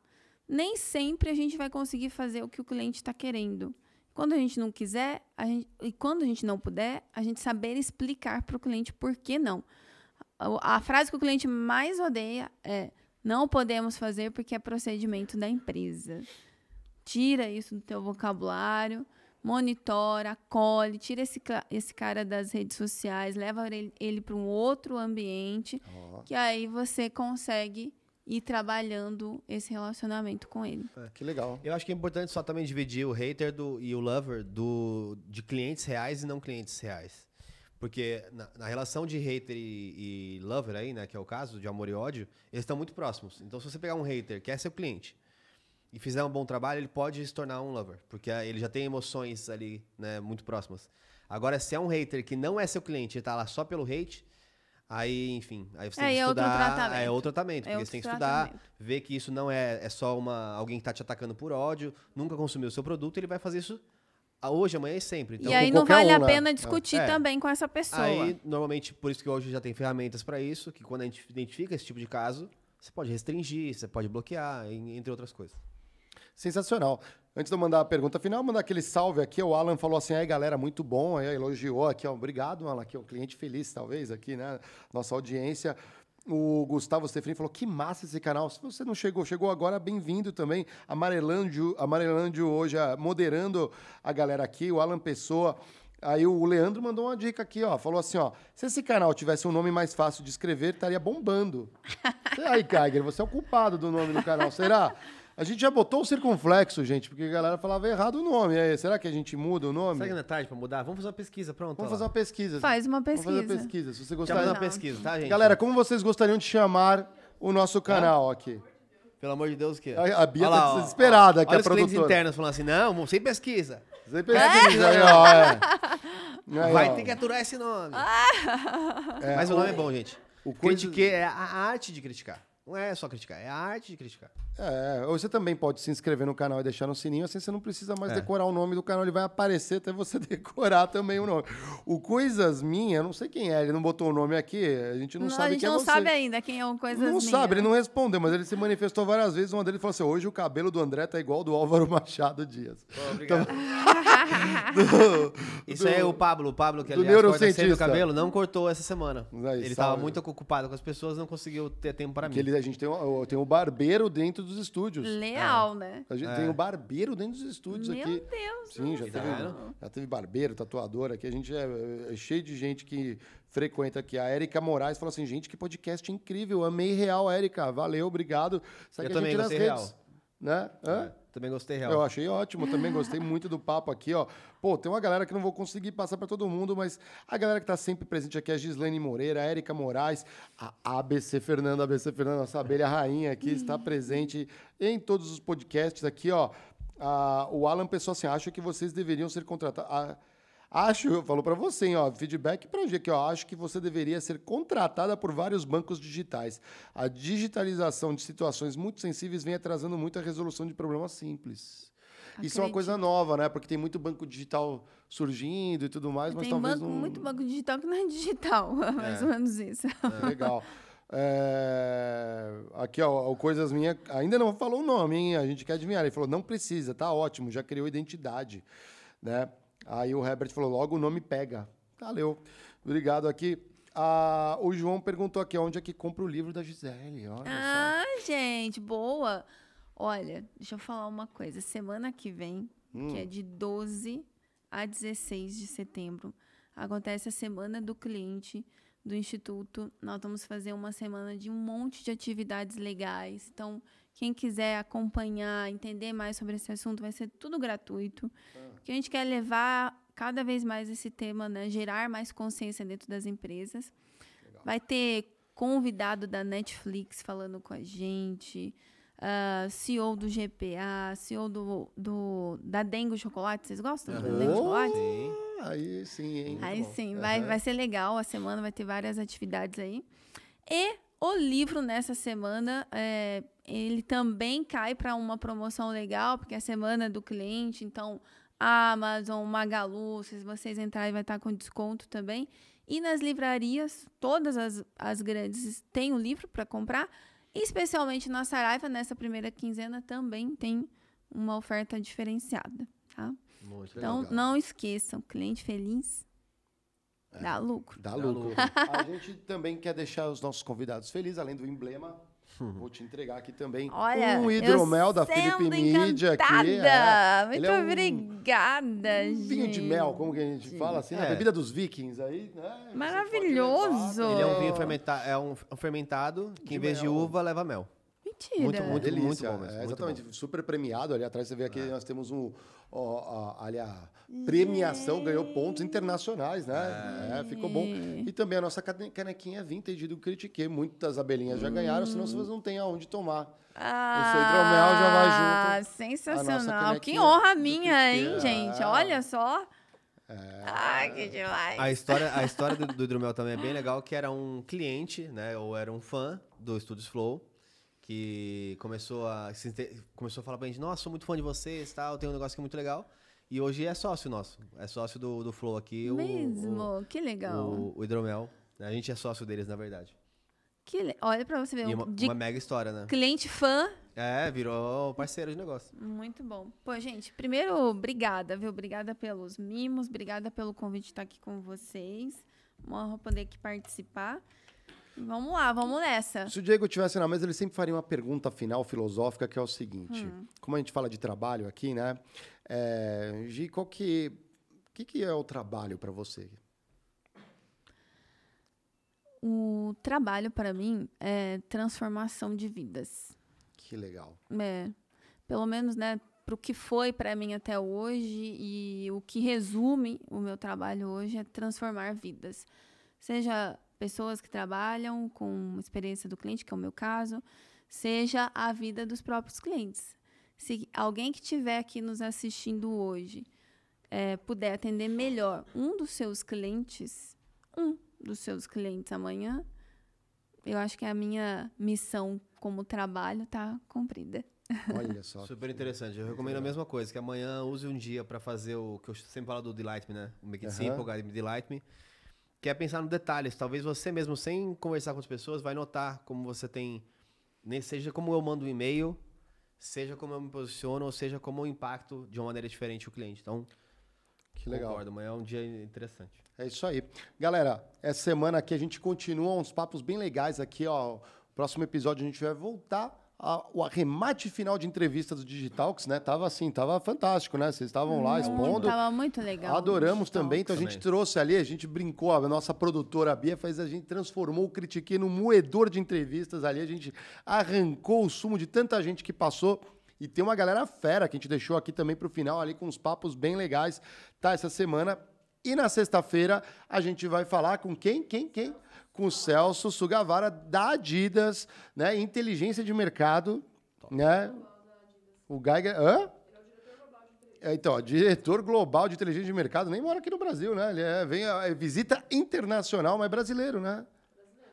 Nem sempre a gente vai conseguir fazer o que o cliente está querendo. Quando a gente não quiser, gente, e quando a gente não puder, a gente saber explicar para o cliente por que não. A, a frase que o cliente mais odeia é: não podemos fazer porque é procedimento da empresa. Tira isso do teu vocabulário, monitora, acolhe, tira esse, esse cara das redes sociais, leva ele, ele para um outro ambiente, Ó, que aí você consegue ir trabalhando esse relacionamento com ele. que legal. Eu acho que é importante só também dividir o hater do, e o lover do, de clientes reais e não clientes reais. Porque na, na relação de hater e, e lover aí, né, que é o caso, de amor e ódio, eles estão muito próximos. Então, se você pegar um hater que é seu cliente e fizer um bom trabalho, ele pode se tornar um lover. Porque ah, ele já tem emoções ali, né, muito próximas. Agora, se é um hater que não é seu cliente e tá lá só pelo hate, aí, enfim, aí você tem Aí que é outro estudar. tratamento. É outro tratamento. É porque outro você tem que estudar, tratamento. ver que isso não é, é só uma, alguém que tá te atacando por ódio, nunca consumiu o seu produto, ele vai fazer isso hoje, amanhã e sempre. Então, e aí não vale um, a né? pena discutir É. também com essa pessoa. Aí, normalmente, por isso que hoje já tem ferramentas para isso, que quando a gente identifica esse tipo de caso, você pode restringir, você pode bloquear, en- entre outras coisas. Sensacional. Antes de eu mandar a pergunta final, mandar aquele salve aqui. O Alan falou assim: aí, galera, muito bom. Aí elogiou aqui, ó. Obrigado, Alan. Aqui, ó, cliente feliz, talvez, aqui, né? Nossa audiência. O Gustavo Stefani falou: que massa esse canal. Se você não chegou, chegou agora, bem-vindo também. Amarelândio, Amarelândio hoje moderando a galera aqui. O Alan Pessoa. Aí o Leandro mandou uma dica aqui, ó. Falou assim, ó. Se esse canal tivesse um nome mais fácil de escrever, estaria bombando. Aí, Geiger, você é o culpado do nome do canal, será? A gente já botou o circunflexo, gente, porque a galera falava errado o nome. E aí, será que a gente muda o nome? Será que não é tarde pra mudar? Vamos fazer uma pesquisa, pronto. Vamos ó fazer uma pesquisa. Faz uma Vamos fazer uma pesquisa. pesquisa. Se você Já gostar. fazer uma pesquisa, tá, gente? Galera, como vocês gostariam de chamar o nosso canal aqui? Pelo amor de Deus, o quê? A- a Bia Olha tá ó, desesperada ó, aqui, olha a os clientes produtora. internos falando assim, não, sem pesquisa. Você pesquisa aí, ó. É. Aí, Vai ó. ter que aturar esse nome. É, Mas o nome é bom, gente. o coisa- Critiquei é a arte de criticar. Não é só criticar, é a arte de criticar. É, ou você também pode se inscrever no canal e deixar no sininho, assim você não precisa mais É. decorar o nome do canal, ele vai aparecer até você decorar também o nome. O Coisas Minha, eu não sei quem é, ele não botou o nome aqui, a gente não, Não, sabe a gente quem é não você. sabe ainda quem é o Coisas Não Minhas. sabe, ele não respondeu, mas ele se manifestou várias vezes. Uma deles falou assim: hoje o cabelo do André tá igual ao do Álvaro Machado Dias. Obrigado. Do- Isso do- é o Pablo, o Pablo que do aliás corta neurocientista. o cabelo, não cortou essa semana. Aí, ele estava muito ocupado com as pessoas, não conseguiu ter tempo para mim. Ele, a gente tem um, tem um barbeiro dentro dos estúdios. Leal, né? A gente É. tem um barbeiro dentro dos estúdios Meu aqui. Deus. Sim, já teve, já teve barbeiro, tatuador aqui. A gente é, é cheio de gente que frequenta aqui. A Érica Moraes falou assim: gente, que podcast incrível. Amei real, Érica. Valeu, obrigado. Segue Eu a também gente nas gostei redes. Né? Hã? Também gostei real. Eu achei ótimo, também gostei muito do papo aqui, ó. Pô, tem uma galera que não vou conseguir passar para todo mundo, mas a galera que tá sempre presente aqui é a Gislaine Moreira, a Érica Moraes, a ABC Fernanda, a ABC Fernanda, nossa abelha rainha aqui, está presente em todos os podcasts aqui, ó. Ah, o Alan pensou assim, acho que vocês deveriam ser contratados. Ah, acho, falou para você, hein, ó, feedback para aqui, ó. Acho que você deveria ser contratada por vários bancos digitais. A digitalização de situações muito sensíveis vem atrasando muito a resolução de problemas simples. Isso é uma coisa nova, né? Porque tem muito banco digital surgindo e tudo mais, mas Tem talvez banco, não... muito banco digital que não é digital, mais ou menos isso. É, legal. É, Aqui, ó, o Coisas Minha ainda não falou o nome, hein? A gente quer adivinhar. Ele falou, não precisa, tá ótimo, já criou identidade, né? Aí o Herbert falou, logo o nome pega. Valeu. Obrigado aqui. Ah, o João perguntou aqui, onde é que compra o livro da Gisele? Olha só. Ah, gente, boa. Olha, deixa eu falar uma coisa. Semana que vem, Hum. que é de 12 a 16 de setembro, acontece a Semana do Cliente do Instituto. Nós vamos fazer uma semana de um monte de atividades legais. Então, quem quiser acompanhar, entender mais sobre esse assunto, vai ser tudo gratuito. Porque a gente quer levar cada vez mais esse tema, né? Gerar mais consciência dentro das empresas. Vai ter convidado da Netflix falando com a gente, ah, CEO do GPA, CEO do, do, da Dengo Chocolate. Vocês gostam da Dengo Chocolate? Sim. Aí sim, hein? Aí sim, vai, vai ser legal a semana, vai ter várias atividades aí. E o livro nessa semana, é, ele também cai para uma promoção legal, porque é a semana do cliente, então Amazon, Magalu, se vocês entrarem vai estar com desconto também. E nas livrarias, todas as, as grandes têm o livro para comprar, e especialmente na Saraiva, nessa primeira quinzena, também tem uma oferta diferenciada, tá? Muito Então, legal. não esqueçam, cliente feliz dá lucro. Dá Dá lucro. lucro. A gente também quer deixar os nossos convidados felizes, além do emblema. Vou te entregar aqui também Olha, um hidromel da Felipe Media aqui. é. Muito é um- obrigada, Um vinho de mel, como que a gente fala assim, a É. bebida dos vikings aí, né? Maravilhoso. Ele é um vinho fermenta é um, fermentado que De em vez de mel. uva leva mel. Mentira. Muito, muito, delícia, muito bom mesmo. é, muito exatamente, bom. super premiado. Ali atrás você vê aqui, nós temos um. Ó, ó, ali a premiação ganhou pontos internacionais, né? É, ficou bom. E também a nossa cane- canequinha vintage do Critique. Muitas abelhinhas já ganharam, senão vocês não têm aonde tomar. Ah, seu hidromel já vai junto. Sensacional. Que honra minha, hein, gente? É. Olha só. Ai, que demais. A história, a história do, do hidromel também é bem legal, que era um cliente, né, ou era um fã do Studios Flow, que começou a, começou a falar pra gente, nossa, sou muito fã de vocês, tal, tem um negócio aqui muito legal. E hoje é sócio nosso, é sócio do, do Flow aqui. o- Mesmo, que O, legal. o, o hidromel. A gente é sócio deles, na verdade. Que, le- olha pra você ver, um uma, uma mega história, né? cliente fã, É, virou parceiro de negócio. muito bom. Pô, gente, primeiro, obrigada, viu? Obrigada pelos mimos, obrigada pelo convite de estar aqui com vocês. Uma honra poder aqui participar. Vamos lá, vamos nessa. Se o Diego tivesse na mesa, ele sempre faria uma pergunta final filosófica, que é o seguinte. Hum. Como a gente fala de trabalho aqui, né? É, Gi, qual que... Que, que é o trabalho para você? O trabalho, para mim, é transformação de vidas. Que legal. É, pelo menos, né, para o que foi para mim até hoje e o que resume o meu trabalho hoje é transformar vidas. Seja pessoas que trabalham com experiência do cliente, que é o meu caso, seja a vida dos próprios clientes. Se alguém que estiver aqui nos assistindo hoje eh, puder atender melhor um dos seus clientes, um dos seus clientes amanhã, eu acho que a minha missão como trabalho está cumprida. Olha só. Super interessante. Eu recomendo a mesma coisa, que amanhã use um dia pra fazer o que eu sempre falo do Delight Me, né? O Make It Aham. Simple, Guide Me Delight Me. Que é pensar no detalhes. Talvez você mesmo, sem conversar com as pessoas, vai notar como você tem... nem Seja como eu mando um e-mail, seja como eu me posiciono, ou seja como eu impacto de uma maneira diferente o cliente. Então, Que legal. concordo. Amanhã é um dia interessante. É isso aí. Galera, essa semana aqui a gente continua uns papos bem legais aqui, ó. Próximo episódio a gente vai voltar ao arremate final de entrevistas do Digitalks, né? Tava assim, tava fantástico, né? Vocês estavam lá expondo. Tava muito legal. Adoramos também, então a gente Também. trouxe ali, a gente brincou, a nossa produtora a Bia fez, a gente transformou o Critique num moedor de entrevistas ali, a gente arrancou o sumo de tanta gente que passou. E tem uma galera fera que a gente deixou aqui também pro final, ali com uns papos bem legais, tá? Essa semana. E na sexta-feira a gente vai falar com quem? Quem? Quem? Com o Celso Sugavara da Adidas, né? Inteligência de mercado, né? O Geiger. Hã? É, então, diretor global de inteligência de mercado, nem mora aqui no Brasil, né? Ele é, vem a é visita internacional, mas brasileiro, né?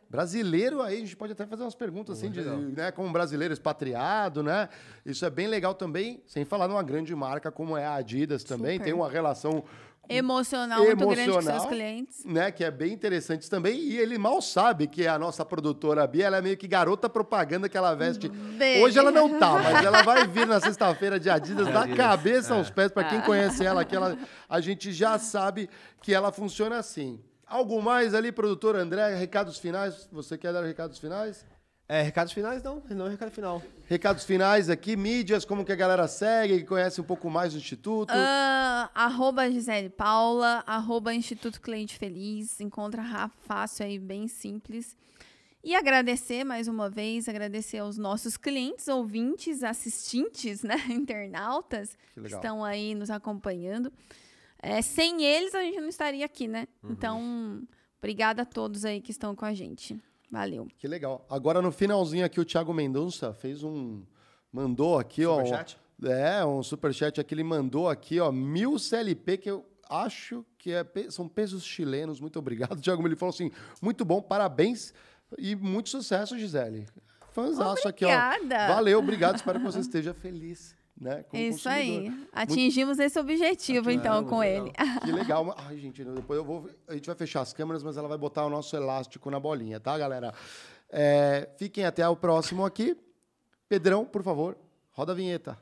Brasileiro aí, a gente pode até fazer umas perguntas assim, de, né, como brasileiro expatriado, né? Isso é bem legal também, sem falar numa grande marca como é a Adidas também, Super. tem uma relação Emocional, muito grande com seus Emocional. clientes. né, que é bem interessante também, e ele mal sabe que a nossa produtora a Bia, ela é meio que garota propaganda que ela veste. Dele. Hoje ela não tá, mas ela vai vir na sexta-feira de Adidas da cabeça é. aos pés, para quem conhece ela, que ela, a gente já sabe que ela funciona assim. Algo mais ali, produtor André, recados finais? Você quer dar recados finais? É, recados finais? Não, não é recado final. Recados finais aqui, mídias, como que a galera segue, que conhece um pouco mais do Instituto. Ah, arroba Gisele Paula, arroba Instituto Cliente Feliz. Encontra ra- fácil aí, bem simples. E agradecer mais uma vez, agradecer aos nossos clientes, ouvintes, assistentes, né, internautas Que que estão aí nos acompanhando. É, sem eles, a gente não estaria aqui, né? Uhum. Então, obrigada a todos aí que estão com a gente. Valeu. Que legal. Agora, no finalzinho aqui, o Thiago Mendonça fez um... Mandou aqui, ó... um- Superchat? É, um superchat aqui, ele mandou aqui, ó, mil CLP, que eu acho que é, pe- são pesos chilenos. Muito obrigado, Thiago. Ele falou assim, muito bom, parabéns e muito sucesso, Gisele. Fãzaço aqui, ó. Obrigada. Valeu, obrigado. Espero que você esteja feliz, né? como Isso consumidor. aí. Atingimos esse objetivo, então, Muito com ele. Que legal. Ai, gente, depois eu vou. A gente vai fechar as câmeras, mas ela vai botar o nosso elástico na bolinha, tá, galera? É, fiquem até o próximo aqui. Pedrão, por favor, roda a vinheta.